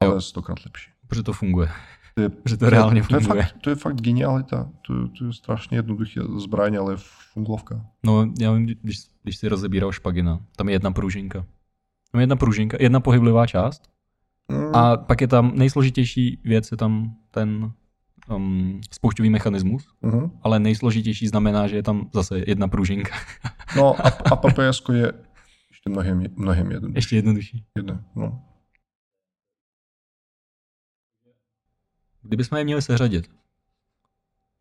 ale Jo. stokrát lepší. Protože to funguje. To je, Že to reálně to je, funguje. fakt, to je fakt genialita. To, je- to je strašně jednoduchý zbraň, ale fungovka. No, já vím, když, když si rozebíral špagina, tam je jedna pružinka. Tam je jedna pružinka, jedna pohyblivá část Mm, a pak je tam nejsložitější věc, je tam ten um, spoušťový mechanismus, mhm. ale nejsložitější znamená, že je tam zase jedna pružinka. No a, a PPS je ještě mnohem, mnohem jednodušší. Ještě jednodušší. Jedno, no. Kdybychom je měli seřadit,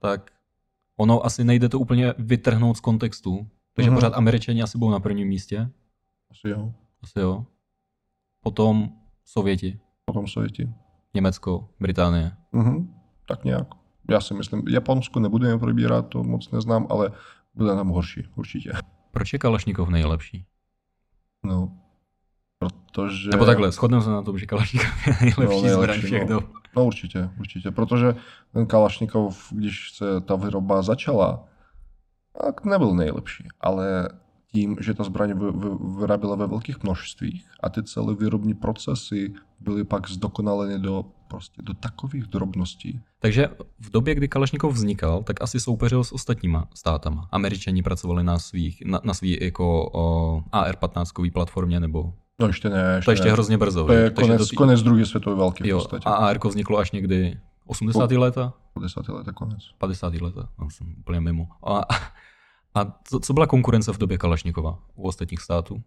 tak ono asi nejde to úplně vytrhnout z kontextu. Takže Mhm. pořád američani asi budou na prvním místě. Asi jo. Asi jo. Potom Sověti, Potom Sověti. Německo, Británie. Mhm. Tak nějak. Já si myslím, Japonsko nebudeme probírat, to moc neznám, ale bude nám horší, určitě. Proč je Kalašnikov nejlepší? No, protože... Nebo takhle, shodneme se na tom, že Kalašnikov je nejlepší No, zbraň všech no. dob. No určitě, určitě, protože ten Kalašnikov, když se ta výroba začala, tak nebyl nejlepší, ale tím, že ta zbraň vy, vy, vyráběla ve velkých množstvích a ty celé výrobní procesy byly pak zdokonaleny do, prostě do takových drobností. Takže v době, kdy Kalašnikov vznikal, tak asi soupeřil s ostatníma státama. Američani pracovali na svých, na, na svý jako o, AR-15 platformě, nebo No ještě ne, ještě to ještě ne. hrozně brzo. To je? Takže konec, tý- konec druhé světové války v Jo, podstatě. a AR vzniklo až někdy 80. léta? 50 let a konec. 50. leta, no, jsem úplně mimo. A, a co, co byla konkurence v době Kalašnikova u ostatních států?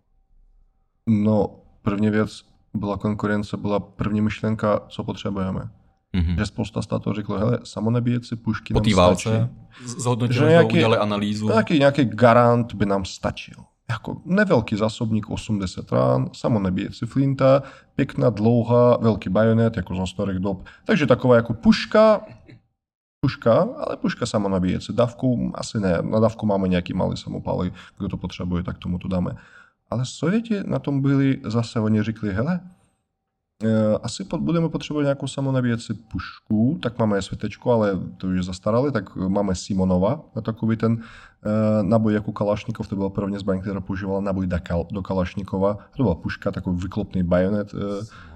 No, první věc byla konkurence, byla první myšlenka, co potřebujeme. Mhm. Že spousta států řeklo, hele, samonabíjecí pušky Po nám té stačí. válce zhodnotili, Že nějaký- udělali analýzu. Nějaký, nějaký garant by nám stačil. Jako nevelký zásobník 80 rán, samonabíjecí flinta, pěkná, dlouhá, velký bajonet, jako z starých dob. Takže taková jako puška, puška, ale puška samonabíjecí. Dávku asi ne. Na dávku máme nějaký malý samopaly, kdo to potřebuje, tak tomu to dáme. Ale Sověti na tom byli zase, oni řekli, hele, asi pod- budeme potřebovat nějakou samonabíjecí pušku, tak máme SVT, ale to už je zastaralé, tak máme Simonova, na takový ten eh, náboj jako Kalašnikov, to byla první zbraň, která používala náboj do, kal, do Kalašnikova. To byla puška, takový vyklopný bajonet. eh, Simonov.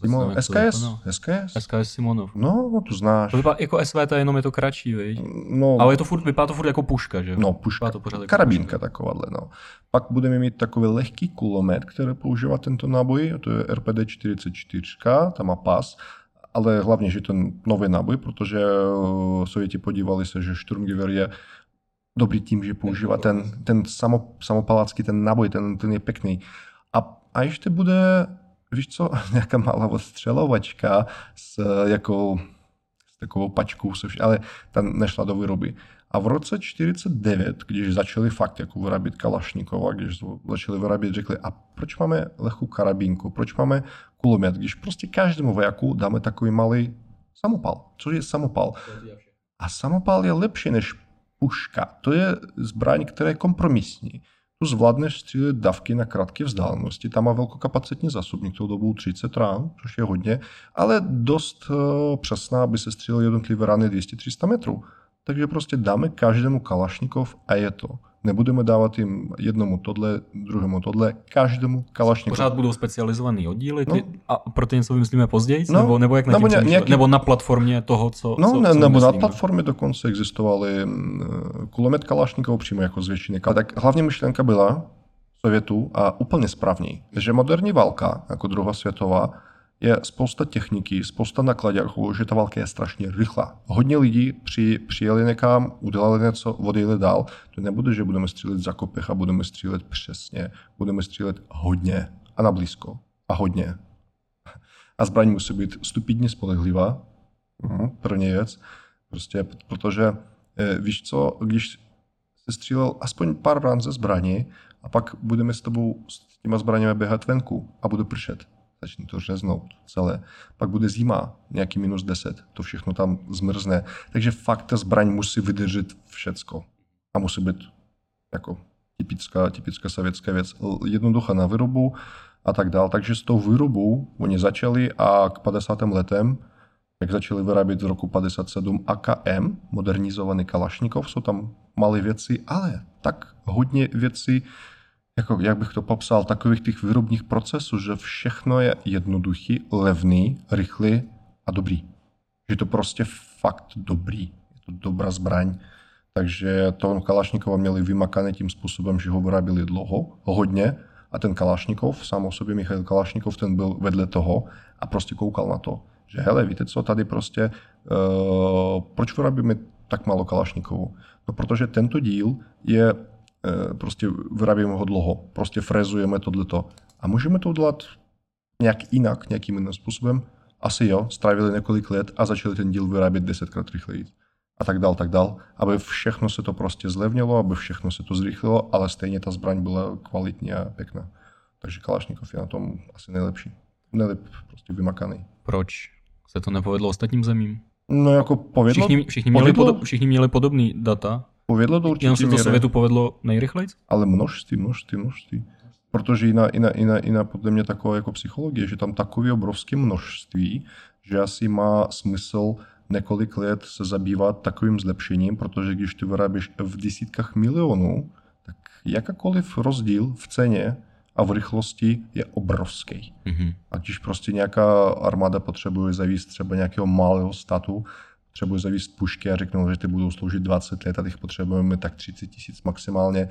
Simon, nevím, co to SKS? no. SKS? SKS Simonov. No, no to znáš. To vypadá jako SVT, jenom je to kratší, viď? No, Ale je to furt, vypadá to furt jako puška, že? no puška, Vypadá to pořád jako karabínka takováhle, no. Pak budeme mít takový lehký kulomet, který používá tento náboj, to je RPD 44, tam má pas, ale hlavně, že to nový náboj, protože eh, Sověti podívali se, že Sturmgewehr je dobrý tím, že používá ten, ten samo, samopalácký, ten náboj, ten, ten je pěkný. A, a ještě bude, víš co, nějaká malá odstřelovačka s jako s takovou pačkou, se vš- ale ta nešla do výroby. A v roce 49, když začali fakt jako vyrábět Kalašnikova, když začali vyrábět, řekli, a proč máme lehkou karabínku, proč máme kulomet, když prostě každému vojaku dáme takový malý samopal. Co je samopal? A samopal je lepší než puška. To je zbraň, která je kompromisní. Tu zvládneš střílet davky na krátké vzdálenosti. Tam má velkokapacitní zásobník, tou dobou 30 rán, což je hodně, ale dost uh, přesná, aby se střílely jednotlivé rány 200-300 metrů. Takže prostě dáme každému Kalašnikov a je to. Nebudeme dávat jim jednomu tohle, druhému tohle, každému Kalašnikov. Pořád budou specializovaný oddíly No. a pro ty něco vymyslíme později? No, nebo, nebo jak na nebo tím nějaký- Nebo na platformě toho, co No, co, ne, co nebo na vymyslíme? platformě dokonce existovaly mm, kulomet Kalašnikov přímo jako zvětšený. Tak hlavně myšlenka byla Sovětu a úplně správně, že moderní válka, jako druhá světová, je spousta techniky, spousta nakladňáků, že ta válka je strašně rychlá. Hodně lidí při, přijeli někam, udělali něco, odjeli dál. To nebude, že budeme střílet za kopech a budeme střílet přesně. Budeme střílet hodně a na blízko. A hodně. A zbraň musí být stupidně spolehlivá, Mhm, první věc. Prostě, protože eh, víš co, když se střílel aspoň pár rán ze zbraní a pak budeme s tebou s těma zbraněmi běhat venku a bude pršet. Začne to řeznout celé. Pak bude zima, nějaký minus 10. To všechno tam zmrzne. Takže fakt ta zbraň musí vydržet všecko. A musí být jako typická, typická sovětská věc. Jednoduchá na výrobu a tak dál. Takže s tou výrobou oni začali a k 50. letem jak začali vyrábět v roku 57 AKM, modernizovaný Kalašnikov, jsou tam malé věci, ale tak hodně věcí, jako, jak bych to popsal, takových těch výrobních procesů, že všechno je jednoduchý, levný, rychlý a dobrý. Že to prostě fakt dobrý. Je to dobrá zbraň. Takže toho Kalašnikova měli vymakané tím způsobem, že ho vyráběli dlouho, hodně, a ten Kalašnikov, sám o sobě Michail Kalašnikov, ten byl vedle toho a prostě koukal na to, že hele, víte co, tady prostě, uh, proč vyrábíme tak málo Kalašnikovů? No protože tento díl je, prostě vyrábíme ho dlouho, prostě frezujeme tohleto. A můžeme to udělat nějak jinak, nějakým jiným způsobem? Asi jo, strávili několik let a začali ten díl vyrábět desetkrát rychleji. A tak dál, tak dál, aby všechno se to prostě zlevnilo, aby všechno se to zrychlilo, ale stejně ta zbraň byla kvalitní a pěkná. Takže Kalašnikov je na tom asi nejlepší. Nejlep prostě vymakaný. Proč se to nepovedlo ostatním zemím? No jako povedlo, Všichni, všichni, měli, podob, všichni měli podobný data, povedlo do určitý jenom se to Sovětu povedlo nejrychleji? ale množství, množství, množství. Protože jiná, jiná, jiná, jiná podle mě taková jako psychologie, že tam takové obrovské množství, že asi má smysl několik let se zabývat takovým zlepšením, protože když ty vyrábíš v desítkách milionů, tak jakýkoliv rozdíl v ceně a v rychlosti je obrovský. Mhm. A když prostě nějaká armáda potřebuje zavíst třeba nějakého malého statu, potřebuje zavíst pušky a řeknou, že ty budou sloužit 20 let a těch potřebujeme tak 30 tisíc maximálně,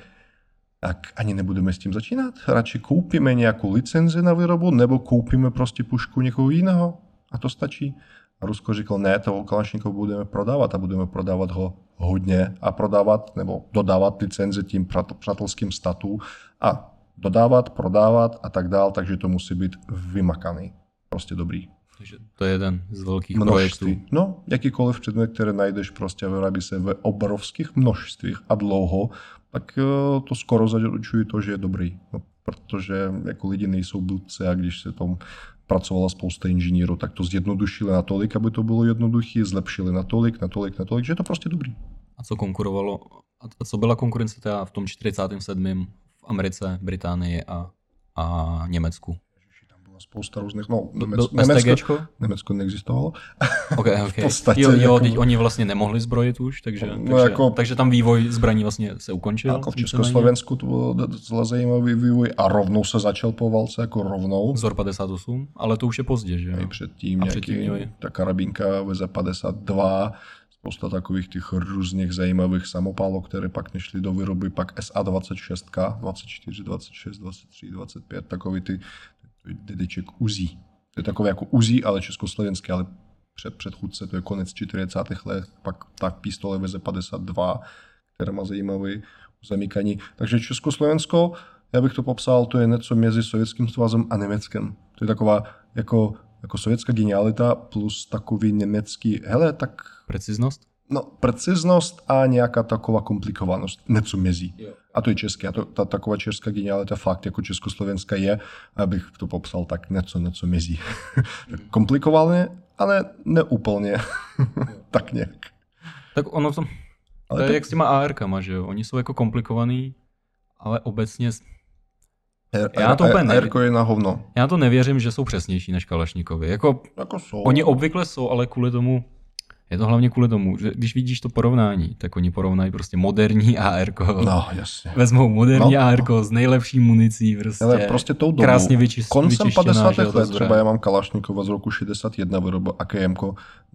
tak ani nebudeme s tím začínat. Radši koupíme nějakou licenzi na výrobu nebo koupíme prostě pušku někoho jiného a to stačí. A Rusko říkalo, ne, toho Kalašnikov budeme prodávat a budeme prodávat ho hodně a prodávat nebo dodávat licenzi tím přát- přátelským statu a dodávat, prodávat a tak dál, takže to musí být vymakaný. Prostě dobrý. Takže to je jeden z velkých projektů. Množství. No, jakýkoliv předmět, který najdeš prostě a vyrábí se ve obrovských množstvích a dlouho, tak eh, to skoro zaručuje to, že je dobrý. No, protože jako lidi nejsou blbci a když se tam pracovala spousta inženýrů, tak to zjednodušili natolik, aby to bylo jednoduché, zlepšili natolik, natolik, natolik, že je to prostě dobrý. A co konkurovalo? A co byla konkurence teda v tom 47. v Americe, Británii a, a Německu? Bylo spousta různých, no, Německo, Německo, neexistovalo. Okay, okay. podstatě jo, jo, jako- teď oni vlastně nemohli zbrojit už, takže, No, takže, jako- takže tam vývoj zbraní vlastně se ukončil. Jako v. Československu to bylo docela zajímavý vývoj a rovnou se začal po válce, jako rovnou. Zor 58, ale to už je pozdě, že I jo? předtím A nějaký, předtím měli- ta karabínka VZ-52, spousta takových těch různých zajímavých samopálů, které pak nešly do výroby, pak SA-26, 24, 26, 23, 25, takový ty, ty dediček Uzi. To je takové jako Uzi, ale československé, ale před, předchůdce, to je konec 40. let, pak ta pistole VZ-52, která má zajímavý zamykaní. Takže Československo, já bych to popsal, to je něco mezi Sovětským svazem a Německem. To je taková jako, jako sovětská genialita plus takový německý, hele, tak Preciznost? no, preciznost a nějaká taková komplikovanost, něco mezi. Jo. A to je české. A to, ta taková česká genialita fakt jako československá je, abych to popsal tak něco, něco mezi. komplikované, ale neúplně. tak nějak. Tak ono v tom, to Ale je tak, jak s těma ARkama, že jo? Oni jsou jako komplikovaný, ale obecně, já na to úplně Airko je na hovno. já to nevěřím, že jsou přesnější než Kalašníkovi. Jako, Jako jsou. oni obvykle jsou, ale kvůli tomu, je to hlavně kvůli tomu, že když vidíš to porovnání, tak oni porovnají prostě moderní ARK. No, jasně. Vezmou moderní No. no, ARK s nejlepší municí, prostě, Ale prostě tou dobu, krásně vyčist, koncem vyčištěná, 50. že jo, ta let, třeba já mám Kalašnikova z roku 61 výroba AKM,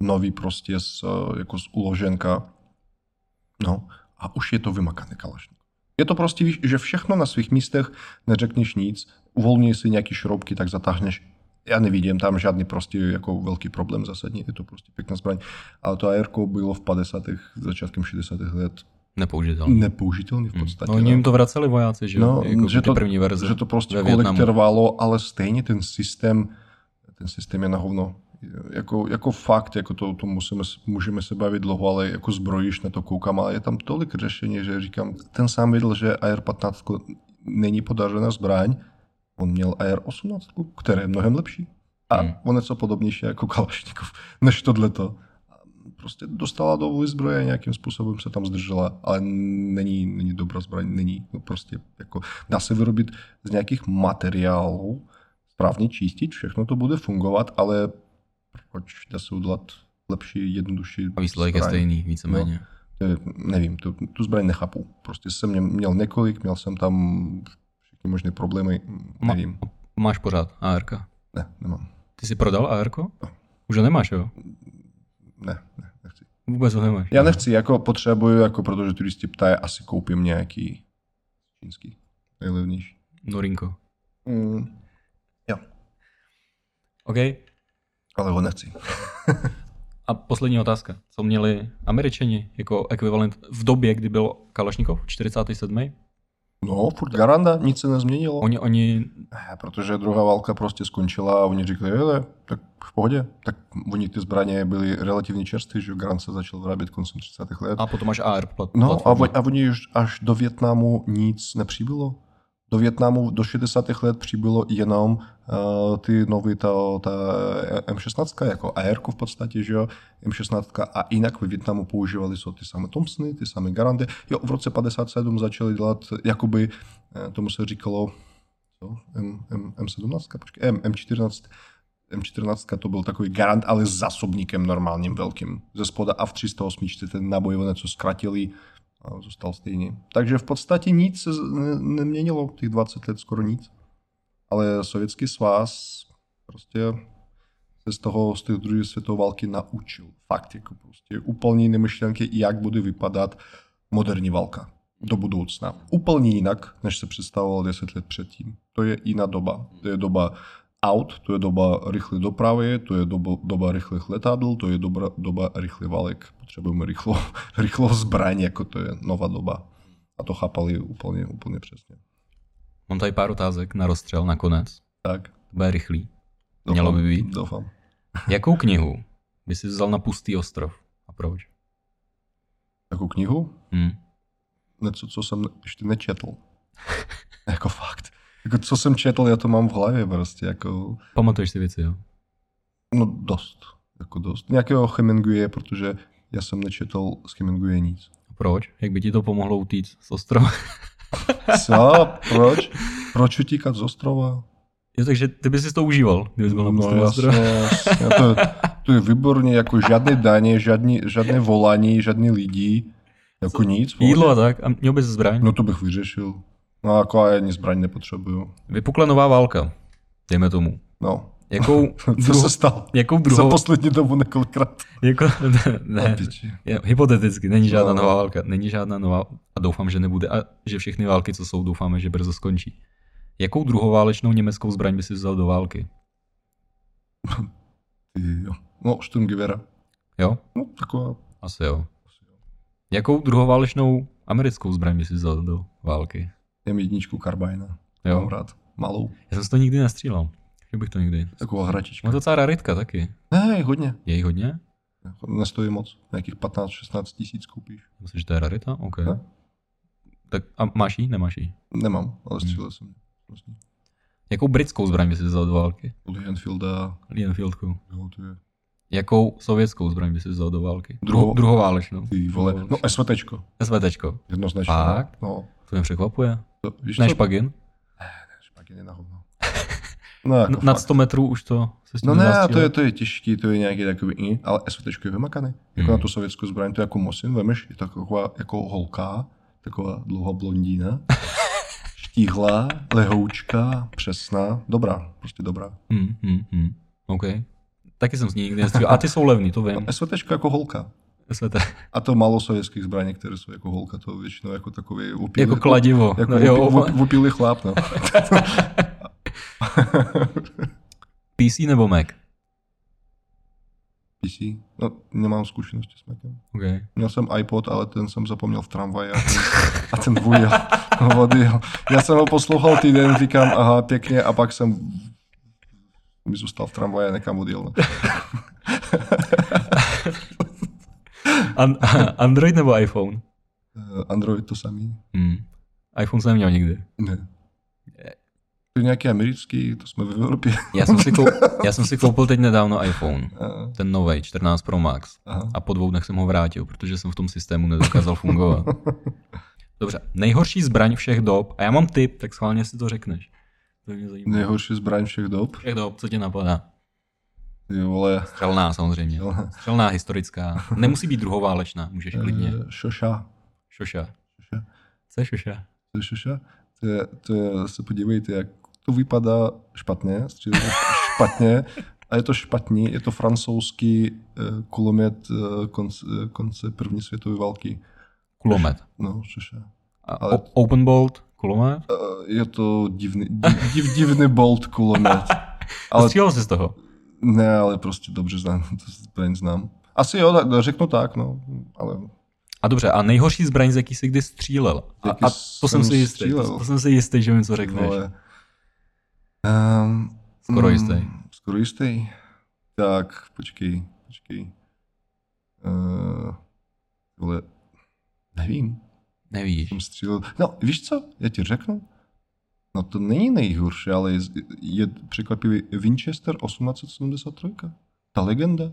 nový prostě z, eh, jako z uloženka. No a už je to vymakaný Kalašnikov. Je to prostě, víš, že všechno na svých místech, neřekneš nic, uvolní si nějaký šroubky, tak zatáhneš. Já nevidím tam žádný prostě jako velký problém zásadní, je to prostě pěkná zbraň. Ale to AR bylo v 50. začátkem 60. let Nepoužitelný. nepoužitelný v podstatě. No, oni jim to vraceli vojáci, že, No, jako že to- první verze. že to prostě kolik trvalo, ale stejně ten systém, ten systém je na hovno. Jako, jako fakt, jako to, to musíme, můžeme se bavit dlouho, ale jako zbrojíš na to koukám, ale je tam tolik řešení, že říkám, ten sám věděl, že AR-15 není podařená zbraň, on měl AR-18, která je mnohem lepší. A Hmm. o něco podobnější jako Kalašnikov, než tohleto. Prostě dostala do zbroje, nějakým způsobem se tam zdržela, ale není, není dobrá zbraň, není. No prostě jako, dá se vyrobit z nějakých materiálů, správně čistit, všechno to bude fungovat, ale proč dá se udělat lepší, jednodušší A výsledek je stejný, víceméně. Je, nevím, tu, tu zbraň nechápu. Prostě jsem mě- měl několik, měl jsem tam možné problémy, Ma- nevím. Máš pořád ARK. Ne, nemám. Ty jsi prodal ARK? Už ho nemáš, jo? Ne, ne, nechci. Vůbec ho nemáš. Já nechci, jako potřebuju, jako protože turisti ptají, asi koupím nějaký čínský, nejlevnější. Norinko. Mm, OK. ale ho nechci. A poslední otázka. Co měli američani jako ekvivalent v době, kdy byl Kalašnikov, 47. No, furt Garanda, nic se nezměnilo. Oni, oni, protože druhá válka prostě skončila a oni řekli, hele, tak v pohodě. Tak oni ty zbraně byly relativně čerstvé, že Garand se začal vyrábět koncem 30. let. a potom až AR plat, No a, a oni už až do Větnamu nic nepřibylo. Do Větnamu do 60. let přibylo jenom uh, ty nový, ta, ta M16, jako AR v podstatě, že jo, M16 a jinak ve Větnamu používali jsou ty samé Thompsony, ty samé Garandy. Jo, v roce 57 začali dělat, jakoby, eh, tomu se říkalo, co, M, M, M17, počkej, M, M14, M14 to byl takový garant, ale s zásobníkem normálním velkým. Ze spoda a v 308 ten náboj o něco zkratili zůstal stejný. Takže v podstatě nic se neměnilo, těch 20 let skoro nic. Ale Sovětský svaz prostě se z toho, z té druhé světové války naučil. Fakt, jako prostě úplně jiné myšlenky, jak bude vypadat moderní válka do budoucna. Úplně jinak, než se představovalo 10 let předtím. To je jiná doba. To je doba aut, to je doba rychlé dopravy, to je doba, doba rychlých letadel, to je doba, doba rychlých válek. Potřebujeme rychlou, rychlou zbraň, jako to je nová doba. A to chápali úplně, úplně přesně. Mám tady pár otázek na rozstřel nakonec. Tak. To bude rychlý. Doufám, Mělo by být. Doufám. Jakou knihu by si vzal na pustý ostrov? A proč? Takovou knihu? Hm. Něco, co jsem ještě nečetl. jako fakt. Jako co jsem četl, já to mám v hlavě prostě, jako... Pamatuješ si věci, jo? No dost. Jako dost. Nějakého Hemingwaye, protože já jsem nečetl z Hemingwaye nic. A proč? Jak by ti to pomohlo utíct z ostrova? Co? Proč? Proč utíkat z ostrova? Jo, takže ty bys si to užíval, kdybys byl na No pustém jasně, jasně. To, to je výborně, jako žádné daně, žádný, žádné volání, žádný lidí, jako nic. Jídlo a tak, a měl bys zbraň. No to bych vyřešil. No jako já ani zbraň nepotřebuju. Vypukla nová válka, dejme tomu. No, Jakou, co druho, se stalo? jakou Za druhou... poslední dobu několikrát. Jako, ne, ne, hypoteticky, není žádná No. nová válka. Není žádná nová a doufám, že nebude a že všechny války, co jsou, doufáme, že brzo skončí. Jakou druhoválečnou německou zbraň by si vzal do války? Jo. No, Sturmgewehra. Jo? No, taková. Asi jo. Jakou druhoválečnou americkou zbraň by si vzal do války? Jem jedničku karbajna. Jo. Mám rád. Malou. Já jsem to nikdy nestřílel. Chtěl bych to nikdy. Taková hračička. No to docela raritka taky. Ne, je hodně. Je jich hodně? Nestojí moc. Nějakých 15-16 tisíc koupíš. Myslím, že to je rarita? OK. Ne. Tak a máš jí? Nemáš jí? Nemám, ale střílel jsem. Vlastně. Jakou britskou zbraň by si vzal do války? Od Enfielda. Lee Enfieldku. Jo, to je. Jakou sovětskou zbraň by si vzal do války? Druhou- Druho, druhoválečnou. Ty vole. No, SVTčko. SVTčko. Jednoznačně. Fakt? No. To mě překvapuje. Víš Ne špagin? Špagin je na hovno. No, jako Nad fakt. 100 metrů už to se s tím No ne, a to je, to je těžký, to je nějaký takový, ale SVTčko je vymakaný. Jako Mhm. na tu sovětskou zbraň, to je jako Mosin, vemeš, je to taková jako holka, taková dlouhá blondýna, štíhlá, lehoučka, přesná, dobrá, prostě dobrá. Hmm, hmm, hmm. OK. Taky jsem s ní nikdy nestřílel. A ty jsou levný, to vím. SVTčko jako holka. SVT. A to málo sovětských zbraní, které jsou jako holka, to většinou jako takový upilý, Jako kladivo. jako no, jo, upi- upilý chlap, no. PC nebo Mac? PC. No, nemám zkušenosti s Macem. OK. Měl jsem iPod, ale ten jsem zapomněl v tramvaji a ten, a ten vůjel, odjel. Já jsem ho poslouchal týden, říkám, aha, pěkně, a pak jsem mi zůstal v tramvaji a někam odjel. An- Android nebo iPhone? Eh, Android to samý? Hmm. iPhone jsem neměl nikdy. Ne. To je nějaký americký, to jsme v Evropě. Já jsem si, kou- já jsem si koupil teď nedávno iPhone. Eh, Ten nový 14 Pro Max. Aha. A po dvou dnech jsem ho vrátil, protože jsem v tom systému nedokázal fungovat. Dobře, nejhorší zbraň všech dob. A já mám tip, tak schválně si to řekneš. To mě zajímá. Nejhorší zbraň všech dob. Všech dob, co tě napadá? Ty vole. Střelná samozřejmě. Jo. Střelná historická. Nemusí být druhoválečná, můžeš klidně. Eh, Šoša. Šoša. Šoša. Co je šoša? To je šoša. To je, to je, se podívejte, jak to vypadá špatně, špatně. A je to špatný, je to francouzský eh, kulomet eh, konce, konce první světové války. Kulomet. No, šoša. A Ale- o- open bolt, kulomet? Je to divný, div, div, divný bolt kulomet. Ale Střílel jsi z toho? Ne, ale prostě dobře znám, to zbraň znám. Asi jo, tak, řeknu tak, no, ale A dobře, a nejhorší zbraň, z jaký jsi kdy střílel? A, a to jsem jsem si jistý, střílel? to, to jsem si jistý, že mi co řekneš. vole. Um, Skoro jistý. Skoro jistý. Tak, počkej, počkej. Uh, vole, nevím, Nevíš. jsem střílel. No, víš co, já ti řeknu. No to není nejhorší, ale je, je překvapivý Winchester 1873. Ta legenda.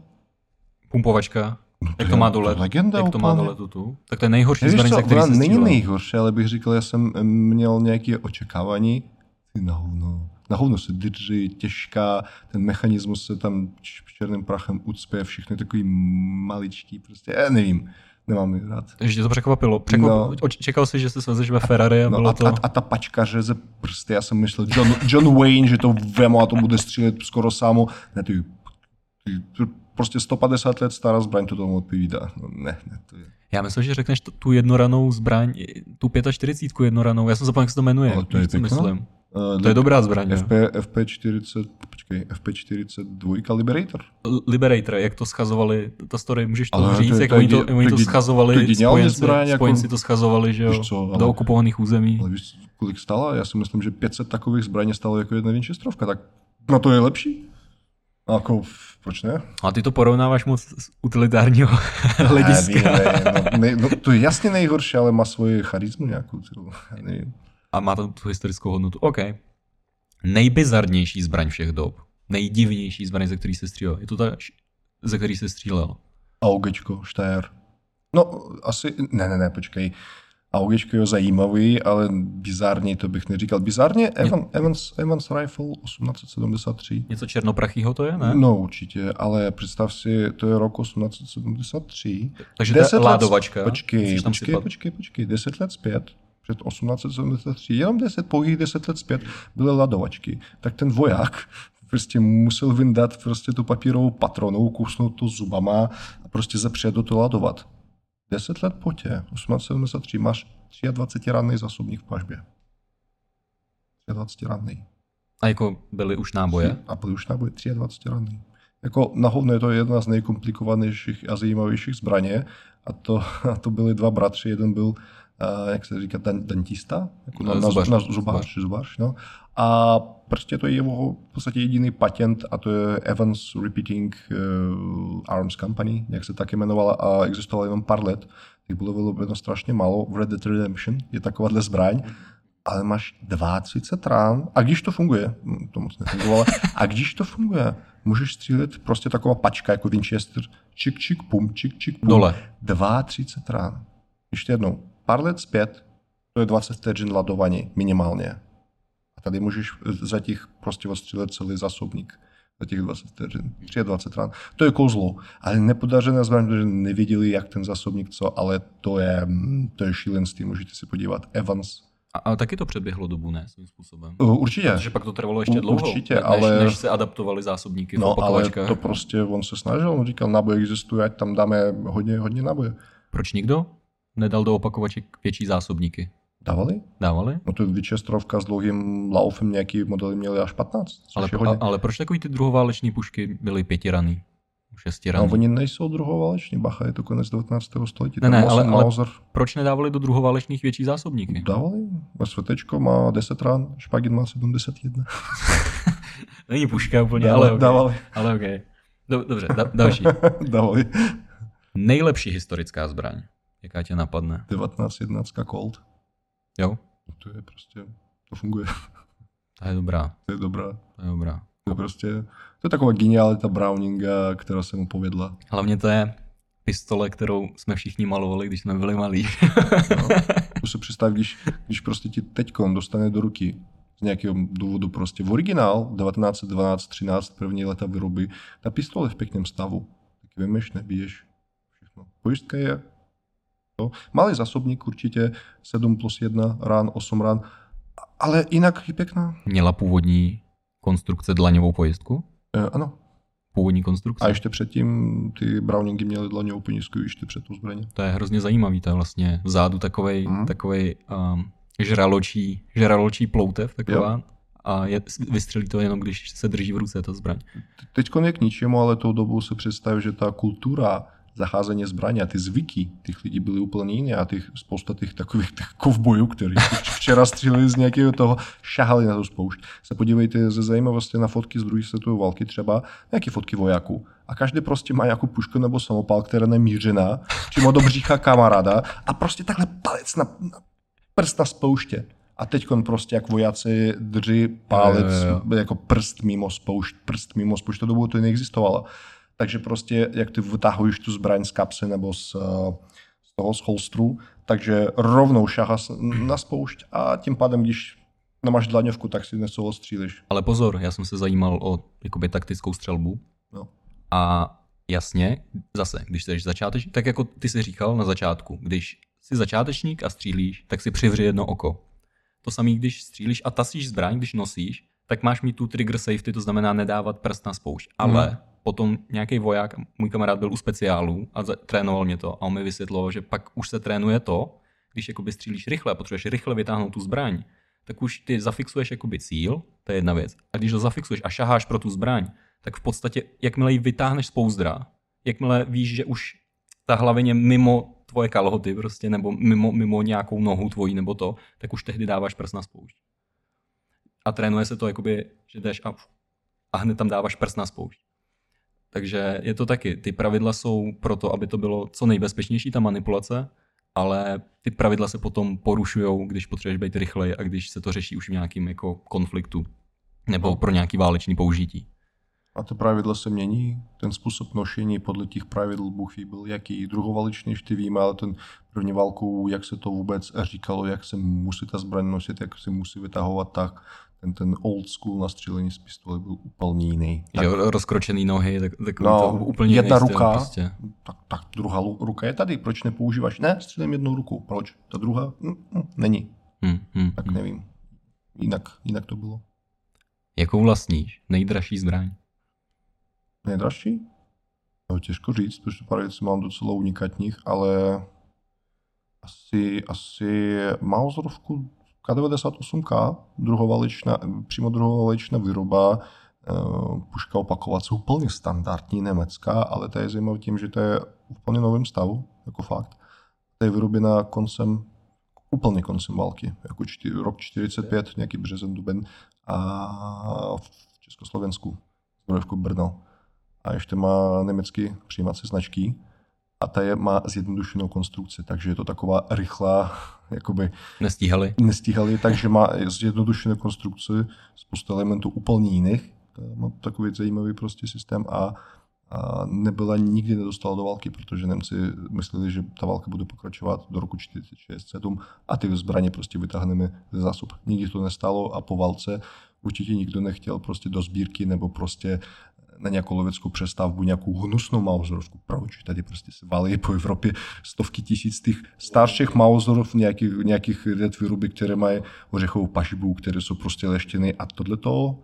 Pumpovačka, No, jak je- to má dole, legenda jak to má dole tu, tu. Tak to je nejhorší zbraň, co, za který ona není nejhorší, ale bych říkal, já jsem měl nějaké očekávání. Ty na hovno. Na hovno se drží, těžká, ten mechanismus se tam černým prachem ucpe, všechno je takový maličký, prostě, já nevím, nemám je rád. Takže tě to překvapilo. Překvap... No. Čekal jsi, že se svezeš ve Ferrari a No bylo a, to... a, a ta pačka řeze prsty, já jsem myslel, John, John Wayne, že to vemu a to bude střílet skoro samo. Ne, ty, ty, prostě 150 let stará zbraň to tomu odpovídá. No, ne, ne, to je. Já myslím, že řekneš tu jednoranou zbraň, tu 45 jednoranou, já jsem zapomněl, jak se to jmenuje. Ale to je pěkná. myslím. Uh, To je dobrá zbraň. FP, FP40, počkej, FP42 Liberator. Liberator, jak to schazovali, ta story, můžeš to Ale říct, to je- jak to je oni to, oni to schazovali, to spojenci, zbraň, jako- spojenci to schazovali, že jo, co, ale- do okupovaných území. Ale víš, kolik stála? Já si myslím, že 500 takových zbraní stálo jako jedna Winchesterovka, tak no to je lepší. A jako, proč ne? A ty to porovnáváš moc z utilitárního hlediska. Ne, no, ne, no, to je jasně nejhorší, ale má svoji charizmu nějakou. Nevím. A má to tu historickou hodnotu. OK. Nejbizarnější zbraň všech dob. Nejdivnější zbraň, ze který se střílel. Je to ta, ze který se střílel. Augečko, Steyr. No, asi, ne, ne, ne, počkej. a ověčko je zajímavý, ale bizárně to bych neříkal. Bizárně Evan, Evans, Evans Rifle 1873. Něco černoprachýho to je, ne? No určitě, ale představ si, to je rok 1873. Takže to je ládovačka. Počkej, počkej, počkej, počkej, 10 let zpět před 1873, jenom 10, pouhých 10 let zpět byly ladovačky. Tak ten voják prostě musel vyndat prostě tu papírovou patronu, kusnout to zubama a prostě zapřít do toho ladovat. 10 let po tě, 1873, máš 23 ranný zásobník v pažbě. 23 ranný. A jako byly už náboje? A byly už náboje, 23 ranný. Jako na hovno je to jedna z nejkomplikovanějších a zajímavějších zbraně. A to, a to byli dva bratři. Jeden byl jak se říká, dentista, jako na, na, zubař, na zubař, zubař, no. A prostě to je jeho v podstatě jediný patent a to je Evans Repeating uh, Arms Company, jak se tak jmenovala a existovala jenom pár let. Těch bylo vyrobeno strašně málo. V Red Dead Redemption je takováhle zbraň, ale máš 32 rán a když to funguje, hm, to moc nefungovalo, a když to funguje, můžeš střílet prostě taková pačka jako Winchester, čik, čik, pum, čik, čik, pum. Dole. 32 rán. Ještě jednou, pár let zpět, to je 20 vteřin ladování minimálně. A tady můžeš za těch prostě ostřílet celý zásobník za těch 20 vteřin, 23 rán. To je kouzlo, ale nepodařené zbraň, protože nevěděli, jak ten zásobník co, ale to je, to je šílenství, můžete si podívat. Evans. A, ale taky to přeběhlo dobu, ne, svým způsobem? Uh, určitě. Protože pak to trvalo ještě dlouho, Určitě, než, ale... než se adaptovali zásobníky no, ale to prostě on se snažil, on říkal, náboj existuje, ať tam dáme hodně, hodně náboje. Proč nikdo? Nedal do opakovaček větší zásobníky. Dávali? Dávali? No to Vyčestrovka s dlouhým laufem nějaký modely měli až 15. Ale, a, ale proč takový ty druhováleční pušky byly pětiraný? Šestiraný. No, oni nejsou druhováleční, bacha, je to konec 19. století. Ne, ne, ale, ale proč nedávali do druhoválečných větší zásobníky? Dávali. Světečko má 10 rán, špagin má 71. Není puška úplně, dávali, ale okay. Dávali. Ale okay. Dobře, da, další. dávali. Nejlepší historická zbraň. Jaká tě napadne? 1911 Colt. Jo? To je prostě, to funguje. To je dobrá. To je dobrá. To je dobrá. To je prostě, to je taková genialita Browninga, která se mu povedla. Hlavně to je pistole, kterou jsme všichni malovali, když jsme byli malí. no, to se představ, když, když prostě ti teďkon dostane do ruky z nějakého důvodu prostě v originál 1912, 13, první leta výroby, ta pistole v pěkném stavu. Tak vymeš, nebiješ, všechno. Pojistka je Jo. Malý zásobník určitě, 7 plus 1 rán, 8 rán, ale jinak je pěkná. Měla původní konstrukce dlaňovou pojistku? E, ano. Původní konstrukce? A ještě předtím ty Browningy měly dlaňovou pojistku ještě před tu zbraně. To je hrozně zajímavý, to je vlastně vzadu takovej, mm. takovej um, žraločí, žraločí ploutev taková. Jo. A je, vystřelí to jenom, když se drží v ruce ta zbraň. Teď je k ničemu, ale tou dobu se představí, že ta kultura zacházení zbraně a ty zvyky těch lidí byly úplně jiné a těch, spousta těch takových těch kovbojů, kteří včera stříleli z nějakého toho, šahali na tu spoušť. Se podívejte ze zajímavosti na fotky z druhé světové války třeba, nějaké fotky vojáků. A každý prostě má nějakou pušku nebo samopal, která je nemířená, přímo do břicha kamaráda a prostě takhle palec na, na prst na spouště. A teď prostě jak vojáci drží palec jo, jo, jo. jako prst mimo spoušť, prst mimo spoušť, to dobu to neexistovalo. Takže prostě, jak ty vytahuješ tu zbraň z kapsy nebo z, z toho z holstru, takže rovnou šaha na spoušť a tím pádem, když nemáš dlaňovku, tak si nesolo střílíš. Ale pozor, já jsem se zajímal o jakoby, taktickou střelbu. No. A jasně, zase, když jsi začátečník, tak jako ty jsi říkal na začátku, když jsi začátečník a střílíš, tak si přivři jedno oko. To samé, když střílíš a tasíš zbraň, když nosíš, tak máš mít tu trigger safety, to znamená nedávat prst na spoušť. Ale hmm potom nějaký voják, můj kamarád byl u speciálu a trénoval mě to a on mi vysvětloval, že pak už se trénuje to, když jakoby střílíš rychle potřebuješ rychle vytáhnout tu zbraň, tak už ty zafixuješ jakoby cíl, to je jedna věc. A když ho zafixuješ a šaháš pro tu zbraň, tak v podstatě, jakmile ji vytáhneš z pouzdra, jakmile víš, že už ta hlavině mimo tvoje kalhoty prostě, nebo mimo, mimo nějakou nohu tvojí nebo to, tak už tehdy dáváš prst na spoušť. A trénuje se to, jakoby, že jdeš a, a hned tam dáváš prst na spoušť. Takže je to taky, ty pravidla jsou proto, aby to bylo co nejbezpečnější, ta manipulace, ale ty pravidla se potom porušují, když potřebuješ být rychlej a když se to řeší už v nějakým jako konfliktu nebo no. pro nějaký válečný použití. A to pravidla se mění, ten způsob nošení podle těch pravidel Buchy byl jaký druhovaličný, ještě víme, ale ten první válku, jak se to vůbec říkalo, jak se musí ta zbraň nosit, jak se musí vytahovat, tak ten, ten old school na střílení z pistole byl úplně jiný. Tak, že rozkročený nohy, tak, tak no, to úplně jedna jiný ruka, prostě. tak, tak druhá ruka je tady, proč nepoužíváš? Ne, střílím jednou rukou, proč? Ta druhá mm, mm, není. Hmm, hmm, Tak hmm. nevím. Jinak, jinak to bylo. Jakou vlastníš? Nejdražší zbraň? Nejdražší? No, těžko říct, protože pár věcí mám docela unikátních, ale asi, asi Mauserovku K98K, druhovaličná, přímo druhovaličná výroba, eh, puška opakovací, úplně standardní německá, ale to je zajímavé tím, že to je v úplně novém stavu, jako fakt. To je vyroběna koncem, úplně koncem války, jako čtyři, rok 45, nějaký březen, duben, a v Československu, zbrojovku Brno a ještě má německý přijímací značky a ta je, má zjednodušenou konstrukci, takže je to taková rychlá, jakoby Nestíhali? nestíhali, takže má zjednodušenou konstrukci, spoustu elementů úplně jiných, má takový zajímavý prostě systém a, a nebyla nikdy nedostala do války, protože Němci mysleli, že ta válka bude pokračovat do roku 46-7 a ty zbraně prostě vytáhneme ze zásob. Nikdy to nestalo a po válce určitě nikdo nechtěl prostě do sbírky nebo prostě na nějakou loveckou přestavbu, nějakou hnusnou Mauserovku. Proč? Tady prostě se valí po Evropě stovky tisíc těch starších Mauserov, nějakých, nějakých výroby, které mají ořechovou pažibu, které jsou prostě leštěny a tohle to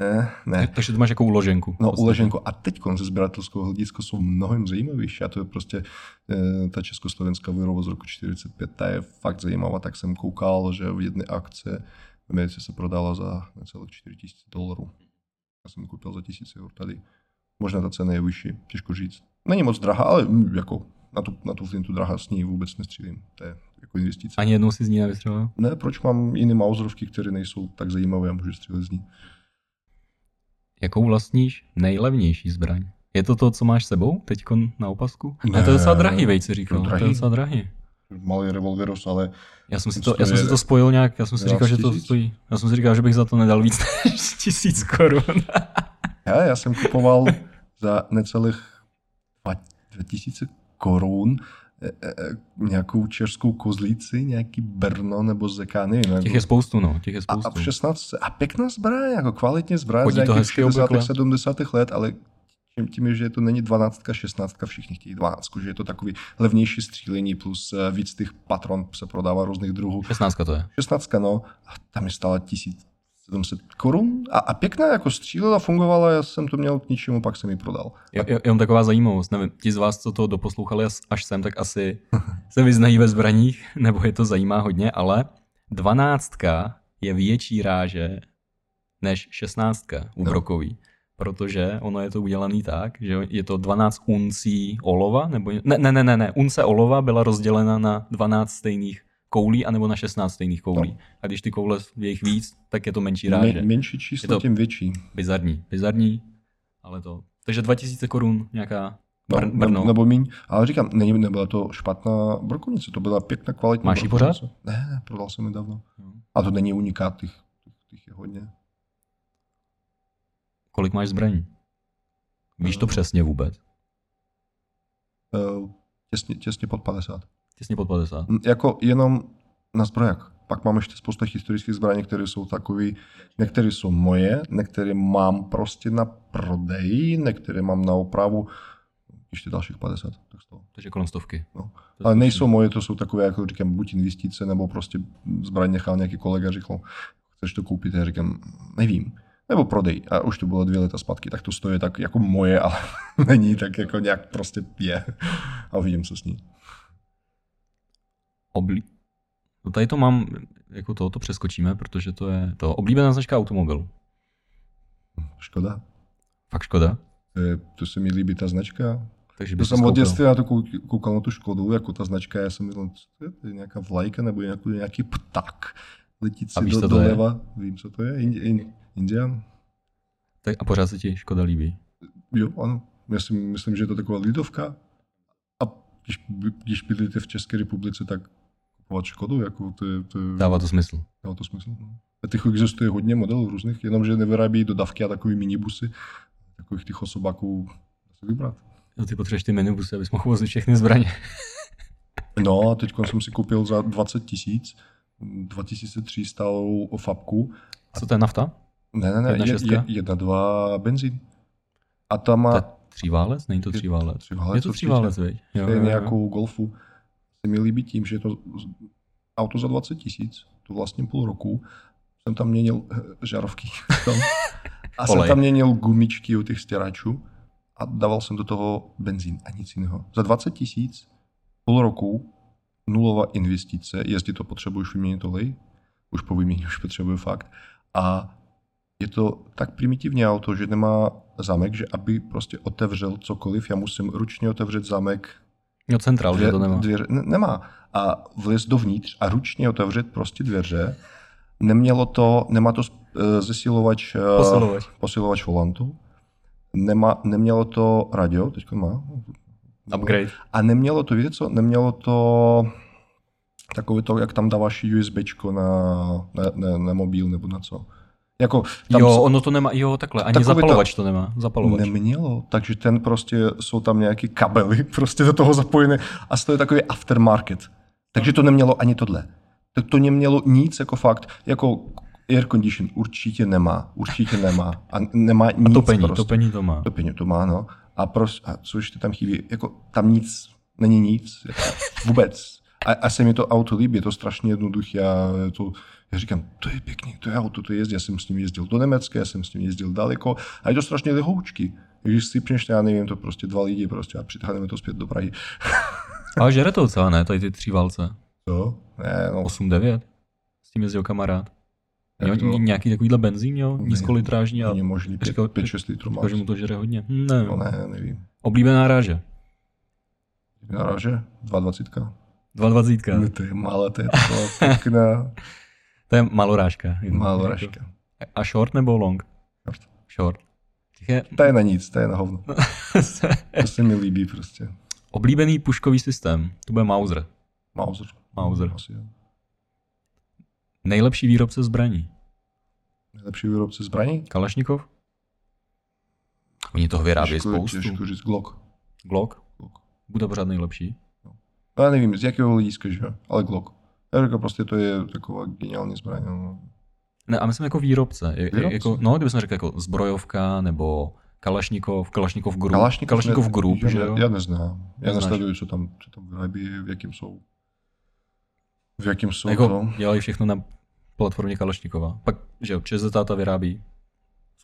eh, ne. Takže to máš jako uloženku. No, Vlastně. uleženko. A teď ze sběratelského hlediska jsou mnohem zajímavější. A to je prostě e, ta československá výroba z roku 45. Ta je fakt zajímavá. Tak jsem koukal, že v jedné akce v Americe se prodala za necelých 4 000 dolarů. Já jsem koupil za 1000 eur tady. Možná ta cena je vyšší, těžko říct. Není moc drahá, ale mm, jako na tu, na tu flintu drahá s ní vůbec nestřílím. To je jako investice. Ani jednou si z ní nevystřelil? Ne, proč mám jiné Mauserovky, které nejsou tak zajímavé a můžu střílet z ní. Jakou vlastníš nejlevnější zbraň? Je to to, co máš sebou teď na opasku? Ne, Ne. to je docela drahý, vej, si říkal. To je docela drahý. Malý revolveros, ale Já jsem si To já jsem si to spojil nějak, já jsem si 12 říkal, že to stojí. Já jsem si říkal, že bych za to nedal víc než tisíc korun. Já, já jsem kupoval za necelých 2000 korun e, e, e, nějakou českou kozlíci, nějaký Brno nebo Zeka, nevím. Těch jako- je spoustu, no, těch je a, a spoustu. v 16. A pěkná zbraň, jako kvalitně zbraň z nějakých hezky 60. obvykle. 70. let, ale tím, tím je, že to není 12, 16, všichni chtějí 12, že je to takový levnější střílení plus eh, víc těch patron se prodává různých druhů. 16 to je. 16, no, a tam je stála 1700 korun a, a pěkná jako střílela, fungovala, já jsem to měl k ničemu, pak jsem ji prodal. Jo- Jenom taková zajímavost, nevím, ti z vás, co to doposlouchali až sem, tak asi se vyznají ve zbraních, nebo je to zajímá hodně, ale dvanáctka je větší ráže než šestnáctka No. úbrokový. Protože ono je to udělané tak, že je to 12 uncí olova, nebo ne, ne, ne, ne, ne, unce olova byla rozdělena na 12 stejných koulí, anebo na 16 stejných koulí. No. A když ty koule je jich víc, tak je to menší ráže. Mě, menší číslo, Je to- tím větší. Bizarní, bizarní, ale to. Takže 2000 korun nějaká No, Br- Brno. ne- Nebo míň. Ale říkám, není, nebyla to špatná brokovnice, to byla pěkná kvalitní Máš ji brokovnice. Ne, ne, prodal jsem ji dávno. A to není unikát, těch, těch, těch je hodně. Kolik máš zbraní? Víš to Eh. přesně vůbec? Uh, těsně, těsně pod 50. Těsně pod 50. Hm, Jako jenom na zbrojak. Pak mám ještě spousta historických zbraní, které jsou takový, některé jsou moje, některé mám prostě na prodej, některé mám na opravu, ještě dalších 50, tak toho. Takže kolem stovky. No. To Ale nejsou moje, to jsou takové, jako říkám, buď investice, nebo prostě zbraň nechal nějaký kolega, říkal, chceš to koupit? Já říkám, nevím. Nebo prodej. A už to bylo dvě leta zpátky, tak to stojí tak jako moje, ale není, tak jako nějak prostě je. A uvidím, co s ní. Oblí... No tady to mám, jako to, to přeskočíme, protože to je to oblíbená značka automobil. Škoda. Fakt škoda. To, je, to se mi líbí ta značka. Takže To jsem od dětství na to kou- koukal na tu Škodu, jako ta značka, já jsem myslel, co to je, to je nějaká vlajka nebo nějaký, nějaký ptak letící do, doleva. Vím, co to je. In, in, Indian? Tak a pořád se ti Škoda líbí. Jo, ano. Já si myslím, že je to taková lidovka. A když, když bydlíte v České republice, tak kupovat Škodu, jako to je, to je, Dává to smysl. dává to smysl. No. A těch existuje hodně modelů různých, jenomže nevyrábí dodavky a takový minibusy. takových těch osobáků si vybrat. No, ty potřebuješ ty minibusy, abys mohl vozit všechny zbraně. No a teď jsem si koupil za 20 tisíc, 2003 stálou fabku. Co to je nafta? Ne, ne, ne, Jedna je, šestka? je, jedna, dva benzín. A tam má je tříválec? Není to Je- tříválec? tříválec Je to tříválec, viď? Jo, jo, jo. nějakou golfu. Se mi líbí tím, že je to auto za 20 tisíc, to vlastně půl roku. Jsem tam měnil eh, žárovky. Tam. A jsem tam měnil gumičky u těch stěračů a dával jsem do toho benzín a nic jiného. Za 20 tisíc, půl roku, nulová investice, jestli to potřebuješ vyměnit olej, už po výměně už potřebuju fakt. A je to tak primitivní auto, že nemá zámek, že aby prostě otevřel cokoliv, já musím ručně otevřet zámek. Jo, centrál, že to nemá. Dvěře, ne, nemá. A vlez dovnitř a ručně otevřet prostě dveře. Nemělo to, nemá to eh, zesilovač, eh, Posilovač. posilovač volantu. Nemá, nemělo to radio, teď má. Upgrade. A nemělo to, víte co, nemělo to takové to, jak tam dáváš USBčko na, na, na, na mobil nebo na co. Jako, tam Jo, ono to nemá, jo, takhle, ani zapalovač to nemá, zapalovač. Nemělo, takže ten prostě, jsou tam nějaké kabely prostě do toho zapojené a to je takový aftermarket. Takže to nemělo ani tohle. Tak to nemělo nic jako fakt, jako air condition určitě nemá, určitě nemá a nemá nic A topení, prostě. topení to má. Topení to má, no. A, pros, a co ještě tam chybí, jako tam nic, není nic, jako vůbec. A, a se mi to auto líbí, je to strašně jednoduché. Já, to, já říkám, to je pěkný, to je auto, to jezdí. Já jsem s ním jezdil do Německa, já jsem s ním jezdil daleko a je to strašně lehoučky. Když sypneš, já nevím, to prostě dva lidi prostě a přitáhneme to zpět do Prahy. Ale žere to docela, ne, tady ty tři válce. Jo? Ne, no, 8-9. S tím jezdil kamarád. Měl ně- nějaký takovýhle benzín, měl nízkolitrážní a není možný, říkal- 5-6 litrů má. říkal, že mu to žere hodně. Hm, Ne, No ne, nevím. Oblíbená ráže. Naráže? 2,20. 2,20. No, to je malé, to je taková pěkná To je malorážka. maloražka. A short nebo long? Short. Short. Je To je na nic, to je na hovno. To se mi líbí prostě. oblíbený puškový systém. To bude Mauser. Mauser. Mauser. Asi jo. Nejlepší výrobce zbraní. Nejlepší výrobce zbraní? Kalašnikov? Oni toho vyrábějí spoustu. Těžko říct Glock. Glock? Glock. Bude pořád nejlepší. No, já nevím, z jakého hlediska, že jo, ale Glock. Já říkám, prostě to je taková geniální zbraň. No. Ne, a myslím jako výrobce. Výrobce? Jako, no, kdybychom řekl jako zbrojovka nebo Kalašnikov, Kalašnikov Group. Kalašnikov, Kalašnikov ne, Group, já, že jo? Já neznám. Já Neznáš. nesleduju, co tam, co tam vyrábí, v jakým jsou. V jakým jsou Jako to. dělají všechno na platformě Kalašnikova. Pak, že jo, ČZ táta vyrábí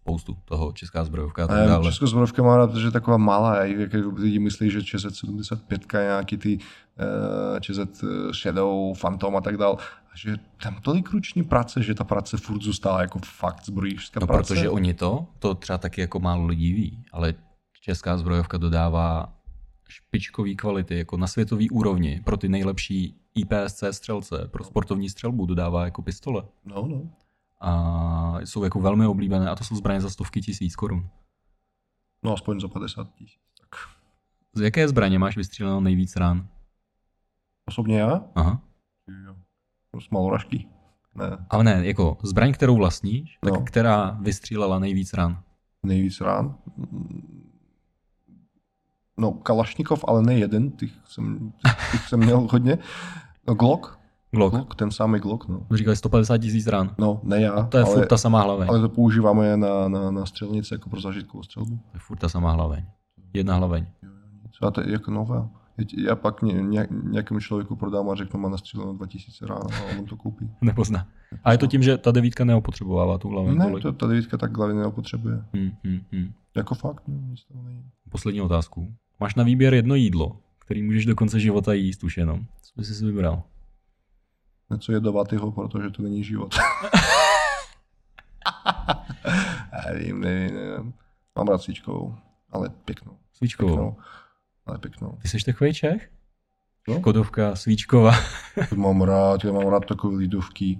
spoustu toho, česká zbrojovka a tak dále. Českou zbrojovka má rád, že je taková malá, jak, lidi myslí, že ČZ75, nějaký ty uh, ČZ Shadow, Phantom a tak dále. A že tam tolik ruční práce, že ta práce furt zůstala jako fakt zbrojířská No, práce. protože oni to, to třeba taky jako málo lidí ví, ale česká zbrojovka dodává špičkový kvality, jako na světový úrovni, pro ty nejlepší IPSC střelce, pro sportovní střelbu dodává jako pistole. No, no. A jsou jako velmi oblíbené a to jsou zbraně za stovky tisíc korun. No, aspoň za 50 tisíc. Tak. Z jaké zbraně máš vystříleno nejvíc rán? Osobně já? Aha. Jo. Z maloražky. Ne. Ale ne, jako zbraň, kterou vlastníš, tak No. která vystřílela nejvíc rán. Nejvíc rán. No, Kalašnikov, ale ne jeden, těch jsem, těch jsem měl hodně. No, Glock. Glock. Glock, ten samý Glock, no. Říkali 150 tisíc rán. No, ne já, To je ale, furt ta samá hlaveň. ale to používáme na, na, na střelnice jako pro zažitkovou střelbu. To je furt ta samá hlaveň. Jedna hlaveň. A to je jako nová. Já pak ně, ně, nějakému člověku prodám a řeknu, má nastříleno 2000 rán a on to koupí. Nepozná. A je to tím, že ta devítka neopotřebovává tu hlaveň Ne, to, ta devítka tak hlavně neopotřebuje. Hmm, hmm, hmm. Jako fakt, ne, nic toho není. Poslední otázku. Máš na výběr jedno jídlo, který můžeš do konce života jíst už jenom. Co bys si vybral? Něco jedovatého, protože to není život. nevím, nevím, nevím. Mám rád svíčkovou, ale pěknou. Svíčkovou. Pěknou, ale pěknou. Ty jsi takový Čech? No. Kodovka, svíčková. Mám rád, já mám rád takové lidovky.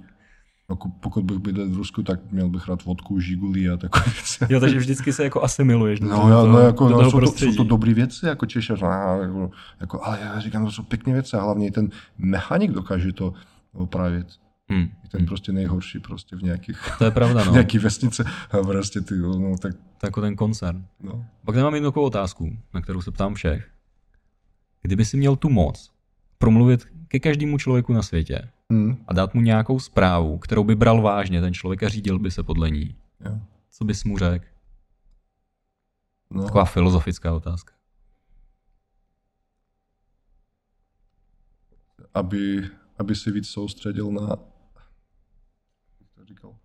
Jako pokud bych bydlel v Rusku, tak měl bych rád vodku, žiguli a takové věci. jo, takže vždycky se jako asimiluješ do, No, toho- já, no, jako, do no toho jsou, to, jsou to dobré věci, jako Češař, no, jako, jako, ale já říkám, to jsou pěkné věci a hlavně ten mechanik dokáže to opravit. Hmm. Ten prostě nejhorší prostě v nějakých, To je pravda, v no. nějaký vesnice a prostě ty, no tak, To jako ten koncern. no. Pak tady mám jednu takovou otázku, na kterou se ptám všech. Kdyby si měl tu moc promluvit ke každému člověku na světě Hmm, a dát mu nějakou zprávu, kterou by bral vážně ten člověk a řídil by se podle ní, jo. co bys mu řekl? No. Taková filozofická otázka. aby, aby se víc soustředil na, jak to říkal,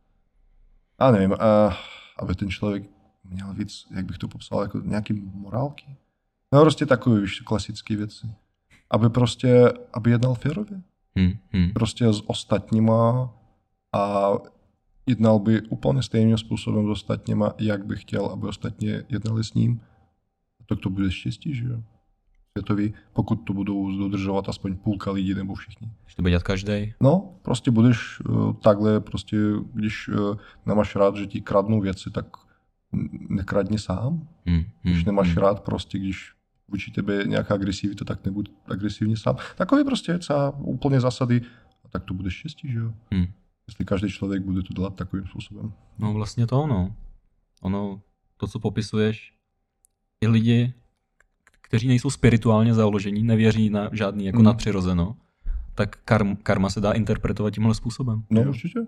a nevím, a, aby ten člověk měl víc, jak bych to popsal, jako nějaký morálky. No prostě takové, víš, klasické věci. Aby prostě, aby jednal férově. Hmm. Hmm. Prostě s ostatníma a jednal by úplně stejným způsobem s ostatníma, jak by chtěl, aby ostatní jednali s ním. Tak to bude štěstí, že jo? Světový, pokud to budou dodržovat aspoň půlka lidí nebo všichni. Když to bude dělat každý. No, prostě budeš uh, takhle, prostě, když uh, nemáš rád, že ti kradnou věci, tak nekradni sám. Hmm. Když Hmm. nemáš hmm. rád, prostě, když vůči tebe je nějaká agresivita, tak nebuď agresivní sám. Takový prostě třeba úplně zásady, a tak to bude štěstí, že jo? Hmm. Jestli každý člověk bude to dělat takovým způsobem. No vlastně to ono. Ono, to, co popisuješ, i lidi, kteří nejsou spirituálně založení, nevěří na žádný jako Hmm. nadpřirozeno, tak karm, karma se dá interpretovat tímhle způsobem. No, Jo. určitě.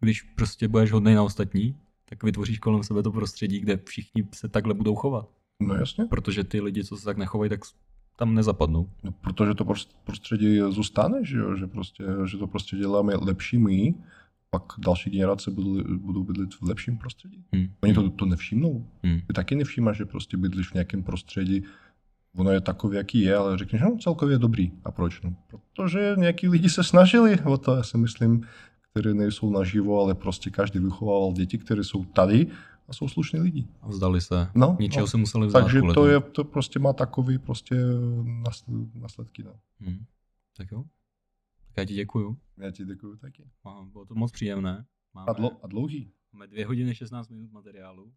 Když prostě budeš hodnej na ostatní, tak vytvoříš kolem sebe to prostředí, kde všichni se takhle budou chovat. No jasně. Protože ty lidi, co se tak nechovají, tak tam nezapadnou. No, protože to prost- prostředí zůstane, že, jo? že, prostě, že to prostě děláme lepší my, pak další generace budou, budou bydlet v lepším prostředí. Hmm. Oni to, to nevšimnou. Hmm. Ty taky nevšímáš, že prostě bydlíš v nějakém prostředí, ono je takové, jaký je, ale řekneš, no celkově je dobrý. A proč? No, protože nějaký lidi se snažili o to, já si myslím, kteří nejsou naživo, ale prostě každý vychovával děti, které jsou tady a jsou slušní lidi. A vzdali se. No, Něčeho no. se museli vzdát. Takže to, je, to prostě má takový prostě nasl- následky. No. Hmm. Tak jo. Tak já ti děkuju. Já ti děkuji taky. A Bylo to moc příjemné. Máme, A, dlo, a dlouhý. máme dvě hodiny 16 minut materiálu.